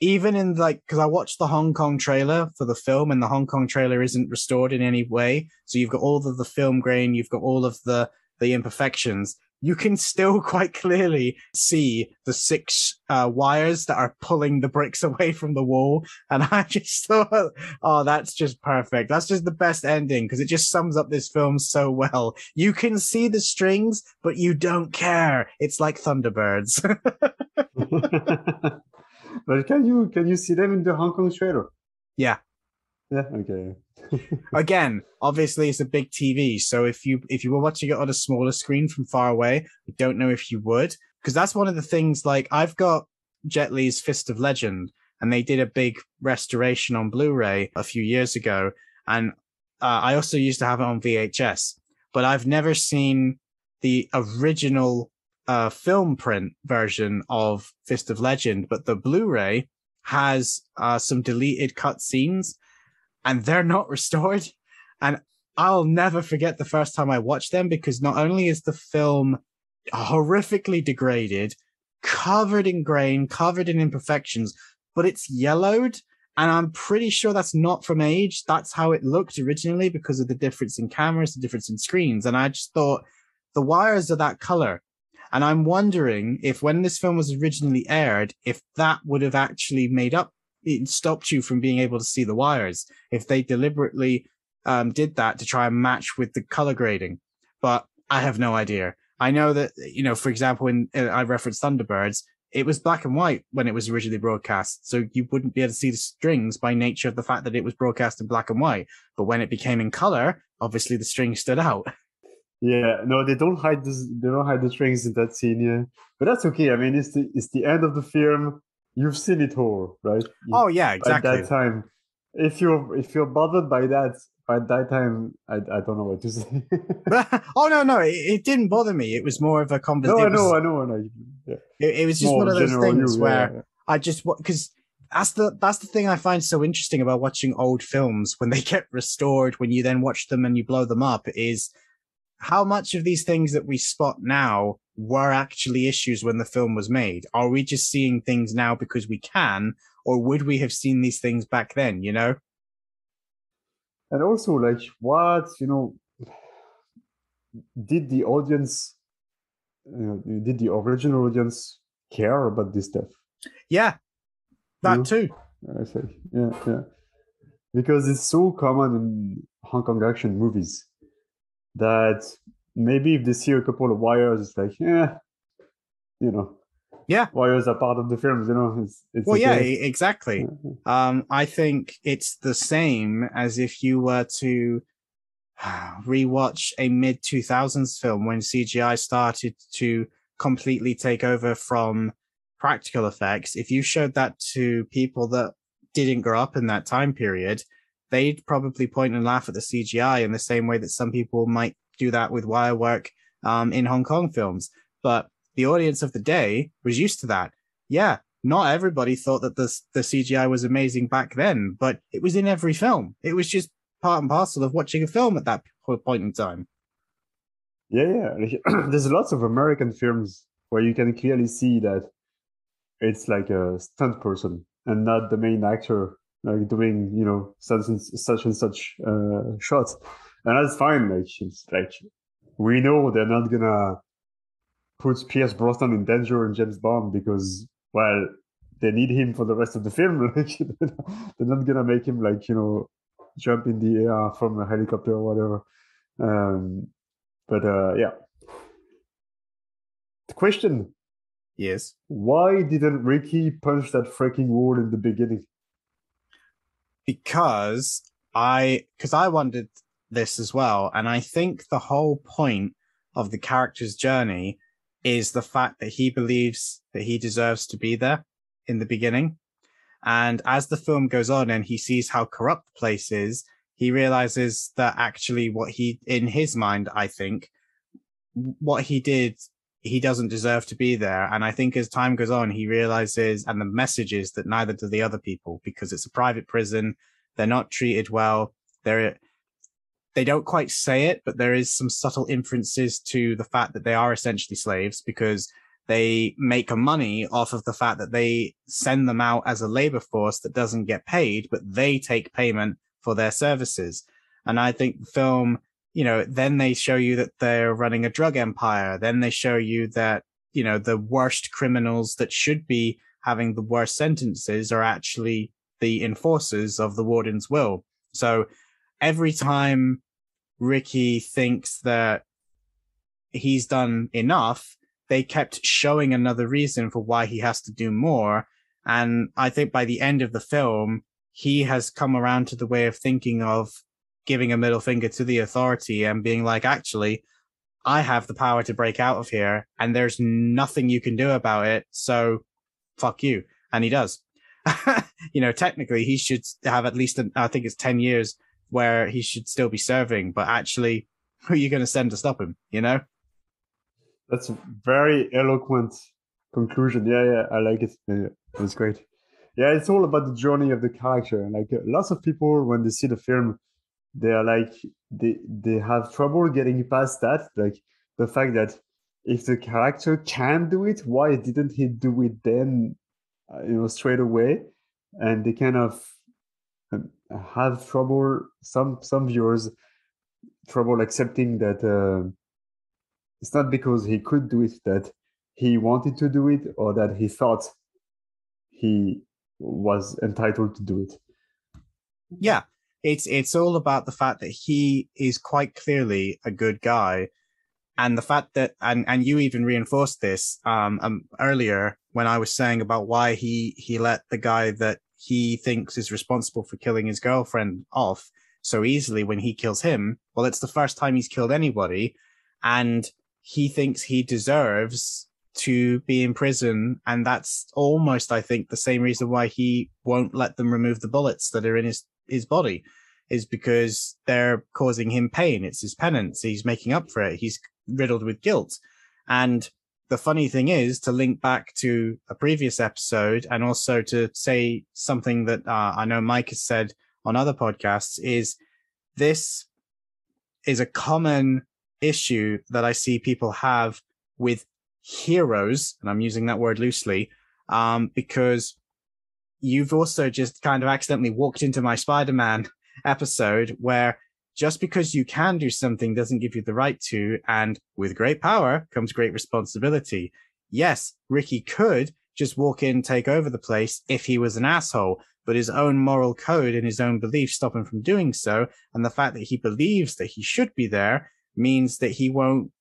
even in like, cause I watched the Hong Kong trailer for the film and the Hong Kong trailer isn't restored in any way. So you've got all of the film grain, you've got all of the, the imperfections. You can still quite clearly see the six uh, wires that are pulling the bricks away from the wall. And I just thought, oh, that's just perfect. That's just the best ending because it just sums up this film so well. You can see the strings, but you don't care. It's like Thunderbirds. but can you can you see them in the Hong Kong trailer? Yeah. Yeah. Okay. Again, obviously it's a big TV, so if you if you were watching it on a smaller screen from far away, I don't know if you would, because that's one of the things. Like I've got Jet Li's Fist of Legend, and they did a big restoration on Blu-ray a few years ago, and uh, I also used to have it on VHS, but I've never seen the original uh, film print version of Fist of Legend, but the Blu-ray has uh, some deleted cut scenes and they're not restored. And I'll never forget the first time I watched them because not only is the film horrifically degraded, covered in grain, covered in imperfections, but it's yellowed. And I'm pretty sure that's not from age. That's how it looked originally because of the difference in cameras, the difference in screens. And I just thought the wires are that color. And I'm wondering if when this film was originally aired, if that would have actually made up, it stopped you from being able to see the wires. If they deliberately um, did that to try and match with the color grading. But I have no idea. I know that, you know, for example, when uh, I referenced Thunderbirds, it was black and white when it was originally broadcast. So you wouldn't be able to see the strings by nature of the fact that it was broadcast in black and white. But when it became in color, obviously the strings stood out. Yeah, no, they don't hide this. They don't hide the strings in that scene. Yeah, but that's okay. I mean, it's the it's the end of the film. You've seen it all, right? You- Oh yeah, exactly. At that time, if you're if you're bothered by that by that time, I I don't know what to say. oh no, no, it, it didn't bother me. It was more of a no, conversation. I know, I know, I know. Yeah. It, it was just More one of those things you, where yeah, I just because that's the that's the thing I find so interesting about watching old films when they get restored. When you then watch them and you blow them up, is how much of these things that we spot now were actually issues when the film was made. Are we just seeing things now because we can, or would we have seen these things back then? You know? and also like what you know did the audience you know, did the original audience care about this stuff Yeah, that Yeah. too. i say yeah yeah because it's so common in hong kong action movies that maybe if they see a couple of wires it's like yeah you know Yeah. wires are part of the films. You know, it's, it's Well, yeah, exactly. Um, I think it's the same as if you were to rewatch a mid 2000s film when CGI started to completely take over from practical effects. If you showed that to people that didn't grow up in that time period, they'd probably point and laugh at the CGI in the same way that some people might do that with wire work um, in Hong Kong films. But the audience of the day was used to that. Yeah, not everybody thought that the the CGI was amazing back then, but it was in every film. It was just part and parcel of watching a film at that point in time. Yeah, yeah. There's lots of American films where you can clearly see that it's like a stunt person and not the main actor, like doing you know such and such and such uh, shots, and that's fine. Like it's like we know they're not gonna put Pierce Brosnan in danger in James Bond because well they need him for the rest of the film. Like they're not gonna make him like you know jump in the air from a helicopter or whatever. Um, but uh, yeah. The question: Yes. Why didn't Ricky punch that freaking wall in the beginning? because I because I wondered this as well, and I think the whole point of the character's journey is the fact that he believes that he deserves to be there in the beginning. And as the film goes on and he sees how corrupt the place is, he realizes that actually what he, in his mind, I think, what he did, he doesn't deserve to be there. And I think as time goes on, he realizes, and the message is that neither do the other people because it's a private prison. They're not treated well. They're, they don't quite say it, but there is some subtle inferences to the fact that they are essentially slaves because they make money off of the fact that they send them out as a labor force that doesn't get paid, but they take payment for their services. And I think the film, you know, then they show you that they're running a drug empire. Then they show you that, you know, the worst criminals that should be having the worst sentences are actually the enforcers of the warden's will. So every time Ricky thinks that he's done enough, they kept showing another reason for why he has to do more. And I think by the end of the film, he has come around to the way of thinking of giving a middle finger to the authority and being like, actually, I have the power to break out of here and there's nothing you can do about it. So fuck you. And he does. you know, technically he should have at least, I think it's 10 years where he should still be serving, but actually who are you going to send to stop him? You know? That's a very eloquent conclusion. Yeah, yeah, I like it. Yeah, that's great. Yeah, it's all about the journey of the character. Like uh, lots of people, when they see the film, they are like they they have trouble getting past that. Like the fact that if the character can do it, why didn't he do it then? Uh, you know, straight away. And they kind of have trouble. Some some viewers trouble accepting that. Uh, it's not because he could do it that he wanted to do it or that he thought he was entitled to do it. Yeah. It's it's all about the fact that he is quite clearly a good guy. And the fact that and, and you even reinforced this um, um earlier when I was saying about why he he let the guy that he thinks is responsible for killing his girlfriend off so easily when he kills him. Well, it's the first time he's killed anybody. And he thinks he deserves to be in prison. And that's almost, I think, the same reason why he won't let them remove the bullets that are in his, his body is because they're causing him pain. It's his penance. He's making up for it. He's riddled with guilt. And the funny thing is to link back to a previous episode and also to say something that uh, I know Mike has said on other podcasts is this is a common issue that I see people have with heroes, and I'm using that word loosely, um, because you've also just kind of accidentally walked into my Spider-Man episode where just because you can do something doesn't give you the right to, and with great power comes great responsibility. Yes, Ricky could just walk in, take over the place if he was an asshole, but his own moral code and his own beliefs stop him from doing so. And the fact that he believes that he should be there means that he won't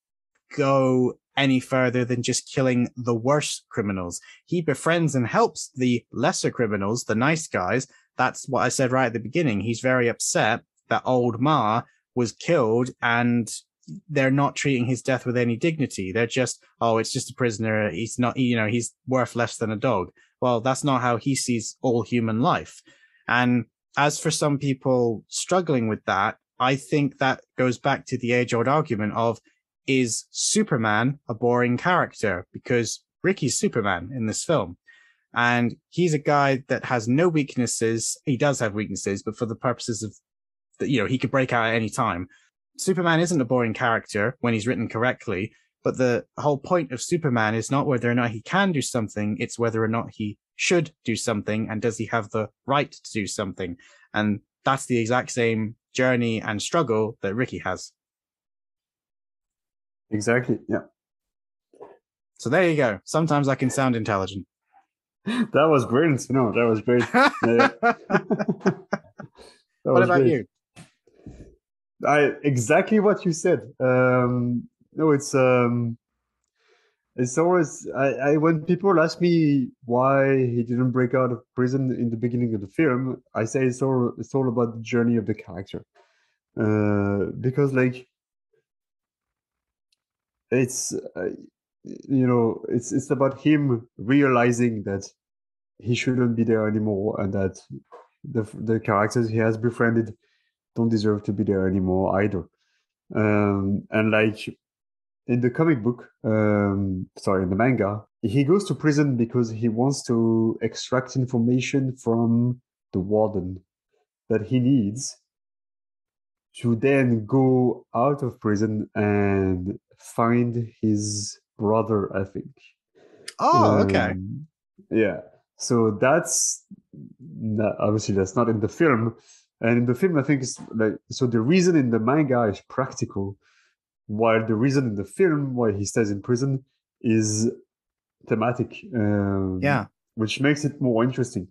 go any further than just killing the worst criminals. He befriends and helps the lesser criminals, the nice guys. That's what I said right at the beginning. He's very upset that old Ma was killed and they're not treating his death with any dignity. They're just, oh, it's just a prisoner. He's not, you know, he's worth less than a dog. Well, that's not how he sees all human life. And as for some people struggling with that, I think that goes back to the age old argument of is Superman a boring character? Because Ricky's Superman in this film. And he's a guy that has no weaknesses. He does have weaknesses, but for the purposes of, you know, he could break out at any time. Superman isn't a boring character when he's written correctly, but the whole point of Superman is not whether or not he can do something, it's whether or not he should do something and does he have the right to do something. And that's the exact same journey and struggle that Ricky has. Exactly. Yeah. So there you go. Sometimes I can sound intelligent. That was brilliant. No, that was great. Yeah. That what was about great. you? I exactly what you said. Um, no, it's um, it's always I, I when people ask me why he didn't break out of prison in the beginning of the film, I say it's all it's all about the journey of the character, uh, because like it's uh, you know it's it's about him realizing that he shouldn't be there anymore and that the the characters he has befriended don't deserve to be there anymore either. Um, and like in the comic book, um, sorry, in the manga, he goes to prison because he wants to extract information from the warden that he needs to then go out of prison and find his brother, I think. Oh, okay. Um, yeah. So that's obviously that's not in the film, and in the film I think it's like so the reason in the manga is practical, while the reason in the film why he stays in prison is thematic. Um, Yeah. which makes it more interesting.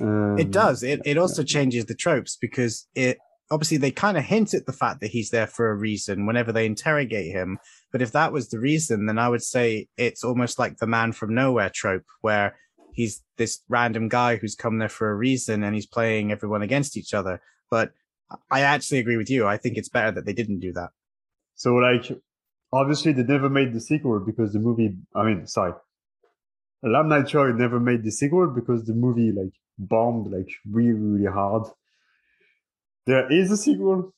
Um, It does. It it also changes the tropes because it obviously they kind of hint at the fact that he's there for a reason whenever they interrogate him. But if that was the reason, then I would say it's almost like the man from nowhere trope where he's this random guy who's come there for a reason and he's playing everyone against each other. But I actually agree with you. I think it's better that they didn't do that. So like obviously they never made the sequel because the movie I mean sorry. Lam Nai-Choi never made the sequel because the movie like bombed like really really hard. There is a sequel.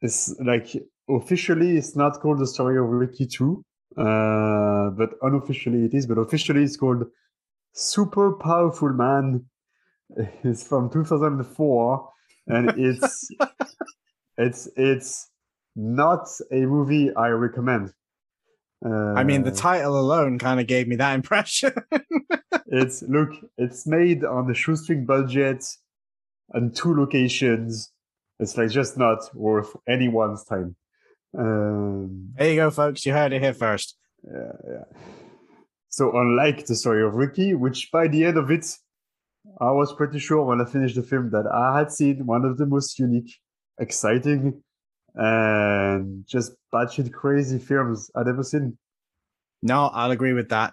It's like officially it's not called the story of Ricky 2. Uh, but unofficially it is, but officially it's called Super Powerful Man. It's from 2004 and it's it's it's not a movie I recommend. Uh, I mean, the title alone kind of gave me that impression. it's look, it's made on the shoestring budget and two locations. It's like just not worth anyone's time. Um, there you go, folks. You heard it here first. yeah, yeah. So unlike the story of Ricky, which by the end of it, I was pretty sure when I finished the film that I had seen one of the most unique, exciting, and just batshit crazy films I'd ever seen. No, I'll agree with that.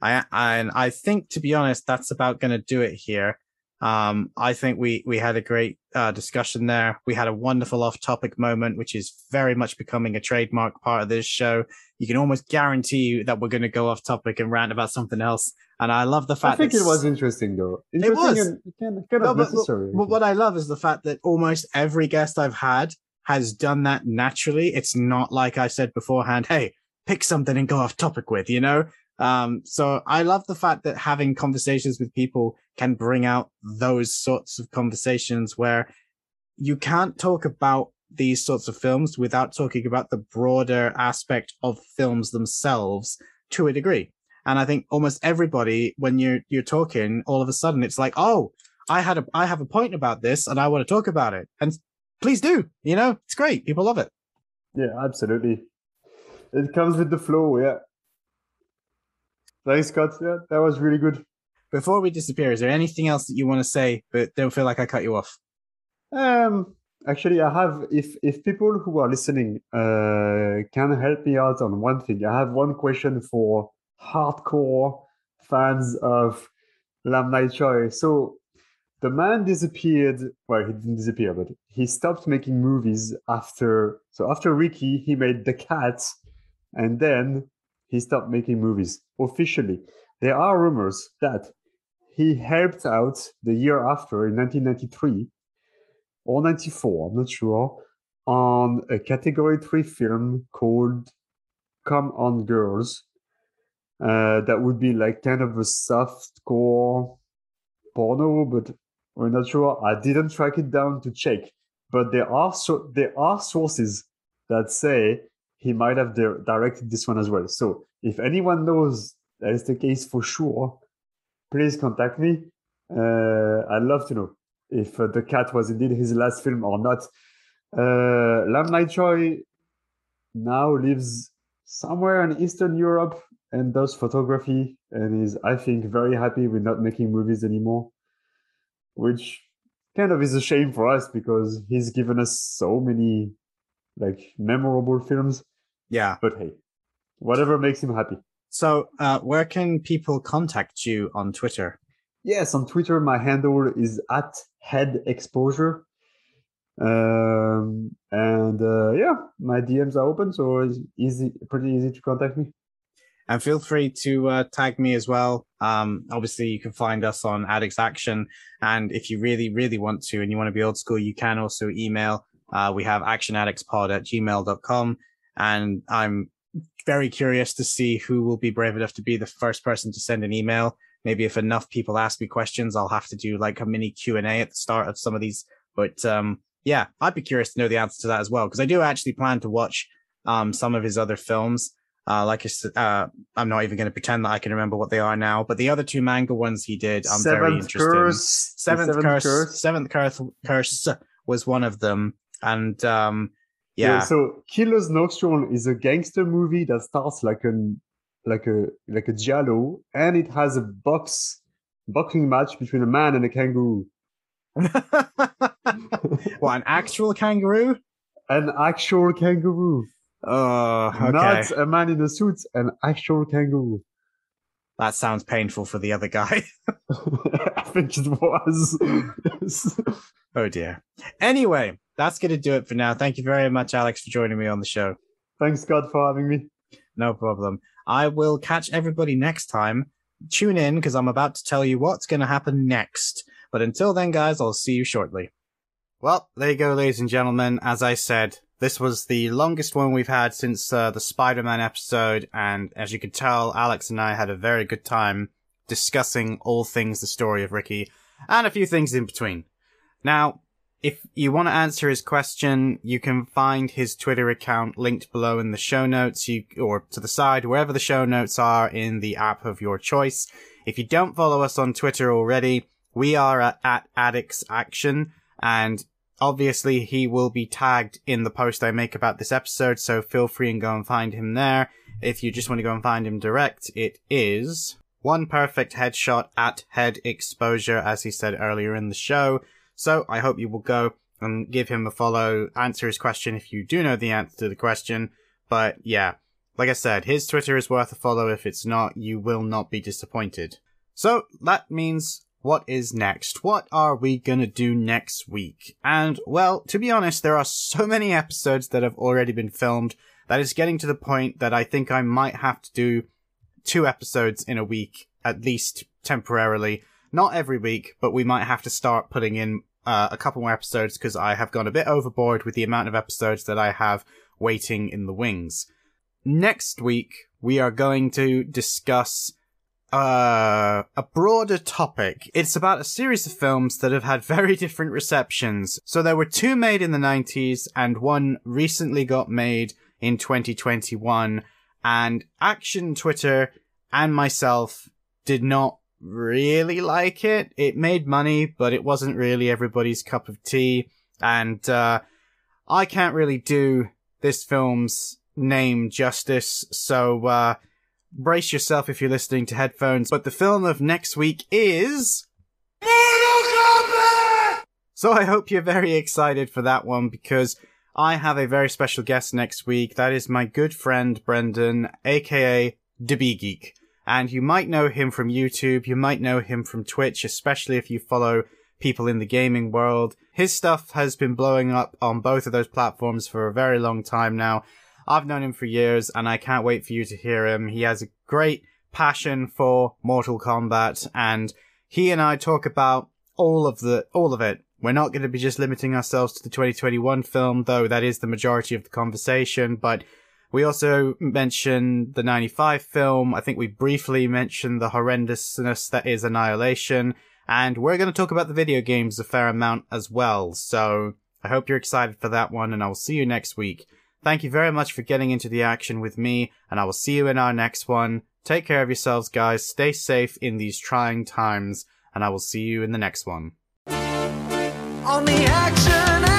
I and I think to be honest, that's about going to do it here. Um, I think we we had a great uh, discussion there. We had a wonderful off-topic moment, which is very much becoming a trademark part of this show. You can almost guarantee that we're going to go off topic and rant about something else. And I love the fact I think that it was interesting though. It was. Interesting kind, No, of but- but- But what I love is the fact that almost every guest I've had has done that naturally. It's not like I said beforehand, hey, pick something and go off topic with, you know? Um, so I love the fact that having conversations with people can bring out those sorts of conversations where you can't talk about these sorts of films without talking about the broader aspect of films themselves to a degree. And I think almost everybody, when you're you're talking, all of a sudden it's like, oh, I had a I have a point about this and I want to talk about it. And please do. You know, it's great. People love it. Yeah, absolutely. It comes with the flow, yeah. Thanks, Scott. Yeah, that was really good. Before we disappear, is there anything else that you want to say but don't feel like I cut you off? Um, actually, I have. If if people who are listening uh, can help me out on one thing, I have one question for hardcore fans of Lam Nai Choi. So the man disappeared. Well, he didn't disappear, but he stopped making movies after. So after Ricky, he made The Cat, and then he stopped making movies officially. There are rumors that he helped out the year after in 1993 or 94, I'm not sure, on a category 3 film called Come On Girls. Uh, that would be like kind of a soft core porno, but we're not sure. I didn't track it down to check, but there are so there are sources that say he might have di- directed this one as well. So if anyone knows that is the case for sure, please contact me. Uh, I'd love to know if uh, the cat was indeed his last film or not. Uh, Lam Nai Choi now lives somewhere in Eastern Europe and does photography and is, I think, very happy with not making movies anymore, which kind of is a shame for us because he's given us so many like memorable films. Yeah. But hey, whatever makes him happy. So, uh, where can people contact you on Twitter? Yes, on Twitter, my handle is at head exposure. Um, and uh, yeah, my DMs are open, so it's easy, pretty easy to contact me. And feel free to uh, tag me as well. Um, obviously, you can find us on Addicts Action. And if you really, really want to and you want to be old school, you can also email. Uh, we have actionaddictspod at gmail.com. And I'm very curious to see who will be brave enough to be the first person to send an email. Maybe if enough people ask me questions, I'll have to do like a mini Q and A at the start of some of these. But um, yeah, I'd be curious to know the answer to that as well because I do actually plan to watch um, some of his other films. Uh, like I said, uh, I'm not even going to pretend that I can remember what they are now. But the other two manga ones he did, I'm very interested. in. Curse. Seventh, Seventh curse, Curse. Seventh curse, curse was one of them, and um, yeah, So Killer's Nocturne is a gangster movie that starts like an like a like a giallo, and it has a box boxing match between a man and a kangaroo. what an actual kangaroo? An actual kangaroo. Oh, okay. Not a man in a suit, an actual kangaroo. That sounds painful for the other guy. I think it was. Oh dear. Anyway, that's going to do it for now. Thank you very much, Alex, for joining me on the show. Thanks Scott for having me. No problem. I will catch everybody next time. Tune in because I'm about to tell you what's going to happen next. But until then, guys, I'll see you shortly. Well, there you go, ladies and gentlemen. As I said, this was the longest one we've had since uh, the Spider-Man episode, and as you can tell, Alex and I had a very good time discussing all things the story of Ricky, and a few things in between. Now, if you want to answer his question, you can find his Twitter account linked below in the show notes, you, or to the side, wherever the show notes are in the app of your choice. If you don't follow us on Twitter already, we are at, at Addicts Action, and obviously he will be tagged in the post I make about this episode, so feel free and go and find him there. If you just want to go and find him direct, it is one perfect headshot at head exposure, as he said earlier in the show. So I hope you will go and give him a follow, answer his question if you do know the answer to the question. But yeah, like I said, his Twitter is worth a follow. If it's not, you will not be disappointed. So that means what is next? What are we gonna do next week? And well, to be honest, there are so many episodes that have already been filmed that it's getting to the point that I think I might have to do two episodes in a week, at least temporarily. Not every week, but we might have to start putting in uh, a couple more episodes because I have gone a bit overboard with the amount of episodes that I have waiting in the wings. Next week, we are going to discuss uh, a broader topic. It's about a series of films that have had very different receptions. So there were two made in the 90s and one recently got made in 2021 and Action Twitter and myself did not really like it. It made money, but it wasn't really everybody's cup of tea. And, uh, I can't really do this film's name justice. So, uh, brace yourself if you're listening to headphones. But the film of next week is So I hope you're very excited for that one because I have a very special guest next week. That is my good friend Brendan, aka Debee Geek. And you might know him from YouTube, you might know him from Twitch, especially if you follow people in the gaming world. His stuff has been blowing up on both of those platforms for a very long time now. I've known him for years and I can't wait for you to hear him. He has a great passion for Mortal Kombat and he and I talk about all of the, all of it. We're not going to be just limiting ourselves to the 2021 film, though that is the majority of the conversation, but we also mentioned the 95 film. I think we briefly mentioned the horrendousness that is Annihilation. And we're going to talk about the video games a fair amount as well. So I hope you're excited for that one and I will see you next week. Thank you very much for getting into the action with me and I will see you in our next one. Take care of yourselves, guys. Stay safe in these trying times and I will see you in the next one. On the action